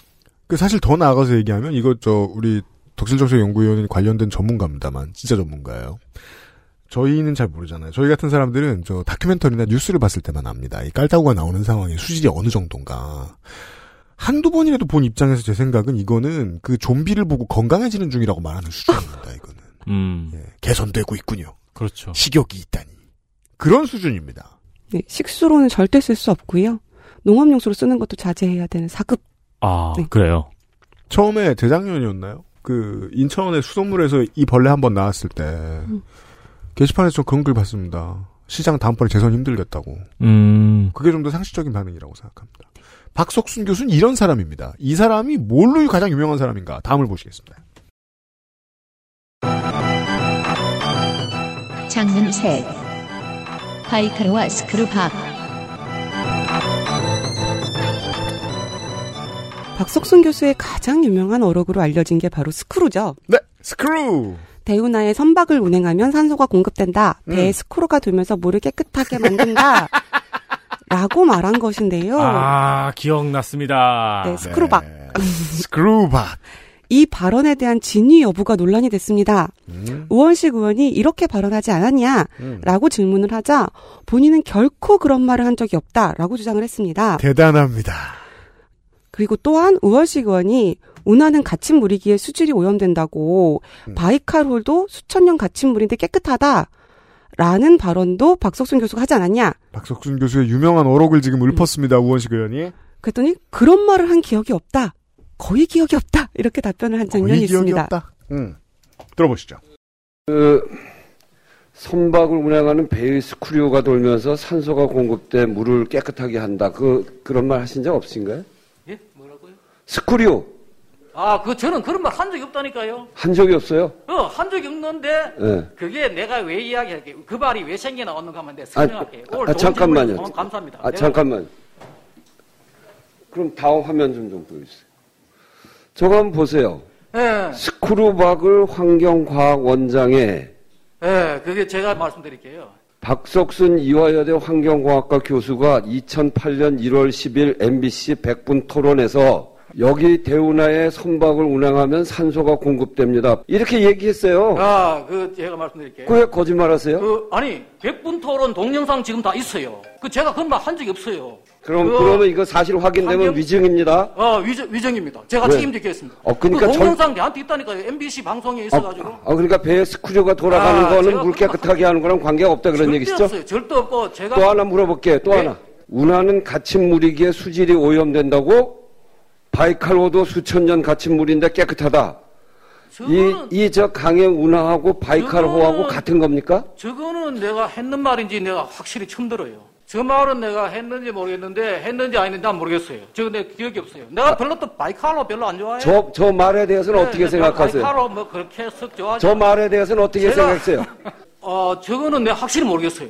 그 사실 더 나아가서 얘기하면 이거 저 우리 독실정책 연구위원회 관련된 전문가입니다만 진짜 전문가예요. 저희는 잘 모르잖아요. 저희 같은 사람들은 저 다큐멘터리나 뉴스를 봤을 때만 압니다. 이 깔따구가 나오는 상황의 수질이 어느 정도인가. 한두 번이라도 본 입장에서 제 생각은 이거는 그 좀비를 보고 건강해지는 중이라고 말하는 수준입니다. 이거는 음. 예, 개선되고 있군요. 그렇죠. 식욕이 있다니 그런 수준입니다. 네, 식수로는 절대 쓸 수 없고요. 농업용수로 쓰는 것도 자제해야 되는 사급. 아, 네. 그래요. 처음에 재작년이었나요? 그 인천의 수돗물에서 이 벌레 한 번 나왔을 때 게시판에서 저 그런 글 봤습니다. 시장 다음번에 재선 힘들겠다고. 음. 그게 좀 더 상식적인 반응이라고 생각합니다. 박석순 교수는 이런 사람입니다. 이 사람이 뭘로 가장 유명한 사람인가? 다음을 보시겠습니다. 장면 셋. 바이카르와 스크루박. 박석순 교수의 가장 유명한 어록으로 알려진 게 바로 스크루죠. 네, 스크루. 대운하에 선박을 운행하면 산소가 공급된다. 배에 음. 스크루가 돌면서 물을 깨끗하게 만든다. 라고 말한 것인데요. 아, 기억났습니다. 네, 스크루박. 스크루박. 이 발언에 대한 진위 여부가 논란이 됐습니다. 음. 우원식 의원이 이렇게 발언하지 않았냐? 음. 라고 질문을 하자 본인은 결코 그런 말을 한 적이 없다라고 주장을 했습니다. 대단합니다. 그리고 또한 우원식 의원이 운하는 갇힌 물이기에 수질이 오염된다고 음. 바이칼홀도 수천 년 갇힌 물인데 깨끗하다. 라는 발언도 박석순 교수가 하지 않았냐? 박석순 교수의 유명한 어록을 지금 읊었습니다. 우원식 의원이. 그랬더니 그런 말을 한 기억이 없다. 거의 기억이 없다. 이렇게 답변을 한 장면이 거의 기억이 있습니다. 없다. 음. 들어보시죠. 그 선박을 운행하는 배의 스크류가 돌면서 산소가 공급돼 물을 깨끗하게 한다. 그 그런 말 하신 적 없으신가요? 예? 뭐라고요? 스크류 아, 그 저는 그런 말 한 적이 없다니까요. 한 적이 없어요? 어, 한 적이 없는데 예. 그게 내가 왜 이야기할게. 그 말이 왜 생겨 나왔는가 하면 내가 설명할게요. 아, 오늘 아, 잠깐만요. 주셔서 감사합니다. 아 내가 잠깐만. 그럼 다음 화면 좀 좀 보여주세요. 저거 한번 보세요. 예, 스크루박을 환경과학원장에 예, 그게 제가 말씀드릴게요. 박석순 이화여대 환경공학과 교수가 2008년 1월 10일 MBC 100분 토론에서 여기 대운하에 선박을 운행하면 산소가 공급됩니다. 이렇게 얘기했어요. 아, 그 제가 말씀드릴게요. 왜 거짓말하세요? 그 아니 백분 토론 동영상 지금 다 있어요. 그 제가 그런 말 한 적이 없어요. 그럼 그- 그러면 이거 사실 확인되면 환경- 위증입니다. 어 위정, 위정입니다. 제가 왜? 책임지겠습니다. 어, 그러니까 그 절- 동영상 내한테 있다니까요. MBC 방송에 있어가지고. 아, 그러니까 배에 스크류가 돌아가는 아, 거는 물 깨끗하게 하는 거랑 관계가 없다 그런 얘기시죠? 없어요. 절대 없고 제가 또 하나 물어볼게요. 또 네. 하나. 운하는 갇힌 물이기에 수질이 오염된다고 바이칼호도 수천 년 갇힌 물인데 깨끗하다. 이 저 강행 운하하고 바이칼호하고 저거는- 같은 겁니까? 저거는 내가 했는 말인지 내가 확실히 처음 들어요. 저 말은 내가 했는지 모르겠는데 했는지 아닌지 난 모르겠어요. 저거 내 기억이 없어요. 내가 별로 또 바이칼로 별로 안 좋아해요. 저, 저 말에 대해서는 네, 어떻게 네, 생각하세요? 바이칼로 뭐 그렇게 썩 좋아하지. 저 말에 대해서는 어떻게 제가- 생각했어요? 어, 저거는 내가 확실히 모르겠어요.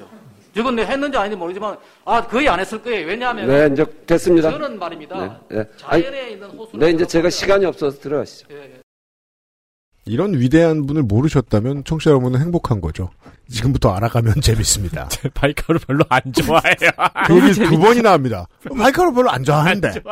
저건 내가 했는지 아닌지 모르지만 아 거의 안 했을 거예요. 왜냐하면 네, 이제 됐습니다. 저는 말입니다. 네, 네. 아니, 자연에 있는 호수는 네, 이제 제가 시간이 없어서 들어가시죠. 이런 위대한 분을 모르셨다면 청취자 여러분은 행복한 거죠. 지금부터 알아가면 재밌습니다. 바이카를 별로 안 좋아해요. 그 얘기 두 번이나 합니다. 바이카를 별로 안 좋아하는데.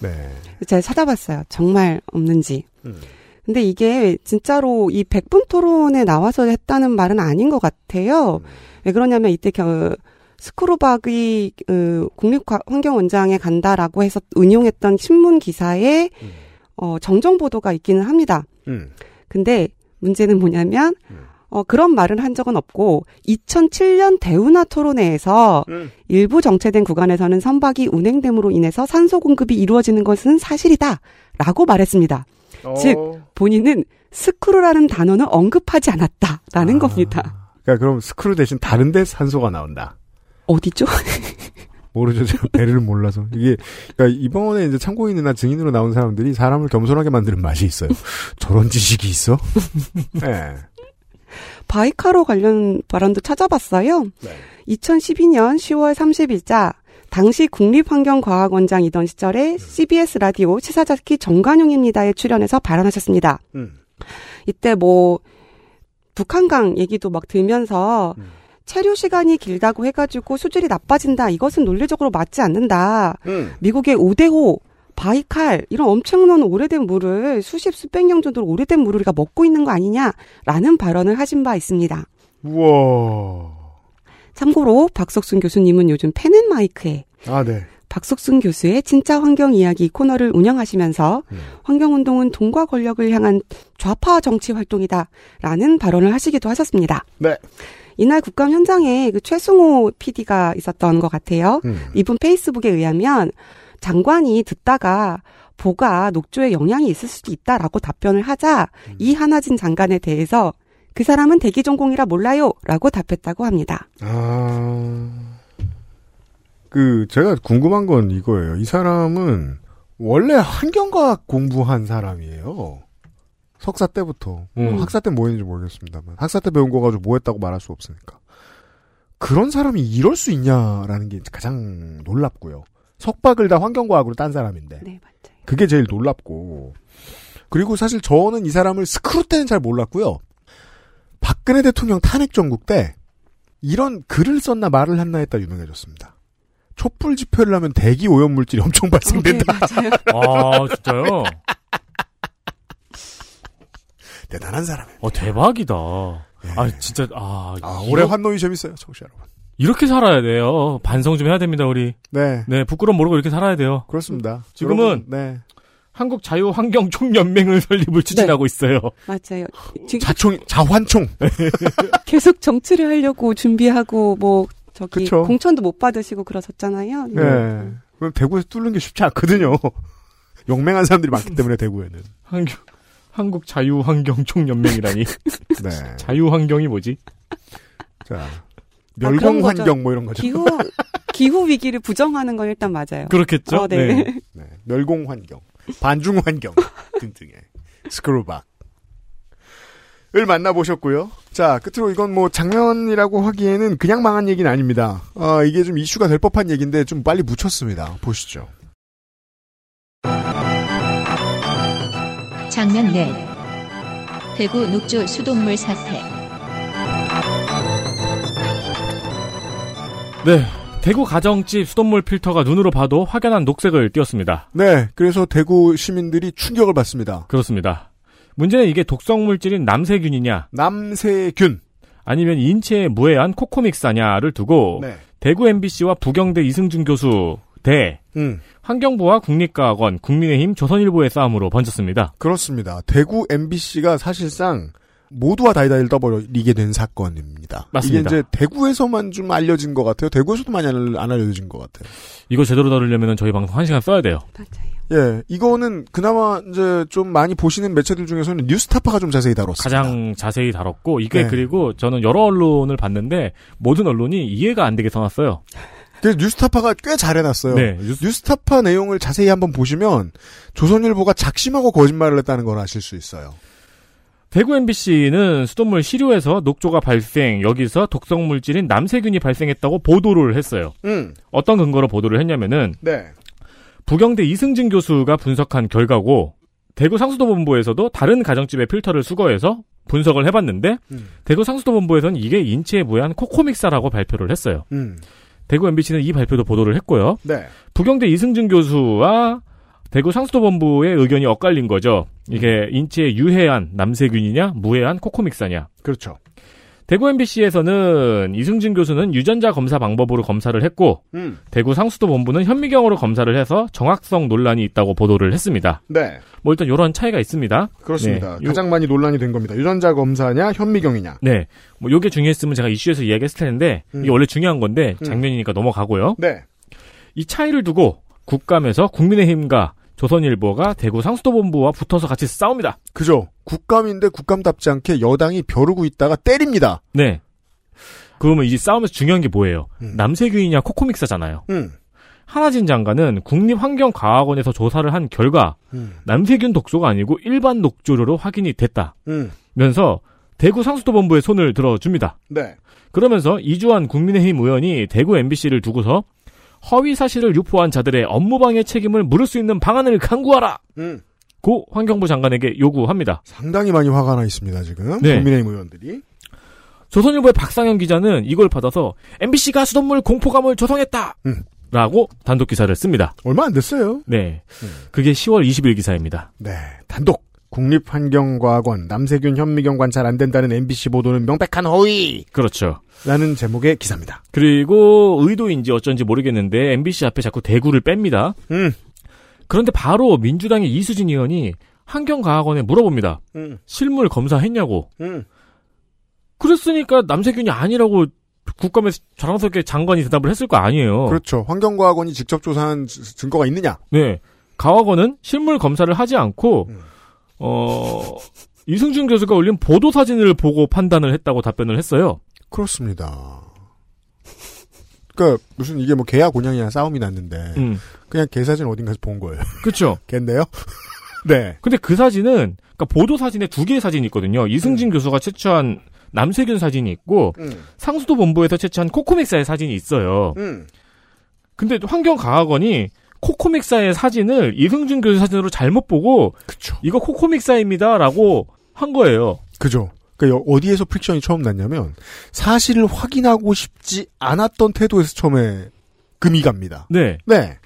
네. 제가 찾아봤어요. 정말 없는지. 음. 근데 이게 진짜로 이 100분 토론에 나와서 했다는 말은 아닌 것 같아요. 왜 그러냐면 이때 겨, 스크루박이 그 국립환경원장에 간다라고 해서 은용했던 신문 기사에 어, 정정 보도가 있기는 합니다. 음. 근데 문제는 뭐냐면 어, 그런 말은 한 적은 없고 2007년 대운하 토론회에서 음. 일부 정체된 구간에서는 선박이 운행됨으로 인해서 산소 공급이 이루어지는 것은 사실이다라고 말했습니다. 어. 즉 본인은 스크루라는 단어는 언급하지 않았다라는 아. 겁니다. 그러니까 그럼 스크루 대신 다른데 산소가 나온다. 어디죠? 모르죠. 제가 배를 몰라서. 이게, 그러니까 이번에 이제 참고인이나 증인으로 나온 사람들이 사람을 겸손하게 만드는 맛이 있어요. 저런 지식이 있어? 네. 바이카로 관련 발언도 찾아봤어요. 2012년 10월 30일자 당시 국립환경과학원장이던 시절에 CBS 라디오 시사자키 정관용입니다에 출연해서 발언하셨습니다. 음. 이때 뭐 북한강 얘기도 막 들면서 체류 시간이 길다고 해가지고 수질이 나빠진다. 이것은 논리적으로 맞지 않는다. 음. 미국의 오데호, 바이칼 이런 엄청난 오래된 물을 수십 수백 년 정도 오래된 물을 우리가 먹고 있는 거 아니냐라는 발언을 하신 바 있습니다. 우와. 참고로 박석순 교수님은 요즘 펜앤마이크에 아, 네. 박석순 교수의 진짜 환경 이야기 코너를 운영하시면서 환경운동은 돈과 권력을 향한 좌파 정치 활동이다라는 발언을 하시기도 하셨습니다. 네. 이날 국감 현장에 그 최승호 PD가 있었던 것 같아요. 음. 이분 페이스북에 의하면 장관이 듣다가 보가 녹조에 영향이 있을 수도 있다라고 답변을 하자 음. 이 하나진 장관에 대해서 그 사람은 대기 전공이라 몰라요라고 답했다고 합니다. 아. 그, 제가 궁금한 건 이거예요. 이 사람은 원래 환경과학 공부한 사람이에요. 석사 때부터. 뭐 음. 학사 때 뭐 했는지 모르겠습니다만. 학사 때 배운 거 가지고 뭐 했다고 말할 수 없으니까. 그런 사람이 이럴 수 있냐라는 게 가장 놀랍고요. 석박을 다 환경과학으로 딴 사람인데. 네, 맞아요. 그게 제일 놀랍고. 그리고 사실 저는 이 사람을 스크루 때는 잘 몰랐고요. 박근혜 대통령 탄핵 정국 때 이런 글을 썼나 말을 했나 했다 유명해졌습니다. 촛불 집회를 하면 대기 오염 물질이 엄청 발생된다. 아, 진짜요? 대단한 사람이에요. 어, 대박이다. 아, 진짜, 아. 아, 이러- 올해 환노이 재밌어요, 청취자 여러분. 이렇게 살아야 돼요. 반성 좀 해야 됩니다, 우리. 네. 네, 부끄러움 모르고 이렇게 살아야 돼요. 그렇습니다. 지금은 여러분, 네. 한국 자유 환경 총연맹을 설립을 추진하고 있어요. 맞아요. 지금 자총, 자환총. 계속 정치를 하려고 준비하고 뭐 저기 그쵸. 공천도 못 받으시고 그러셨잖아요. 네. 그럼 대구에서 뚫는 게 쉽지 않거든요. 용맹한 사람들이 많기 때문에 대구에는. 한국, 한국 자유환경총연맹이라니. 네. 자유환경이 뭐지? 자. 아, 그런 멸공 거죠. 환경 뭐 이런 거죠. 기후 기후 위기를 부정하는 건 일단 맞아요. 그렇겠죠? 어, 네. 네. 네. 멸공 환경, 반중 환경 등등의 스크루박. 을 만나보셨고요. 자, 끝으로 이건 뭐 장면이라고 하기에는 그냥 망한 얘기는 아닙니다. 어, 이게 좀 이슈가 될 법한 얘기인데 좀 빨리 묻혔습니다. 보시죠. 장면 넷 대구 녹조 수돗물 사태 네. 대구 가정집 수돗물 필터가 눈으로 봐도 확연한 녹색을 띄었습니다. 네, 그래서 대구 시민들이 충격을 받습니다. 그렇습니다. 문제는 이게 독성 물질인 남세균이냐, 남세균. 아니면 인체에 무해한 코코믹사냐를 두고 네. 대구 MBC와 부경대 이승준 교수 대 음, 환경부와 국립과학원, 국민의힘, 조선일보의 싸움으로 번졌습니다. 그렇습니다. 대구 MBC가 사실상 모두와 다이다이를 떠버리게 된 사건입니다. 맞습니다. 이게 이제 대구에서만 좀 알려진 것 같아요. 대구에서도 많이 안 알- 알려진 것 같아요. 이거 제대로 다루려면 저희 방송 1시간 써야 돼요. 맞아요. 예, 이거는 그나마 이제 좀 많이 보시는 매체들 중에서는 뉴스타파가 좀 자세히 다뤘습니다. 가장 자세히 다뤘고 이게 네. 그리고 저는 여러 언론을 봤는데 모든 언론이 이해가 안 되게 써놨어요. 그래서 뉴스타파가 꽤 잘해놨어요. 네, 뉴스 타파 내용을 자세히 한번 보시면 조선일보가 작심하고 거짓말을 했다는 걸 아실 수 있어요. 대구 MBC는 수돗물 시료에서 녹조가 발생, 여기서 독성 물질인 남세균이 발생했다고 보도를 했어요. 음, 어떤 근거로 보도를 했냐면은 네. 부경대 이승진 교수가 분석한 결과고 대구 상수도본부에서도 다른 가정집의 필터를 수거해서 분석을 해봤는데 음. 대구 상수도본부에서는 이게 인체에 무해한 코코믹사라고 발표를 했어요. 음, 대구 MBC는 이 발표도 보도를 했고요. 네. 부경대 이승준 교수와 대구 상수도본부의 의견이 엇갈린 거죠. 이게 인체에 유해한 남세균이냐 무해한 코코믹사냐. 그렇죠. 대구 MBC에서는 이승준 교수는 유전자 검사 방법으로 검사를 했고 음, 대구 상수도 본부는 현미경으로 검사를 해서 정확성 논란이 있다고 보도를 했습니다. 네. 뭐 일단 이런 차이가 있습니다. 그렇습니다. 네, 요- 가장 많이 논란이 된 겁니다. 유전자 검사냐, 현미경이냐. 네. 뭐 요게 중요했으면 제가 이슈에서 이야기했을 텐데 이게 음. 원래 중요한 건데 음. 장면이니까 넘어가고요. 네. 이 차이를 두고 국감에서 국민의힘과 조선일보가 대구 상수도본부와 붙어서 같이 싸웁니다. 그죠. 국감인데 국감답지 않게 여당이 벼르고 있다가 때립니다. 네. 그러면 이 싸움에서 중요한 게 뭐예요? 음. 남세균이냐 코코믹사잖아요. 음, 하나진 장관은 국립환경과학원에서 조사를 한 결과 음, 남세균 독소가 아니고 일반 녹조류로 확인이 됐다. 음, 면서 대구 상수도본부에 손을 들어줍니다. 네. 그러면서 이주환 국민의힘 의원이 대구 MBC를 두고서 허위 사실을 유포한 자들의 업무방해 책임을 물을 수 있는 방안을 강구하라. 음. 고 환경부 장관에게 요구합니다. 상당히 많이 화가 나 있습니다, 지금. 네. 국민의힘 의원들이. 조선일보의 박상현 기자는 이걸 받아서 MBC가 수돗물 공포감을 조성했다. 음. 라고 단독 기사를 씁니다. 얼마 안 됐어요. 네. 음. 그게 10월 20일 기사입니다. 네. 단독. 국립환경과학원 남세균 현미경 관찰 안 된다는 MBC 보도는 명백한 허위! 그렇죠. 라는 제목의 기사입니다. 그리고 의도인지 어쩐지 모르겠는데 MBC 앞에 자꾸 대구를 뺍니다. 음. 그런데 바로 민주당의 이수진 의원이 환경과학원에 물어봅니다. 음. 실물 검사했냐고. 음. 그랬으니까 남세균이 아니라고 국감에서 자랑스럽게 장관이 대답을 했을 거 아니에요. 그렇죠. 환경과학원이 직접 조사한 지- 증거가 있느냐? 네. 가학원은 실물 검사를 하지 않고 음. 어 이승준 교수가 올린 보도 사진을 보고 판단을 했다고 답변을 했어요. 그렇습니다. 그러니까 무슨 이게 뭐 개야 곤양이나 싸움이 났는데 음. 그냥 개 사진 어딘가서 본 거예요. 그렇죠. 개인데요? 네. 근데 그 사진은 그러니까 보도 사진에 두 개의 사진이 있거든요. 이승진 교수가 채취한 남세균 사진이 있고 음. 상수도 본부에서 채취한 코코믹사의 사진이 있어요. 음. 근데 환경과학원이 코코믹사의 사진을 이승준 교수 사진으로 잘못 보고 그쵸. 이거 코코믹사입니다라고 한 거예요. 그죠. 그러니까 여- 어디에서 friction이 처음 났냐면 사실을 확인하고 싶지 않았던 태도에서 처음에 금이 갑니다. 네. 네.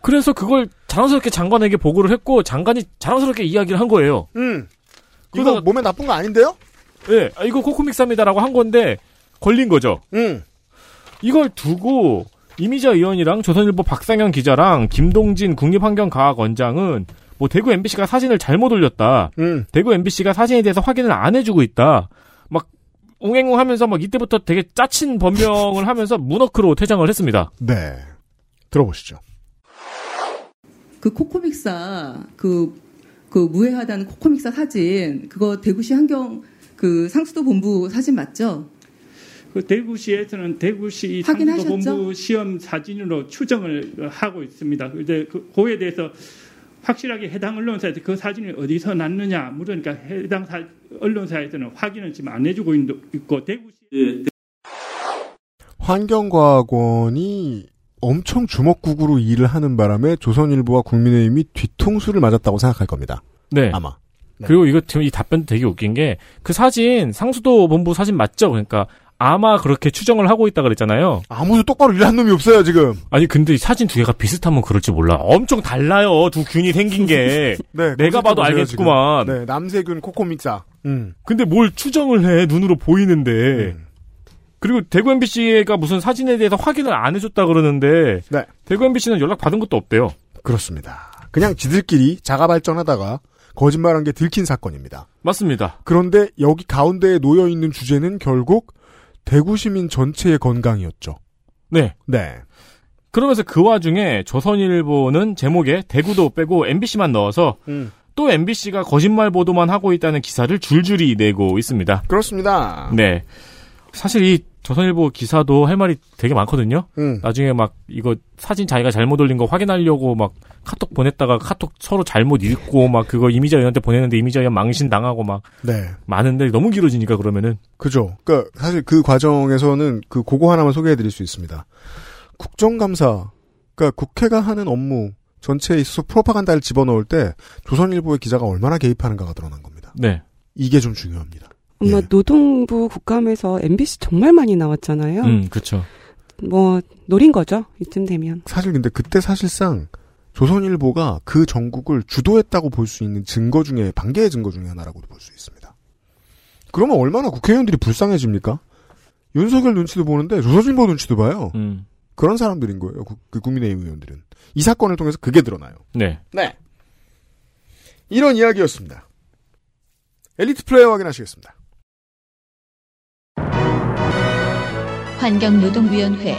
그래서 그걸 자랑스럽게 장관에게 보고를 했고 장관이 자랑스럽게 이야기를 한 거예요. 음. 이거 몸에 나쁜 거 아닌데요? 예, 아, 이거 코코믹사입니다라고 한 건데 걸린 거죠. 음. 이걸 두고 이미자 의원이랑 조선일보 박상현 기자랑 김동진 국립환경과학원장은 뭐 대구 MBC가 사진을 잘못 올렸다. 음. 대구 MBC가 사진에 대해서 확인을 안 해주고 있다. 막 웅행웅 하면서 막 이때부터 되게 짜친 변명을 하면서 문어크로 퇴장을 했습니다. 네. 들어보시죠. 그 코코믹사 그, 그 무해하다는 코코믹사 사진 그거 대구시 환경 그 상수도 본부 사진 맞죠? 그 대구시에서는 대구시? 상수도본부 시험 사진으로 추정을 하고 있습니다. 이제 그 고에 대해서 확실하게 해당 언론사에서 그 사진이 어디서 났느냐 물으니까 해당 사- 언론사에서는 확인을 지금 안 해주고 있- 있고 대구시 환경과학원이 엄청 주먹국으로 일을 하는 바람에 조선일보와 국민의힘이 뒤통수를 맞았다고 생각할 겁니다. 네. 아마. 네. 그리고 이거 지금 이 답변도 되게 웃긴 게 그 사진 상수도 본부 사진 맞죠? 그러니까 아마 그렇게 추정을 하고 있다 그랬잖아요. 아무도 똑바로 일한 놈이 없어요 지금. 아니 근데 이 사진 두 개가 비슷하면 그럴지 몰라. 엄청 달라요. 두 균이 생긴 게. 네, 내가 봐도 검색해보세요, 알겠구만. 지금. 네, 남세균 코코믹사. 음. 근데 뭘 추정을 해 눈으로 보이는데. 음. 그리고 대구 MBC가 무슨 사진에 대해서 확인을 안 해줬다 그러는데 네. 대구 MBC는 연락 받은 것도 없대요. 그렇습니다. 그냥 지들끼리 자가 발전하다가 거짓말한 게 들킨 사건입니다. 맞습니다. 그런데 여기 가운데에 놓여 있는 주제는 결국 대구 시민 전체의 건강이었죠. 네. 네. 그러면서 그 와중에 조선일보는 제목에 대구도 빼고 MBC만 넣어서 음. 또 MBC가 거짓말 보도만 하고 있다는 기사를 줄줄이 내고 있습니다. 그렇습니다. 네. 사실 이 조선일보 기사도 할 말이 되게 많거든요. 음. 나중에 막 이거 사진 자기가 잘못 올린 거 확인하려고 막 카톡 보냈다가 카톡 서로 잘못 읽고 막 그거 이미자 의원한테 보냈는데 이미자 의원 망신 당하고 막 네. 많은데 너무 길어지니까 그러면은 그죠. 그러니까 사실 그 과정에서는 그 그거 하나만 소개해 드릴 수 있습니다. 국정감사, 그러니까 국회가 하는 업무 전체에 있어서 프로파간다를 집어넣을 때 조선일보의 기자가 얼마나 개입하는가가 드러난 겁니다. 네. 이게 좀 중요합니다. 엄마 노동부 국감에서 MBC 정말 많이 나왔잖아요. 음, 그렇죠. 뭐 노린 거죠. 이쯤 되면. 사실 근데 그때 사실상 조선일보가 그 전국을 주도했다고 볼 수 있는 증거 중에 반개의 증거 중에 하나라고도 볼 수 있습니다. 그러면 얼마나 국회의원들이 불쌍해집니까? 윤석열 눈치도 보는데 조선일보 눈치도 봐요. 음. 그런 사람들인 거예요. 그, 그 국민의힘 의원들은. 이 사건을 통해서 그게 드러나요. 네. 네. 이런 이야기였습니다. 엘리트 플레이어 확인하시겠습니다. 환경노동위원회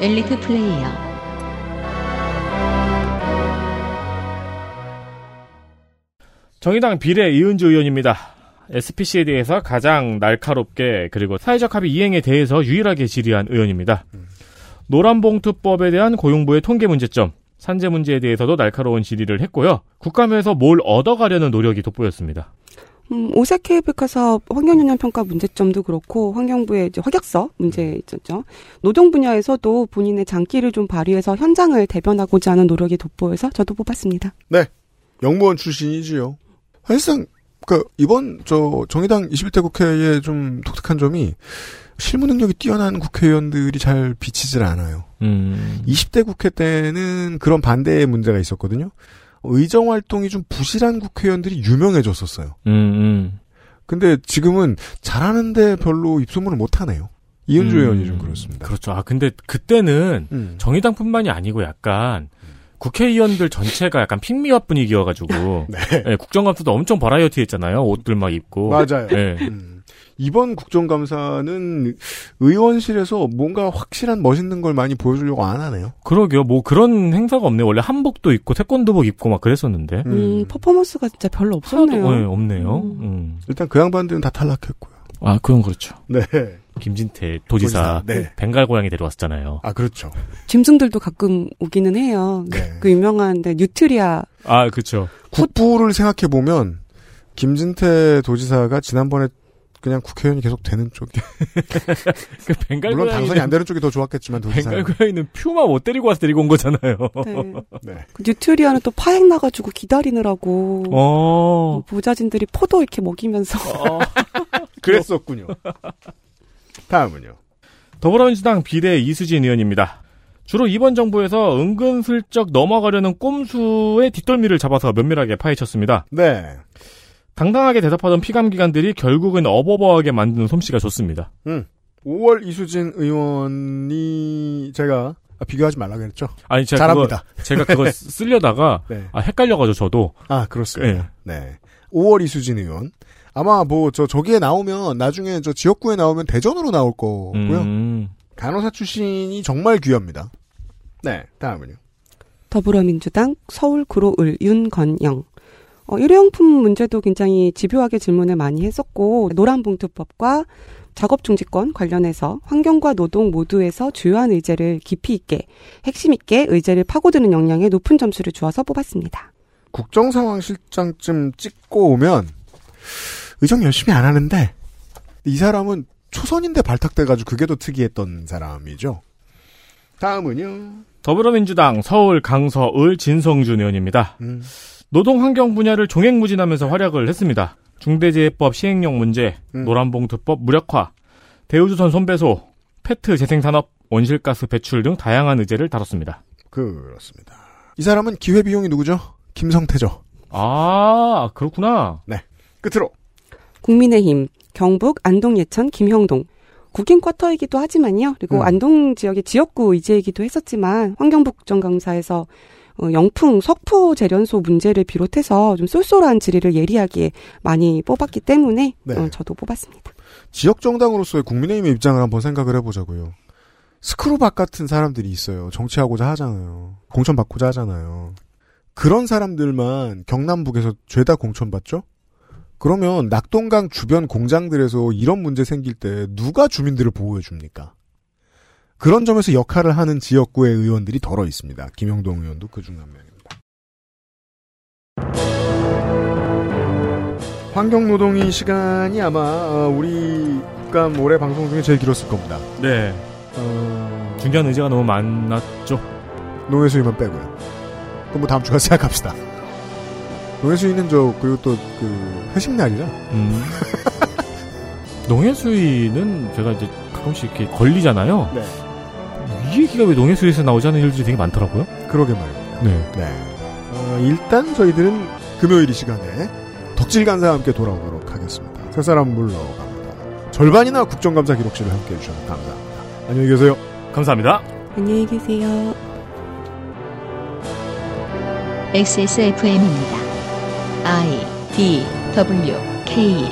엘리트 플레이어 정의당 비례 이은주 의원입니다. SPC에 대해서 가장 날카롭게 그리고 사회적 합의 이행에 대해서 유일하게 질의한 의원입니다. 노란봉투법에 대한 고용부의 통계 문제점, 산재 문제에 대해서도 날카로운 질의를 했고요. 국감에서 뭘 얻어가려는 노력이 돋보였습니다. 음, 오색 케이블카 사업 환경영향 평가 문제점도 그렇고 환경부의 이제 확약서 문제 있었죠. 노동 분야에서도 본인의 장기를 좀 발휘해서 현장을 대변하고자 하는 노력이 돋보여서 저도 뽑았습니다. 네. 영무원 출신이지요. 사실상 그 이번 저 정의당 21대 국회의 좀 독특한 점이 실무 능력이 뛰어난 국회의원들이 잘 비치질 않아요. 음. 20대 국회 때는 그런 반대의 문제가 있었거든요. 의정 활동이 좀 부실한 국회의원들이 유명해졌었어요. 음, 음. 근데 지금은 잘하는데 별로 입소문을 못 하네요. 이은주 음. 의원이 좀 그렇습니다. 그렇죠. 아, 근데 그때는 음. 정의당뿐만이 아니고 약간 국회의원들 전체가 약간 핑미화 분위기여가지고 네, 국정감사도 엄청 버라이어티 했잖아요. 옷들 막 입고. 맞아요. 네. 음. 이번 국정감사는 의원실에서 뭔가 확실한 멋있는 걸 많이 보여주려고 안 하네요. 그러게요. 뭐 그런 행사가 없네. 원래 한복도 입고 태권도복 입고 막 그랬었는데. 음, 퍼포먼스가 진짜 별로 없었네요. 네, 없네요. 음. 일단 그 양반들은 다 탈락했고요. 아, 그건 그렇죠. 네. 김진태 도지사, 도지사, 네. 벵갈 고양이 데려왔었잖아요. 아, 그렇죠. 짐승들도 가끔 오기는 해요. 네. 그 유명한데 뉴트리아 아, 그렇죠. 국부를 생각해 보면 김진태 도지사가 지난번에 그냥 국회의원이 계속 되는 쪽이 그 벵갈 물론 당선이 안 되는 쪽이 더 좋았겠지만. 벵갈 고양이는 퓨마 못 데리고 와서 데리고 온 거잖아요. 네. 네. 그 뉴트리아는 또 파행 나가지고 기다리느라고 어. 뭐 보좌진들이 포도 이렇게 먹이면서 그랬었군요. 다음은요. 더불어민주당 비례 이수진 의원입니다. 주로 이번 정부에서 은근슬쩍 넘어가려는 꼼수의 뒷덜미를 잡아서 면밀하게 파헤쳤습니다. 네. 당당하게 대답하던 피감기관들이 결국은 어버버하게 만드는 솜씨가 좋습니다. 음. 5월 이수진 의원이 제가 아, 비교하지 말라고 했죠. 아니 제가 잘합니다. 그거 제가 그거 쓰- 쓰려다가 네. 아, 헷갈려가지고 저도 아 그렇습니다. 네. 5월 이수진 의원 아마 뭐 저 저기에 나오면 나중에 저 지역구에 나오면 대전으로 나올 거고요. 음. 간호사 출신이 정말 귀합니다. 네. 다음은요. 더불어민주당 서울 구로을 윤건영 어, 일회용품 문제도 굉장히 집요하게 질문을 많이 했었고 노란봉투법과 작업중지권 관련해서 환경과 노동 모두에서 주요한 의제를 깊이 있게 핵심 있게 의제를 파고드는 역량에 높은 점수를 주어서 뽑았습니다. 국정상황실장쯤 찍고 오면 의정 열심히 안 하는데 이 사람은 초선인데 발탁돼가지고 그게 더 특이했던 사람이죠. 다음은요. 더불어민주당 서울 강서을 진성준 의원입니다. 음. 노동 환경 분야를 종횡무진하면서 활약을 했습니다. 중대재해법 시행령 문제, 음. 노란봉투법 무력화, 대우조선 손배소, 페트 재생산업, 온실가스 배출 등 다양한 의제를 다뤘습니다. 그렇습니다. 이 사람은 기회비용이 누구죠? 김성태죠. 아, 그렇구나. 네. 끝으로. 국민의힘 경북 안동 예천 김형동 국힘 쿼터이기도 하지만요. 그리고 음. 안동 지역의 지역구 의제이기도 했었지만 환경부 국정감사에서 어, 영풍 석포 재련소 문제를 비롯해서 좀 쏠쏠한 질의를 예리하게 많이 뽑았기 때문에 네. 어, 저도 뽑았습니다. 지역 정당으로서의 국민의힘의 입장을 한번 생각을 해보자고요. 스크루박 같은 사람들이 있어요. 정치하고자 하잖아요. 공천 받고자 하잖아요. 그런 사람들만 경남북에서 죄다 공천 받죠? 그러면 낙동강 주변 공장들에서 이런 문제 생길 때 누가 주민들을 보호해 줍니까? 그런 점에서 역할을 하는 지역구의 의원들이 덜어 있습니다. 김영동 의원도 그중 한 명입니다. 환경노동이 시간이 아마 어, 우리가 올해 방송 중에 제일 길었을 겁니다. 네. 어, 중요한 의제가 너무 많았죠. 농해수위만 빼고요. 그럼 뭐 다음 주가 생각합시다. 농해수위는 저 그리고 또 그 회식 날이라. 음. 농해수위는 제가 이제 가끔씩 이렇게 걸리잖아요. 네. 이 얘기가 왜 농해수위에서 나오지 않은 일들이 되게 많더라고요. 그러게 말입니다. 네. 네. 어, 일단 저희들은 금요일 이 시간에 덕질 간사와 함께 돌아오도록 하겠습니다. 세 사람 물러갑니다. 절반이나 국정감사 기록실을 함께 해주셔서 감사합니다. 안녕히 계세요. 감사합니다. 안녕히 계세요. XSFM입니다. I D W K